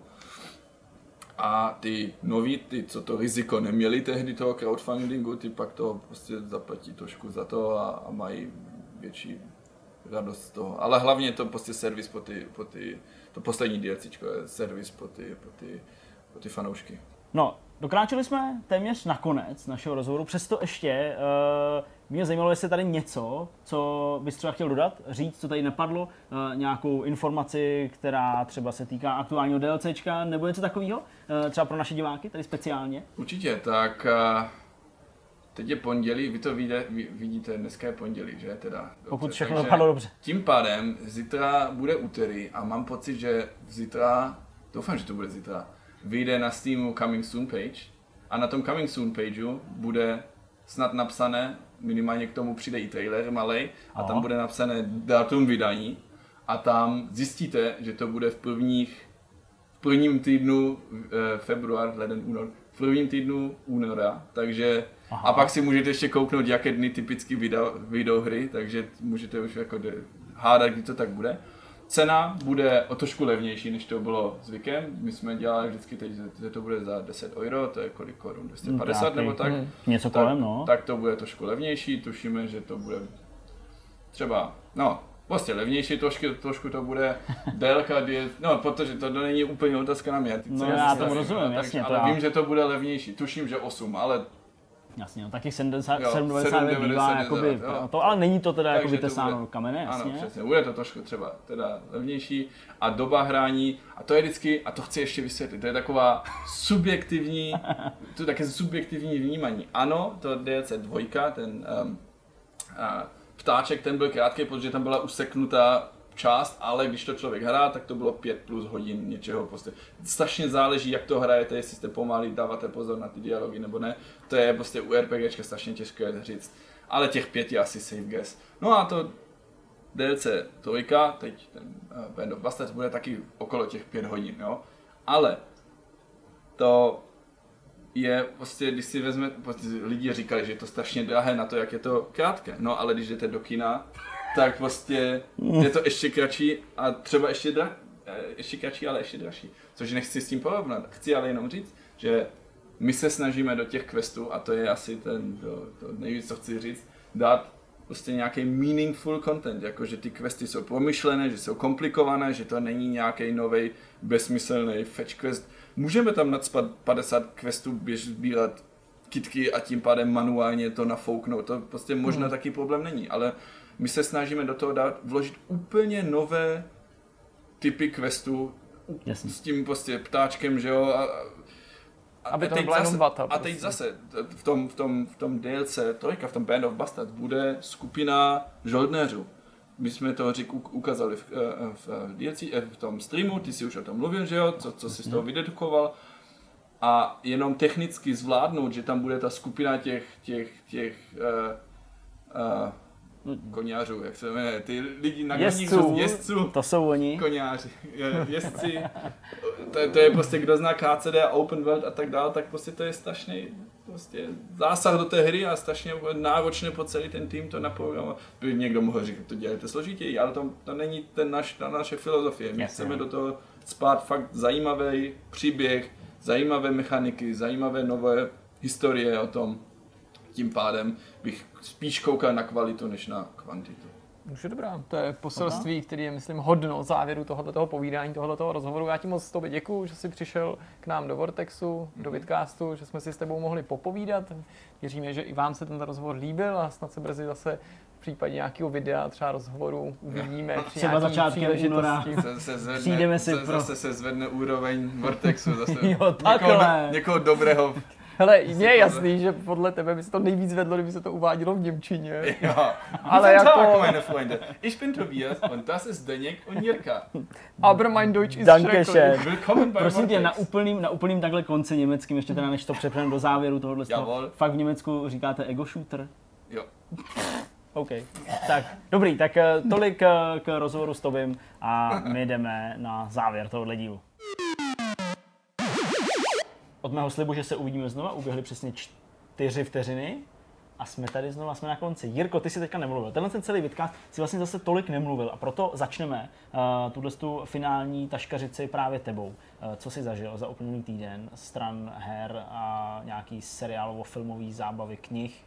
A ty noví, ty, co to riziko neměli tehdy toho crowdfundingu, ty pak to prostě zaplatí trošku za to a, a mají větší radost z toho. Ale hlavně je to prostě servis po ty, po ty to poslední DLCčko je servis po ty, po ty, po ty fanoušky. No, dokráčeli jsme téměř na konec našeho rozhovoru, přesto ještě uh, mě zajímalo, jestli tady něco, co bys třeba chtěl dodat, říct, co tady napadlo, uh, nějakou informaci, která třeba se týká aktuálního DLCčka, nebo něco takového, uh, třeba pro naše diváky, tady speciálně. Určitě, tak uh, teď je pondělí, vy to vidíte, vidíte dneska je pondělí, že teda? Dobře, Pokud všechno dopadlo dobře. Tím pádem zítra bude úterý a mám pocit, že zítra, doufám, že to bude zítra, vyjde na Steamu Coming Soon page a na tom Coming Soon pageu bude snad napsané, minimálně k tomu přijde i trailer malej a tam bude napsané datum vydání a tam zjistíte, že to bude v prvních v prvním týdnu e, február, leden, únor, v prvním týdnu února, takže Aha. a pak si můžete ještě kouknout, jaké dny typicky vyjdou hry, takže můžete už jako hádat, kdy to tak bude. Cena bude o trošku levnější, než to bylo zvykem. My jsme dělali vždycky teď, že to bude za 10 euro, to je kolik korun, 250 hmm, nebo tak. Hmm, něco tak, kolem, no. Tak to bude trošku levnější, tušíme, že to bude třeba, no, Prostě levnější trošku, trošku to bude délka, die, no protože to není úplně otázka na mě. No já tomu rozumím, jasně. ale vím, že to bude levnější, tuším, že 8, ale Jasně, no, taky 70, jo, 790 bývá, jakoby, jo. to, ale není to teda jako vytesáno do kamene, jasně. Ano, přesně, bude to trošku třeba teda levnější a doba hrání, a to je vždycky, a to chci ještě vysvětlit, to je taková subjektivní, to je také subjektivní vnímání. Ano, to DLC 2, ten um, uh, ptáček, ten byl krátký, protože tam byla useknutá část, ale když to člověk hrá, tak to bylo 5 plus hodin něčeho. Prostě strašně záleží, jak to hrajete, jestli jste pomalý, dáváte pozor na ty dialogy nebo ne. To je prostě u RPGčka strašně těžké říct. Ale těch pět je asi safe guess. No a to DLC trojka, teď ten uh, Band of Bastards bude taky okolo těch 5 hodin, jo. Ale to je prostě, když si vezme, prostě lidi říkali, že je to strašně drahé na to, jak je to krátké. No ale když jdete do kina, tak prostě je to ještě kratší a třeba ještě, dra, eh, ještě kratší, ale ještě dražší. Což nechci s tím porovnat. Chci ale jenom říct, že my se snažíme do těch questů, a to je asi ten, to, to nejvíc, co chci říct, dát prostě nějaký meaningful content, jako že ty questy jsou promyšlené, že jsou komplikované, že to není nějaký nový bezmyslný fetch quest. Můžeme tam nadspat 50 questů, běž sbírat kitky a tím pádem manuálně to nafouknout. To prostě možná hmm. taky problém není, ale my se snažíme do toho dát, vložit úplně nové typy questů Jasně. s tím prostě ptáčkem, že jo, a, aby to teď zase, vata, A teď prostě. zase v tom, v tom, v tom DLC trojka, v tom Band of Bastards bude skupina žoldnéřů. My jsme to řík, ukázali v, eh, v, v, DLC, eh, v tom streamu, ty si už o tom mluvil, že jo, co, co si z toho mhm. vydedukoval. A jenom technicky zvládnout, že tam bude ta skupina těch, těch, těch uh, uh, koněřů, jak se jmenuje, ty lidi na jezdců, jezdců, to jsou oni. Koněři, jezdci, to, to, je prostě, kdo zná KCD a Open World a tak dále, tak prostě to je strašný prostě zásah do té hry a strašně náročné po celý ten tým to naprogramovat. By někdo mohl říct, to děláte složitěji, ale to, to není ten naš, ta naše filozofie. My Jasně. chceme do toho spát fakt zajímavý příběh zajímavé mechaniky, zajímavé nové historie o tom. Tím pádem bych spíš koukal na kvalitu, než na kvantitu. Už je dobrá. To je poselství, který je, myslím, hodno závěru tohoto toho povídání, tohoto rozhovoru. Já ti moc tobě děkuji, že jsi přišel k nám do Vortexu, do Vidcastu, že jsme si s tebou mohli popovídat. Věříme, že i vám se ten rozhovor líbil a snad se brzy zase v případě nějakého videa, třeba rozhovoru, uvidíme. při Třeba začátkem února. Se, se zvedne, Přijdeme si se, pro- Zase se zvedne úroveň Vortexu. Zase Jo, někoho, někoho dobrého. Hele, mně je jasný, že podle tebe by se to nejvíc vedlo, kdyby se to uvádělo v Němčině. Ja. Ale Guten jako- Tag, meine Freunde. Ich bin Tobias und das ist Zdeněk und Jirka. Aber mein Deutsch ist schrecklich. Willkommen bei Prosím tě, na úplným, na úplným takhle konci německým, ještě teda než to přepneme do závěru tohohle toho, Javol. fakt v Německu říkáte ego shooter? Jo. OK. Tak, dobrý, tak eh, tolik eh, k rozhovoru s Tobím a my jdeme na závěr tohohle dílu. Od mého slibu, že se uvidíme znova, uběhly přesně čtyři vteřiny a jsme tady znova, jsme na konci. Jirko, ty si teďka nemluvil. Tenhle ten celý vidcast si vlastně zase tolik nemluvil a proto začneme uh, tuhle tu finální taškařici právě tebou. Uh, co jsi zažil za uplynulý týden stran her a nějaký seriálovo-filmový zábavy, knih?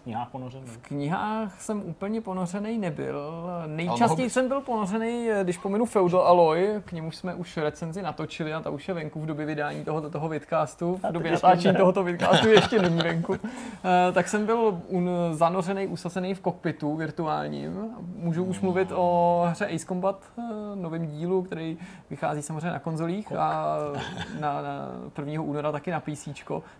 V, knihách ponořený? V knihách jsem úplně ponořený nebyl. Nejčastěji jsem byl ponořený, když pominu Feudal Alloy, k němu jsme už recenzi natočili a ta už je venku v době vydání tohoto toho vidcastu. V době natáčení tohoto vidcastu ještě není venku. Eh, tak jsem byl un, zanořený, usazený v kokpitu virtuálním. Můžu už mluvit o hře Ace Combat, eh, novém dílu, který vychází samozřejmě na konzolích a na, na 1. února taky na PC,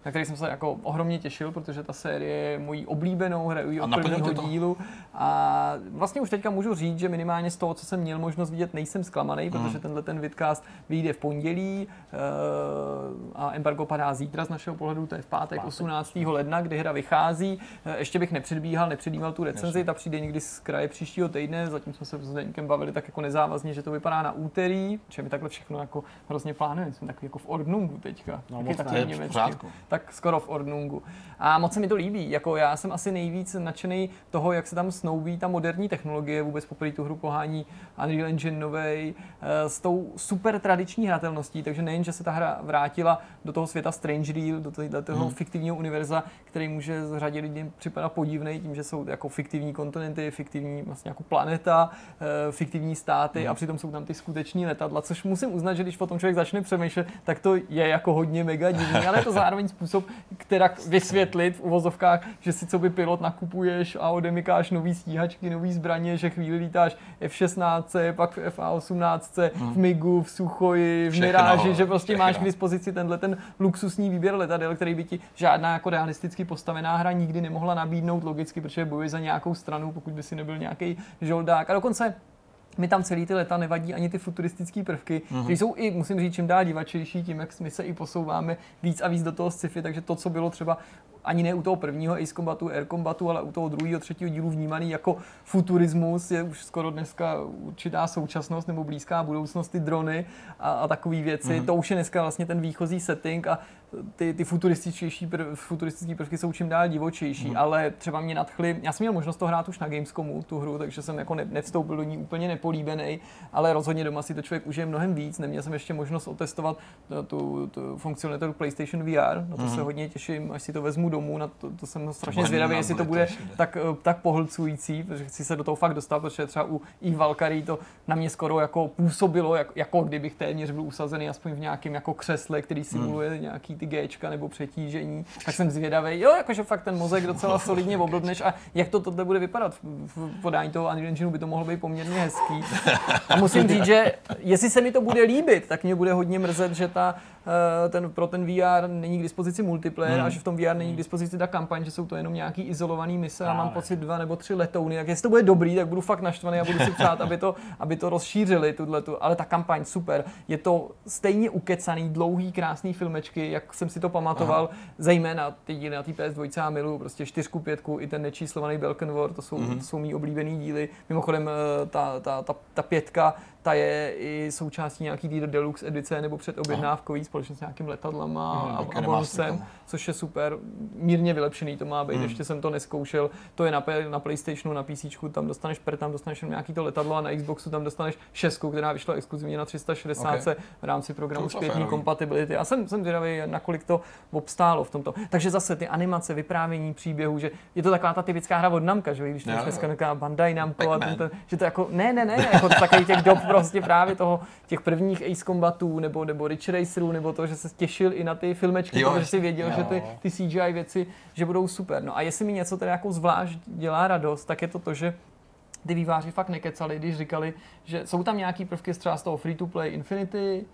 na který jsem se jako ohromně těšil, protože ta série je mojí oblíbenou, hraju ji A od prvního to? dílu. A vlastně už teďka můžu říct, že minimálně z toho, co jsem měl možnost vidět, nejsem zklamaný, protože tenhle ten vidcast vyjde v pondělí eh, a embargo padá zítra z našeho pohledu, to je v pátek 18. ledna, kdy hra vychází. Eh, Ještě bych nepředbíhal, nepředjímal tu recenzi, ta přijde někdy z kraje příštího týdne, zatím jsme se s Zdeňkem bavili tak jako nezávazně, že to vypadá na úterý, že my takhle všechno jako hrozně plánujeme, jsme takový jako v Ordnungu teďka. No, Taky. To je v tak skoro v Ordnungu. A moc se mi to líbí. Jako já jsem asi nejvíc nadšený toho, jak se tam snoubí ta moderní technologie. Vůbec poprvé tu hru pohání Unreal Engine novej eh, s tou super tradiční hratelností. Takže nejen, že se ta hra vrátila do toho světa Strange Real, do toho, Hmm. fiktivního univerza, který může z řadě lidí připadat podivný, tím, že jsou jako fiktivní kontinenty, fiktivní vlastně jako planeta, eh, fiktivní státy Hmm. a přitom jsou tam ty skuteční letadla, což musím uznat, že když o tom člověk začne přemýšlet, tak to je jako hodně mega divný, ale je to zároveň způsob, která vysvětlit v uvozovkách, že si co by pilot nakupuješ a odemykáš nový stíhačky, nový zbraně, že chvíli lítáš F-16, pak v FA-18, v MIGu, v Suchoji, v Všechno, Miráži, že prostě všechno. máš k dispozici tenhle ten luxusní výběr letadel, který by ti žádná jako realisticky postavená hra nikdy nemohla nabídnout logicky, protože bojuješ za nějakou stranu, pokud by si nebyl nějaký žoldák. A dokonce mi tam celý ty leta nevadí ani ty futuristické prvky, mm-hmm. které jsou i, musím říct, čím dál divačejší, tím, jak my se i posouváme víc a víc do toho sci-fi, takže to, co bylo třeba ani ne u toho prvního Ace Combatu, Air Combatu, ale u toho druhého, třetího dílu vnímaný jako futurismus, je už skoro dneska určitá současnost nebo blízká budoucnost, ty drony a, a takové věci. Mm-hmm. To už je dneska vlastně ten výchozí setting a ty, ty futurističtější prv, futuristické prvky jsou čím dál divočejší, Mhm. mm. ale třeba mě nadchly, já jsem měl možnost to hrát už na Gamescomu, tu hru, takže jsem jako ne, nevstoupil do ní úplně nepolíbený, ale rozhodně doma si to člověk užije mnohem víc. Neměl jsem ještě možnost otestovat tu, tu, tu funkcionalitu PlayStation VR, na to Mhm. se hodně těším, až si to vezmu domů, na to, to jsem strašně zvědavý, jestli to bude tak, eh, tak pohlcující, protože chci se do toho fakt dostat, protože třeba u i Valkyrie to na mě skoro jako působilo, jak, jako kdybych téměř byl usazený aspoň v nějakém jako křesle, který simuluje hmm. nějaký ty Gčka nebo přetížení, tak jsem zvědavý. Jo, jakože fakt ten mozek docela solidně oblbneš a jak to tohle bude vypadat v, podání toho Unreal Engineu by to mohlo být poměrně hezký. A musím říct, že jestli se mi to bude líbit, tak mě bude hodně mrzet, že ta, ten, pro ten VR není k dispozici multiplayer Hmm. a že v tom VR není k dispozici ta kampaň, že jsou to jenom nějaký izolovaný mise a mám pocit dva nebo tři letouny. Tak jestli to bude dobrý, tak budu fakt naštvaný a budu si přát, aby to, aby to rozšířili, tuhletu. ale ta kampaň super. Je to stejně ukecaný, dlouhý, krásný filmečky, jak jsem si to pamatoval, Aha. zejména ty díly na té PS2 a milu, prostě čtyřku, pětku, i ten nečíslovaný Belkan War, to jsou, Mhm. to jsou mý oblíbený díly. Mimochodem eh, ta, ta, ta, ta pětka, ta je i součástí nějaký té deluxe edice nebo předobjednávkový společně s nějakým letadlama Hmm, a, taky a nemá bonusem, což je super. Mírně vylepšený to má být, Hmm. ještě jsem to neskoušel. To je na, na PlayStationu, na PC, tam dostaneš per, tam dostaneš nějaký to letadlo a na Xboxu tam dostaneš šestku, která vyšla exkluzivně na 360 Ok. v rámci programu zpětní kompatibility. A jsem, jsem zvědavý, nakolik to obstálo v tomto. Takže zase ty animace, vyprávění příběhu, že je to taková ta typická hra od Namka, že když to jo. dneska taková Bandai Namco a ten, ten, že to jako, ne, ne, ne, jako takový těch dob prostě právě toho, těch prvních Ace Combatů nebo, nebo Ridge Racerů, nebo to, že se těšil i na ty filmečky, Jo, protože si věděl, jo. že ty, ty CGI věci, že budou super. No a jestli mi něco teda jako zvlášť dělá radost, tak je to to, že ty výváři fakt nekecali, když říkali, že jsou tam nějaký prvky třeba z toho free-to-play Infinity,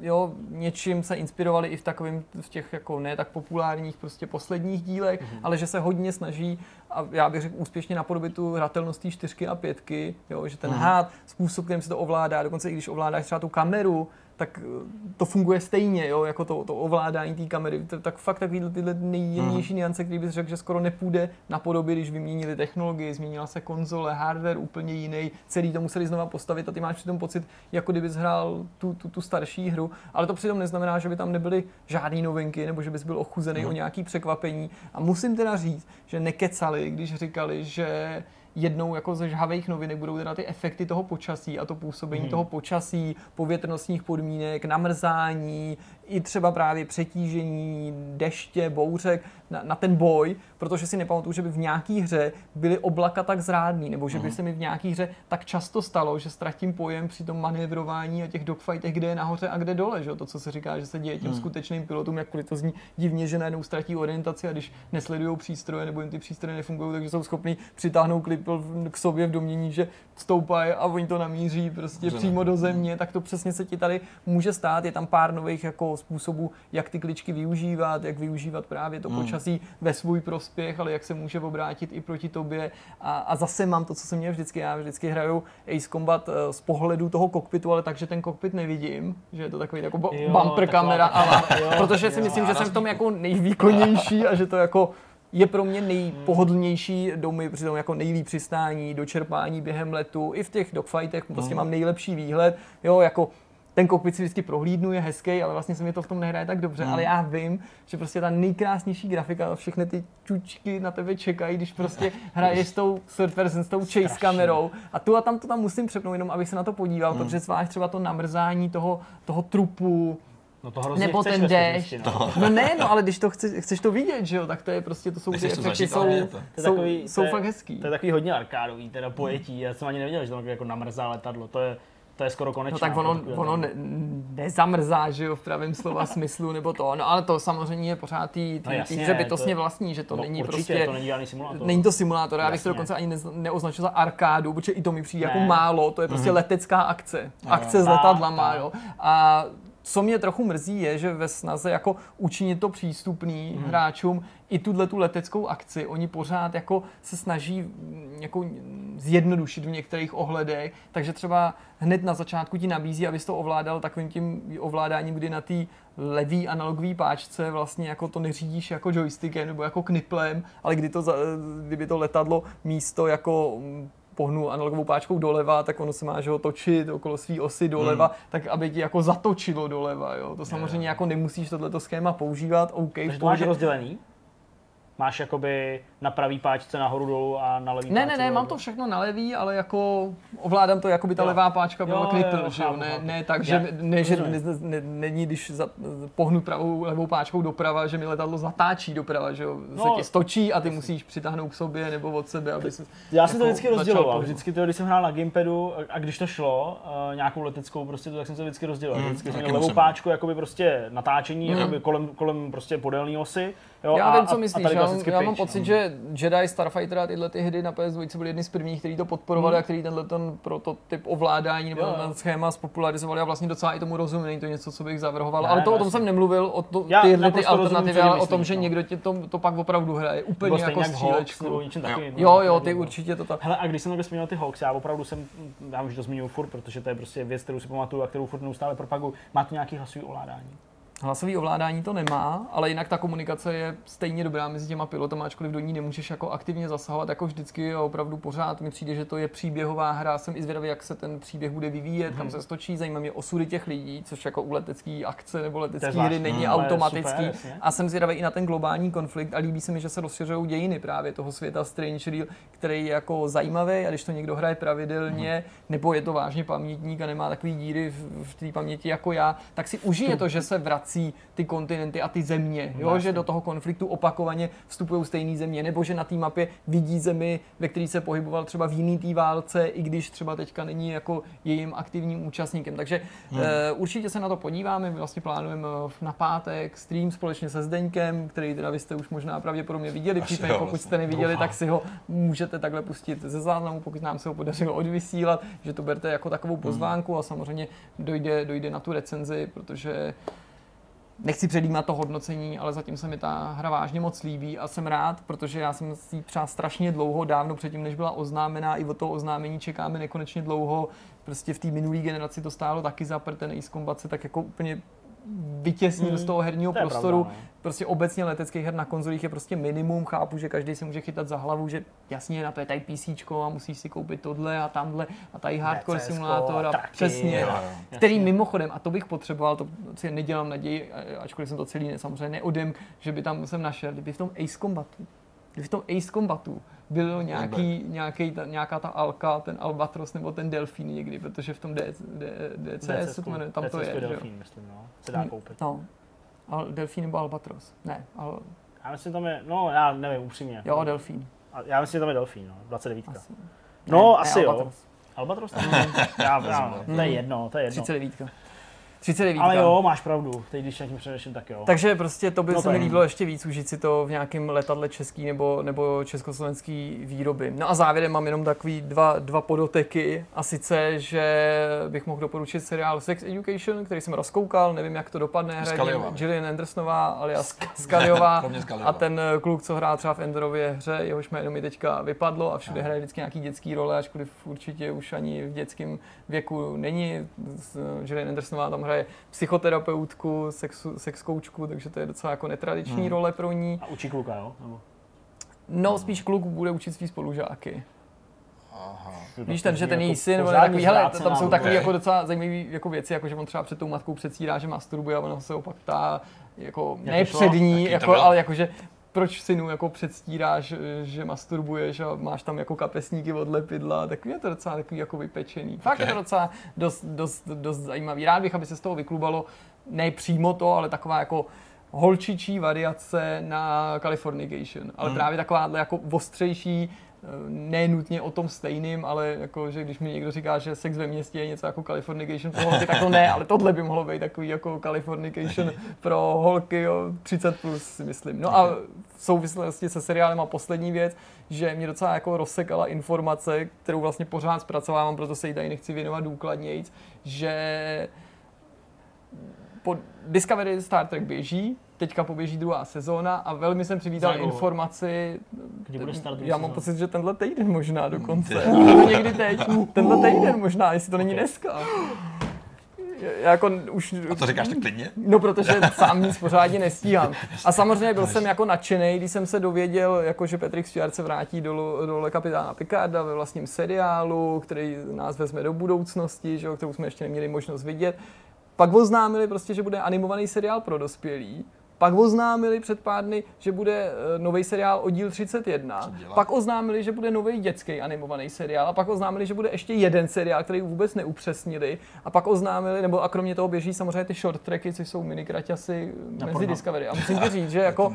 jo, něčím se inspirovali i v takovým, v těch jako ne tak populárních prostě posledních dílech, mm-hmm. ale že se hodně snaží, a já bych řekl úspěšně napodobit tu hratelnost čtyřky a pětky, jo, že ten Mhm. mm-hmm. hád, způsob, kterým se to ovládá, dokonce i když ovládáš třeba tu kameru, tak eh, to funguje stejně, jo, jako to, to ovládání té kamery. To, tak fakt takový tyhle nejjemnější niance, který bys řekl, že skoro nepůjde napodobit, když vyměnili technologii, změnila se konzole, hardware úplně jiný, celý to museli znova postavit a ty máš přitom pocit, jako kdybys hrál tu, tu, tu starší hru, ale to přitom neznamená, že by tam nebyly žádné novinky nebo že bys byl ochuzený o nějaký překvapení. A musím teda říct, že nekecali, když říkali, že jednou jako ze žhavých novinek budou teda ty efekty toho počasí a to působení Mhm. toho počasí, povětrnostních podmínek, namrzání, i třeba právě přetížení, deště, bouřek na, na ten boj, protože si nepamatuju, že by v nějaký hře byly oblaka tak zrádný, nebo že by se mi v nějaký hře tak často stalo, že ztratím pojem při tom manévrování a těch dogfightech, kde je nahoře a kde dole, že? jo? to, co se říká, že se děje těm skutečným pilotům, jakkoliv to zní divně, že najednou ztratí orientaci a když nesledují přístroje nebo jim ty přístroje nefungují, takže jsou schopni přitáhnout klip k sobě v domění, že stoupají a oni to namíří prostě Dobře. přímo do země, tak to přesně se ti tady může stát. Je tam pár nových jako způsobů, jak ty kličky využívat, jak využívat právě to Hmm. počasí ve svůj prospěch, ale jak se může obrátit i proti tobě. A, a zase mám to, co jsem měl vždycky. Já vždycky hraju Ace Combat eh, z pohledu toho kokpitu, ale takže ten kokpit nevidím, že je to takový jako bo- Jo, bumper taková kamera, ale jo, protože si jo. myslím, že jsem v tom jako nejvýkonnější a že to jako je pro mě nejpohodlnější domy, přitom jako nejlíp přistání, dočerpání během letu, i v těch dogfightech prostě mám nejlepší výhled, jo, jako ten kokpit si vždycky prohlídnu, je hezký, ale vlastně se mi to v tom nehraje tak dobře, ale já vím, že prostě ta nejkrásnější grafika, všechny ty čučky na tebe čekají, když prostě hraješ s tou third person, s tou chase Strašně. kamerou a tu a tam to tam musím přepnout, jenom abych se na to podíval, protože zvlášť třeba to namrzání toho, toho trupu, No to hrozně nebo chceš ten déšť. no. No ne, no ale když to chceš, chceš to vidět, že jo, tak to je prostě, to jsou ty efekty, zažít, jsou, to. To je jsou, takový- jsou to je- fakt hezký. To je takový hodně arkádový teda pojetí. Já jsem ani nevěděl, že to jako namrzá letadlo. To je, to je skoro konečné. No tak ono, ono ne, nezamrzá, že jo, v pravém slova smyslu, nebo to, no ale to samozřejmě je pořád tý, tý, No tý jasně, hře bytostně to- vlastní, že to no, není určitě, prostě... to není žádný simulátor. Není to simulátor, já bych to Jasně. dokonce ani neoznačil za arkádu, protože i to mi přijde jako Ne. málo, to je prostě letecká akce. Akce s Tak, letadlama, jo. A co mě trochu mrzí je, že ve snaze jako učinit to přístupný Mhm. hráčům i tuhle tu leteckou akci, oni pořád jako se snaží mm, jako zjednodušit v některých ohledech, takže třeba hned na začátku ti nabízí, abys to ovládal takovým tím ovládáním, kdy na té levý analogové páčce vlastně jako to neřídíš jako joystickem nebo jako kniplem, ale kdy to, kdyby to letadlo místo jako pohnu analogovou páčkou doleva, tak ono se má že ho točit okolo své osy doleva, Hmm. tak aby ti jako zatočilo doleva, jo. To samozřejmě jako nemusíš tohleto schéma používat, OK, Takže to máš rozdělený? Máš jakoby na pravý páčce nahoru dolů a na levý Ne, páčce ne, ne, mám to všechno na levý, ale jako ovládám to, jako by ta Jo. levá páčka byla jo, že jo, ne, ne tak, že, ne, že ne, ne, není, když za, pohnu pravou levou páčkou doprava, že mi letadlo zatáčí doprava, že jo, se No, ti stočí a ty musíš přitáhnout k sobě nebo od sebe, aby se Já jsem to jako vždycky rozděloval. Vždycky to, když jsem hrál na gamepadu a když to šlo, uh, nějakou leteckou prostě, to, tak jsem to vždycky rozděloval. Mm, vždycky jsem měl levou páčku, jakoby prostě natáčení, jakoby kolem, kolem prostě podélné osy. Jo, Já a, vím, co a- a myslíš. tady Já, mám, já mám pocit, no. že Jedi, Starfighter a tyhle ty hry na PS2 byly jedny z prvních, který to podporovali a který tenhle ten prototyp ovládání nebo ten schéma spopularizovali a vlastně docela i tomu rozumím. Není to něco, co bych zavrhoval. Ne, Ale to no o tom jsem nemluvil, o to, Já tyhle ty alternativy, ale o tom, že no. někdo tě to, to pak opravdu hraje. Úplně Nebo jako střílečku. Jo. Jo, no, jo, tak ty určitě to tak. Hele, a když jsem takhle zmínil ty Hawks, já opravdu jsem, já už to zmiňuji furt, protože to je prostě věc, kterou si pamatuju a kterou furt neustále propaguju. Má to nějaký hlasový ovládání? Hlasový ovládání to nemá, ale jinak ta komunikace je stejně dobrá mezi těma pilotama, ačkoliv do ní nemůžeš jako aktivně zasahovat, jako vždycky a opravdu pořád mi přijde, že to je příběhová hra. Jsem i zvědavý, jak se ten příběh bude vyvíjet, mm-hmm. kam se stočí, zajímá mě osudy těch lidí, což jako u letecké akce nebo letecké hry není ale automatický. super, a jsem zvědavý i na ten globální konflikt a líbí se mi, že se rozšiřují dějiny právě toho světa Strange Real, který je jako zajímavý a když to někdo hraje pravidelně, nebo je to vážně pamětník a nemá takový díry v, v té paměti jako já, tak si užije to, že se vrací ty kontinenty a ty země, jo? že do toho konfliktu opakovaně vstupují stejné země, nebo že na té mapě vidí zemi, ve které se pohyboval třeba v jiný té válce, i když třeba teďka není jako jejím aktivním účastníkem. Takže hmm. uh, určitě se na to podíváme, my vlastně plánujeme eh, na pátek stream společně se Zdeňkem, který teda vy jste už možná pravděpodobně viděli, případně pokud vlastně. jste neviděli, Doufám. tak si ho můžete takhle pustit ze záznamu, pokud nám se ho podařilo odvysílat, že to berte jako takovou pozvánku a samozřejmě dojde, dojde na tu recenzi, protože nechci předjímat to hodnocení, ale zatím se mi ta hra vážně moc líbí a jsem rád, protože já jsem si ji přál strašně dlouho, dávno předtím, než byla oznámená, i od toho oznámení čekáme nekonečně dlouho. Prostě v té minulé generaci to stálo taky za ten Ace Combat se tak jako úplně vytěsnil Hmm, z toho herního to prostoru. pravda, no. Prostě obecně leteckých her na konzolích je prostě minimum. Chápu, že každý si může chytat za hlavu, že jasně na to je tady PC a musíš si koupit tohle a tamhle a tady hardcore DCsko simulátor a traky, přesně. jo, jo. Který mimochodem, a to bych potřeboval, to si nedělám naději, ačkoliv jsem to celý ne, samozřejmě neodem, že by tam jsem našel, kdyby v tom Ace Combatu, v tom Ace Combatu byl nějaký, nějaký ta, nějaká ta Alka, ten Albatros nebo ten Delfín někdy, protože v tom D, D, DCS, jmenuje, tam to je. Delfín, myslím, no. Se dá koupit. No, Al, Delfín nebo Albatros? Ne, al, Já myslím, tam je, no já nevím, upřímně. jo, Delfín. A Já myslím, že tam je Delfín, no, 29. Asi. No, Ne, asi ne, jo. Albatros. Albatros? já, já, to je jedno, to je jedno. 39. 39. Ale jo, máš pravdu, teď když nad tím přemýšlím, tak jo. Takže prostě to by No se mi líbilo ještě víc, užít si to v nějakém letadle český nebo, nebo československý výroby. No a závěrem mám jenom takový dva, dva podoteky a sice, že bych mohl doporučit seriál Sex Education, který jsem rozkoukal, nevím jak to dopadne, hraje. Gillian Andersonová alias Scullyová. a ten kluk, co hrál třeba v Enderově hře, jehož jméno mi teďka vypadlo a všude hraje vždycky nějaký dětský role, ačkoliv určitě už ani v dětském věku není. Gillian Andersonová tam hraje psychoterapeutku, sexu, sex koučku, takže to je docela jako netradiční Hmm. role pro ní. A učí kluka, jo? Nebo... No, spíš kluk bude učit svý spolužáky. Aha. Víš, ten, že ten Jako její syn, on takový, hele, tam jsou takové jako docela zajímavé jako věci, jako že on třeba před tou matkou předstírá, že masturbuje a ona se opak ptá, jako, Jak ne před ní, Jaký to jako, bylo? Proč synu jako předstíráš, že masturbuješ a máš tam jako kapesníky od lepidla, tak je to docela takový jako vypečený. Fakt je to docela dost, dost, dost zajímavý. Rád bych, aby se z toho vyklubalo ne přímo to, ale taková jako holčičí variace na Californication, ale Hmm. právě takováhle jako ostřejší, eh, ne nutně o tom stejným, ale jako, že když mi někdo říká, že sex ve městě je něco jako Californication pro holky, tak to ne, ale tohle by mohlo být takový jako Californication pro holky jo, 30 plus, si myslím. No a v souvislosti se seriálem a poslední věc, že mě docela jako rozsekala informace, kterou vlastně pořád zpracovávám, proto se jí tady nechci věnovat důkladněji, že po Discovery Star Trek běží, teďka poběží druhá sezóna a velmi jsem přivítal Za dlouho. informaci, Kdy bude start já mám pocit, že tenhle týden možná dokonce, nebo někdy teď, tenhle týden možná, jestli to není dneska. Já jako už... A to říkáš tak klidně? No, protože sám nic pořádně nestíhám. A samozřejmě byl jsem jako nadšený, když jsem se dověděl, jako že Patrick Stewart se vrátí do role kapitána Picarda ve vlastním seriálu, který nás vezme do budoucnosti, že jo, kterou jsme ještě neměli možnost vidět. Pak oznámili prostě, že bude animovaný seriál pro dospělí. Pak oznámili před pár dny, že bude nový seriál Oddíl 31. Co dělá? Pak oznámili, že bude nový dětský animovaný seriál. A pak oznámili, že bude ještě jeden seriál, který vůbec neupřesnili. A pak oznámili, nebo a kromě toho běží samozřejmě ty short tracky, což jsou minikraťasy mezi Pornhub. Discovery. A musím ti říct, že jako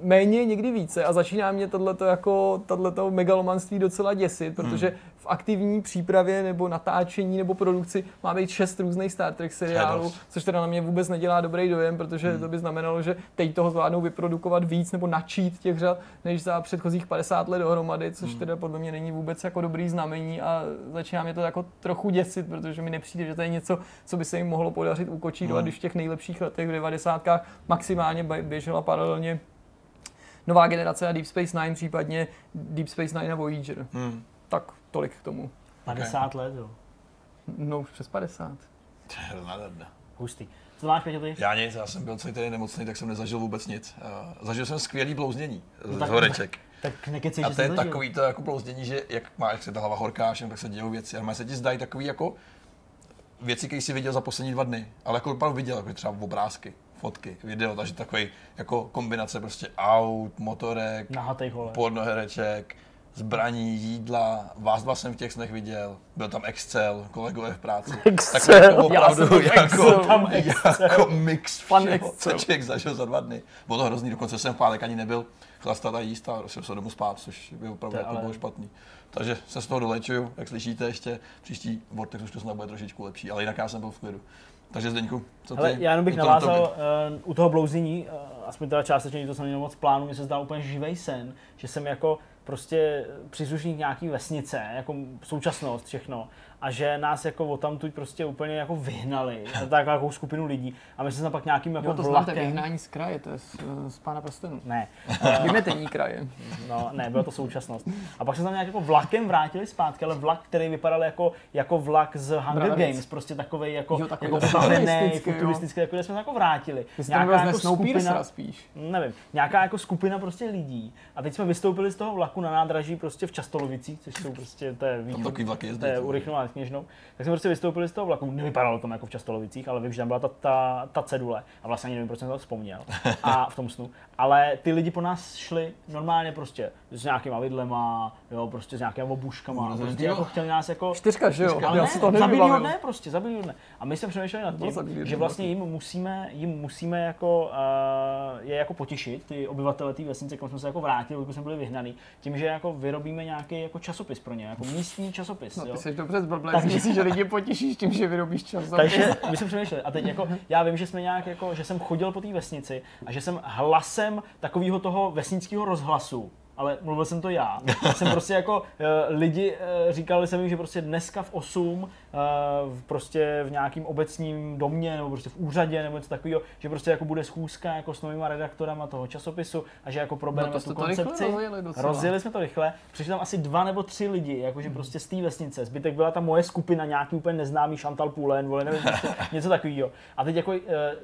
méně někdy více a začíná mě tohleto jako tohleto megalomanství docela děsit, protože Hmm. V aktivní přípravě nebo natáčení nebo produkci má být šest různých Star Trek seriálů, což teda na mě vůbec nedělá dobrý dojem, protože Hmm. to by znamenalo, že teď toho zvládnou vyprodukovat víc nebo načít těch řad, než za předchozích 50 let dohromady, což Hmm. teda podle mě není vůbec jako dobrý znamení a začíná mě to jako trochu děsit, protože mi nepřijde, že to je něco, co by se jim mohlo podařit ukočírovat, Hmm. když v těch nejlepších letech v 90. maximálně bě- běžela paralelně nová generace a Deep Space Nine, případně Deep Space Nine a Voyager. Hmm. Tak tolik k tomu. 50 let, jo. No už přes 50. To je nádherné. Hustý. Co máš, Peťo, ty? Já nic, já jsem byl celý týden nemocný, tak jsem nezažil vůbec nic. Uh, zažil jsem skvělý blouznění z No tak- horeček. Tak nekecej, A to je zažil. takový to jako blouznění, že jak má, jak se ta hlava horká, všem, tak se dějou věci. A se ti zdají takový jako věci, které jsi viděl za poslední dva dny. Ale jako opravdu viděl, jako třeba obrázky, fotky, video, takže takový jako kombinace prostě aut, motorek, Nahatej hole. Zbraní, jídla, vás dva jsem v těch snech viděl, byl tam Excel, kolegové v práci. Excel, tak jako já opravdu jsem byl v jako, Excelu. Tam Excel. jako mix Pan všeho, Excel. co člověk zažil za dva dny. Bylo to hrozný, dokonce jsem v pátek ani nebyl chlastat a jíst a šel jsem domů spát, což by opravdu To jako ale- bylo špatný. Takže se z toho dolečuju, jak slyšíte ještě, příští Vortex už to snad bude trošičku lepší, ale jinak já jsem byl v klidu. Takže Zdeňku, co ty? Ale já jenom bych navázal uh, u toho blouzení, uh, aspoň teda částečně, to jsem měl moc plánu, mi se zdá úplně živej sen, že jsem jako prostě příslušník nějaký vesnice, jako současnost, všechno. A že nás jako o tamtud prostě úplně jako vyhnali, tak takovou skupinu lidí. A my jsme se tam pak nějakým jako Jo, to znáte, vlakem... vyhnání z kraje, to je z, z pána prstenů. Ne, Vymetení kraje. no, ne, byla to současnost. A pak se tam nějak jako vlakem vrátili zpátky, ale vlak, který vypadal jako, jako vlak z Hunger Bravec. Games, prostě takový jako, Jo, takový jako jo. futuristický, jako jsme se jako vrátili. Vy byl z Snowpiercera spíš. nevím, nějaká jako skupina prostě lidí. A teď jsme vystoupili z toho vlaku na nádraží prostě v Častolovicích, což jsou prostě, to je východ, vlaky jezdí, to je to. Kněžnou. Tak jsme prostě vystoupili z toho vlaku, nevypadalo to jako v Častolovicích, ale vím, že tam byla ta, ta, ta cedule. A vlastně ani nevím, proč jsem to vzpomněl. A v tom snu. Ale ty lidi po nás šli normálně prostě s nějakýma vidlema, jo, prostě s nějakýma obuškama. A prostě jako chtěli nás jako Čtyřka, že jo? ale ne, to za bílýho nevybavil. dne prostě, za bílýho dne. A my jsme přemýšleli nad tím, že vlastně jim musíme, jim musíme jako, uh, je jako potěšit, ty obyvatele té vesnice, kam jsme se jako vrátili, když jsme byli vyhnaný, tím, že jako vyrobíme nějaký jako časopis pro ně, jako místní časopis. No, jo. ty jsi dobře zblblý, Takže- myslíš, že lidi potěšíš tím, že vyrobíš čas. Takže my jsme přemýšleli. A teď jako, já vím, že jsme nějak jako, že jsem chodil po té vesnici a že jsem hlasem takového toho vesnického rozhlasu, ale mluvil jsem to já. Jsem prostě jako eh, lidi eh, říkali jsem jim, že prostě dneska v 8 eh, v- prostě v nějakým obecním domě nebo prostě v úřadě nebo něco takového, že prostě jako bude schůzka jako s novýma redaktorama toho časopisu a že jako probereme No tu koncepci. rozjeli jsme to rychle, přišli tam asi dva nebo tři lidi, jakože prostě z té vesnice. Zbytek byla ta moje skupina, nějaký úplně neznámý Chantal Poulen, vole, nevím, prostě, něco takového. A teď jako, uh,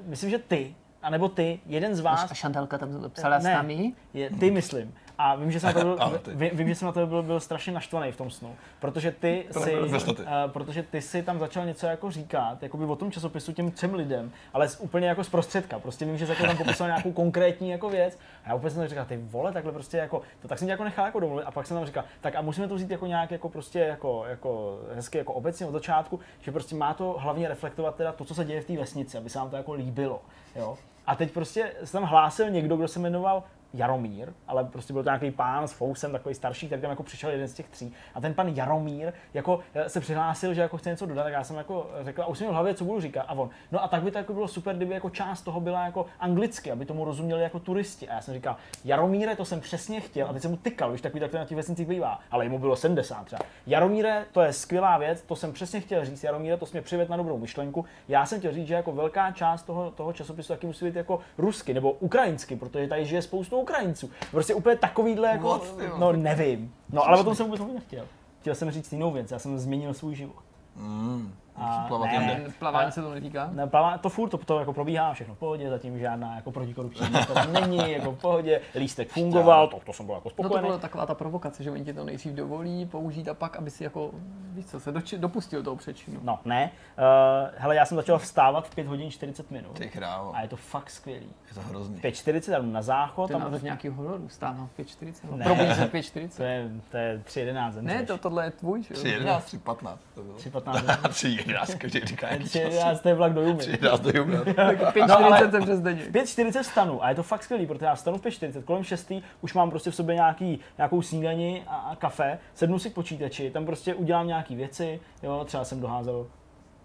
myslím, že ty, anebo ty, jeden z vás, A Šantalka tam psala s Ne. námi? je, ty myslím. A vím, že jsem na to byl, vím, vím, že jsem na to byl, byl strašně naštvaný v tom snu. Protože ty, To si, ty. uh, protože ty si tam začal něco jako říkat, jako by o tom časopisu těm třem lidem, ale z, úplně jako z prostředka. Prostě vím, že jsi jako tam popisoval nějakou konkrétní jako věc. A já úplně jsem říkal, ty vole, takhle prostě jako, to tak jsem tě jako nechal jako domluvit. A pak jsem tam říkal, tak a musíme to vzít jako nějak jako prostě jako, jako hezky jako obecně od začátku, že prostě má to hlavně reflektovat teda to, co se děje v té vesnici, aby se nám to jako líbilo. Jo? A teď prostě se tam hlásil někdo, kdo se jmenoval Jaromír, ale prostě byl to nějaký pán s fousem, takový starší, který tam jako přišel jeden z těch tří. A ten pan Jaromír jako eh, se přihlásil, že jako chce něco dodat, tak já jsem jako řekl, a už jsem měl v hlavě, co budu říkat. A on, no a tak by to jako bylo super, kdyby jako část toho byla jako anglicky, aby tomu rozuměli jako turisti. A já jsem říkal, Jaromíre, to jsem přesně chtěl, a teď jsem mu tykal, už takový tak to na těch vesnicích bývá, ale jemu bylo 70 třeba. Jaromíre, to je skvělá věc, to jsem přesně chtěl říct. Jaromíre, to jsi mě na dobrou myšlenku. Já jsem chtěl říct, že jako velká část toho, toho časopisu taky musí být jako rusky nebo ukrajinsky, protože tady žije spoustu Ukrajinců. Prostě úplně takovýhle jako, jo. no nevím. No ale o tom jsem vůbec mluvit nechtěl. Chtěl jsem říct jinou věc, já jsem změnil svůj život. Mm, A plavat ne, Plavání se to netýká? Ne, plavá, to furt to, to jako probíhá všechno v pohodě, zatím žádná jako protikorupční to tam není, jako v pohodě, lístek fungoval, to, to jsem byl jako No to spokojený. byla taková ta provokace, že oni ti to nejdřív dovolí použít a pak, aby si jako, víš co, se doči, dopustil toho přečinu. No, ne. Uh, hele, já jsem začal vstávat v 5 hodin 40 minut. Ty krávo, A je to fakt skvělý. je to hrozný. 5.40 tam na záchod, To je tam název nějakého hororu, stávám v 5.40. Ne. Probudí se v to 5.40. je, to je 3.11. Ne, to, tohle je tvůj, že jo? 3, 11, 3, 15 to bylo. 3.15. 3, 11, každý říká jaký čas. 3.11 to je vlak do Jumy. 3, 11 do jubna. 5.40 No, jsem přes denně. V 5.40 vstanu a je to fakt skvělý, protože já vstanu v 5.40, kolem 6. už mám prostě v sobě nějaký, nějakou snídani a, a kafe, sednu si k počítači, tam prostě udělám nějaký věci, jo, třeba jsem doházel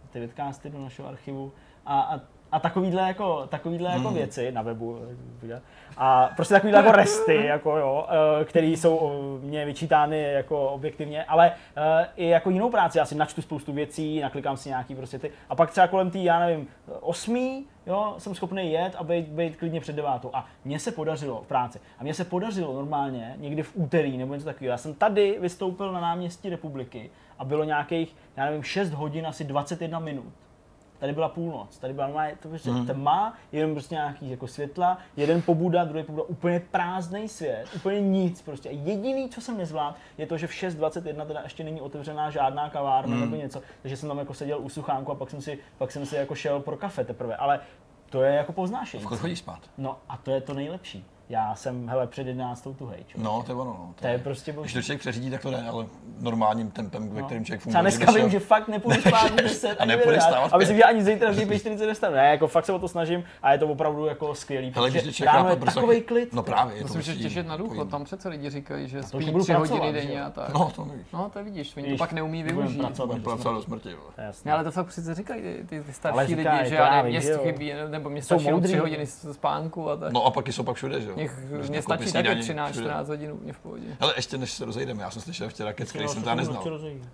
ty vidcasty do našeho archivu a, a a takovýhle jako, takovýhle jako věci na webu, a prostě takovýhle jako resty, jako jo, eh, které jsou mě vyčítány jako objektivně, ale eh, i jako jinou práci, já si načtu spoustu věcí, naklikám si nějaký prostě ty, a pak třeba kolem tý, já nevím, osmý, jo, jsem schopný jet a být, být klidně před devátou. A mně se podařilo v práci. A mně se podařilo normálně někdy v úterý nebo něco takového. Já jsem tady vystoupil na náměstí republiky a bylo nějakých, já nevím, 6 hodin, asi 21 minut. Tady byla půlnoc, tady byla normálně to prostě tma, jenom prostě nějaký jako světla, jeden pobuda, druhý pobuda, úplně prázdný svět, úplně nic prostě. Jediný, co jsem nezvládl, je to, že v 6.21 teda ještě není otevřená žádná kavárna nebo něco, takže jsem tam jako seděl u suchánku a pak jsem si, pak jsem si jako šel pro kafe teprve, ale to je jako poznášení. Kolik chodíš spát? No a to je to nejlepší. Já jsem, hele, před 11 tuhej, člověk. No, to je ono. No. To je prostě Když boží. to člověk přeřídí, tak to jde, ale normálním tempem, ve No. kterým člověk funguje. Třeba dneska vím, že fakt nepůjdu spát v 10 A v 11, stávat aby si že ani zítra v té 40 nestanu. Ne, jako fakt se o to snažím a je to opravdu jako skvělý, Hele, když ráno je brzo- takový klid. No právě, je to Musím se prostě těšit na důchod, tam přece lidi říkají, že spí budu tři pracovat, hodiny že denně a tak. No, to nevíš. No to vidíš, oni to pak neumí využít. pracovat. Do smrti. To je. Ne, ale to fakt přece říkají ty, Ale starší lidi, že to já já vím, nevím, že mě chybí, nebo mě Jsou stačí jenom moudrý, tři jo. hodiny z spánku a tak. No a pak jsou pak všude, že jo? Mě, nakoupí stačí taky snídani, 13, všude. 14 hodin úplně v pohodě. Hele, ještě než se rozejdeme, já jsem slyšel včera kec, který jsem se neznal.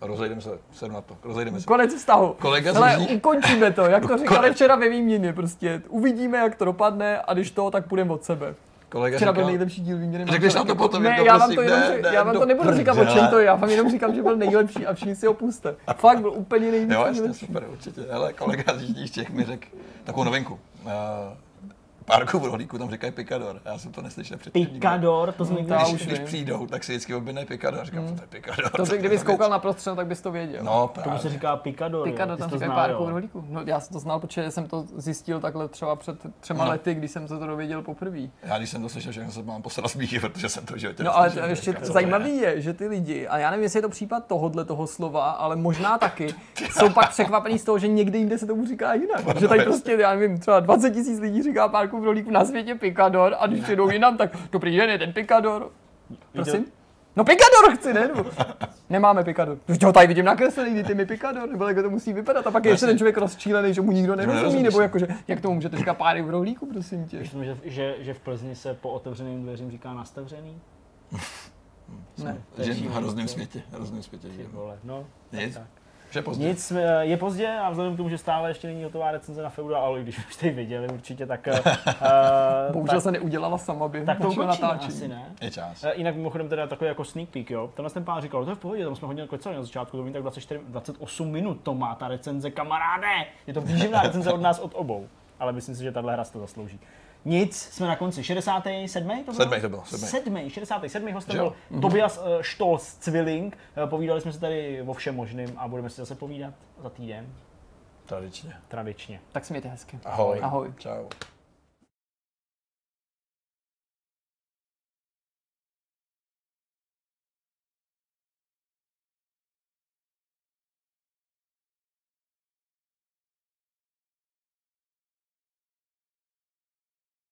Rozejdeme se, sedu na to, rozejdeme se. Konec vztahu. Kolega Jižní- ukončíme to, jak to říkali Konec. včera ve výměně prostě. Uvidíme, jak to dopadne a když to, tak půjdeme od sebe. Kolega Včera byl nejlepší díl výměny. Řekneš nám to potom, Ne, jako já vám prosím, to, jenom, ne, řek- ne, já vám to nebudu říkat, o čem to je. Já vám jenom říkám, že byl nejlepší a všichni si ho puste. Fakt byl úplně nejlepší. Jo, jasně, super, určitě. Hele, kolega z Jižních Čech mi řekl takovou novinku. Uh, párku v rohlíku tam říkají pikador. Já jsem to neslyšel předtím. Pikador, to jsme Když, už když vím. přijdou, tak si vždycky objednají pikador. Říkám, co to je pikador? To by, kdyby za koukal věc? na prostřed, tak bys to věděl. No, Tomu právě. se říká pikador. jo. Pikado, Ty tam říkají párku jo. v rohlíku. No, já jsem to znal, protože jsem to zjistil takhle třeba před třema No. lety, když jsem se to dověděl poprvé. Já když jsem to slyšel, že se mám posrat smíchy, protože jsem to životě No ale to ještě zajímavý je, že ty lidi, a já nevím, jestli je to případ tohohle toho slova, ale možná taky, jsou pak překvapení z toho, že někde jinde se tomu říká jinak. Že tady prostě, já nevím, třeba 20 tisíc lidí říká párku v rolíku na světě pikador a když přijdou jinam, tak dobrý den, je ten pikador. Prosím? No pikador chci, ne? Nebo, nemáme pikador. Už ho tady vidím nakreslený, ty mi pikador, nebo jak to musí vypadat. A pak je ještě ten člověk rozčílený, že mu nikdo nerozumí, nerozumí nebo jakože, jak tomu můžete říkat páry v rohlíku, prosím tě. Myslím, že, že, že v Plzni se po otevřeným dveřím říká nastavřený. Ne. To je Žijeme v hrozném to- světě, hrozném světě vole, no. Nic, tak. Vše pozdě. Nic, eh, je pozdě a vzhledem k tomu, že stále ještě není hotová recenze na Feudal, ale když už jste ji viděli určitě, tak, eh, Bohužel tak, se neudělala sama během tak to ukončíme natáčení. asi, ne? Je čas. Eh, Jinak mimochodem teda takový jako sneak peek, jo. Tenhle ten pán říkal, to je v pohodě, tam jsme hodně kecali na začátku, to tak 24, 28 minut to má ta recenze, kamaráde. Je to výživná recenze od nás od obou, ale myslím si, že tahle hra to zaslouží. Nic, jsme na konci. 67. to bylo? Sedmý to bylo, sedmý. Sedmý, 67. hostem byl jo? Tobias uh, Stolz Zwilling. Eh, Povídali jsme se tady o všem možným a budeme si zase povídat za týden, Tradičně. tradičně. Tak smějte hezky. Ahoj. Ahoj. Čau.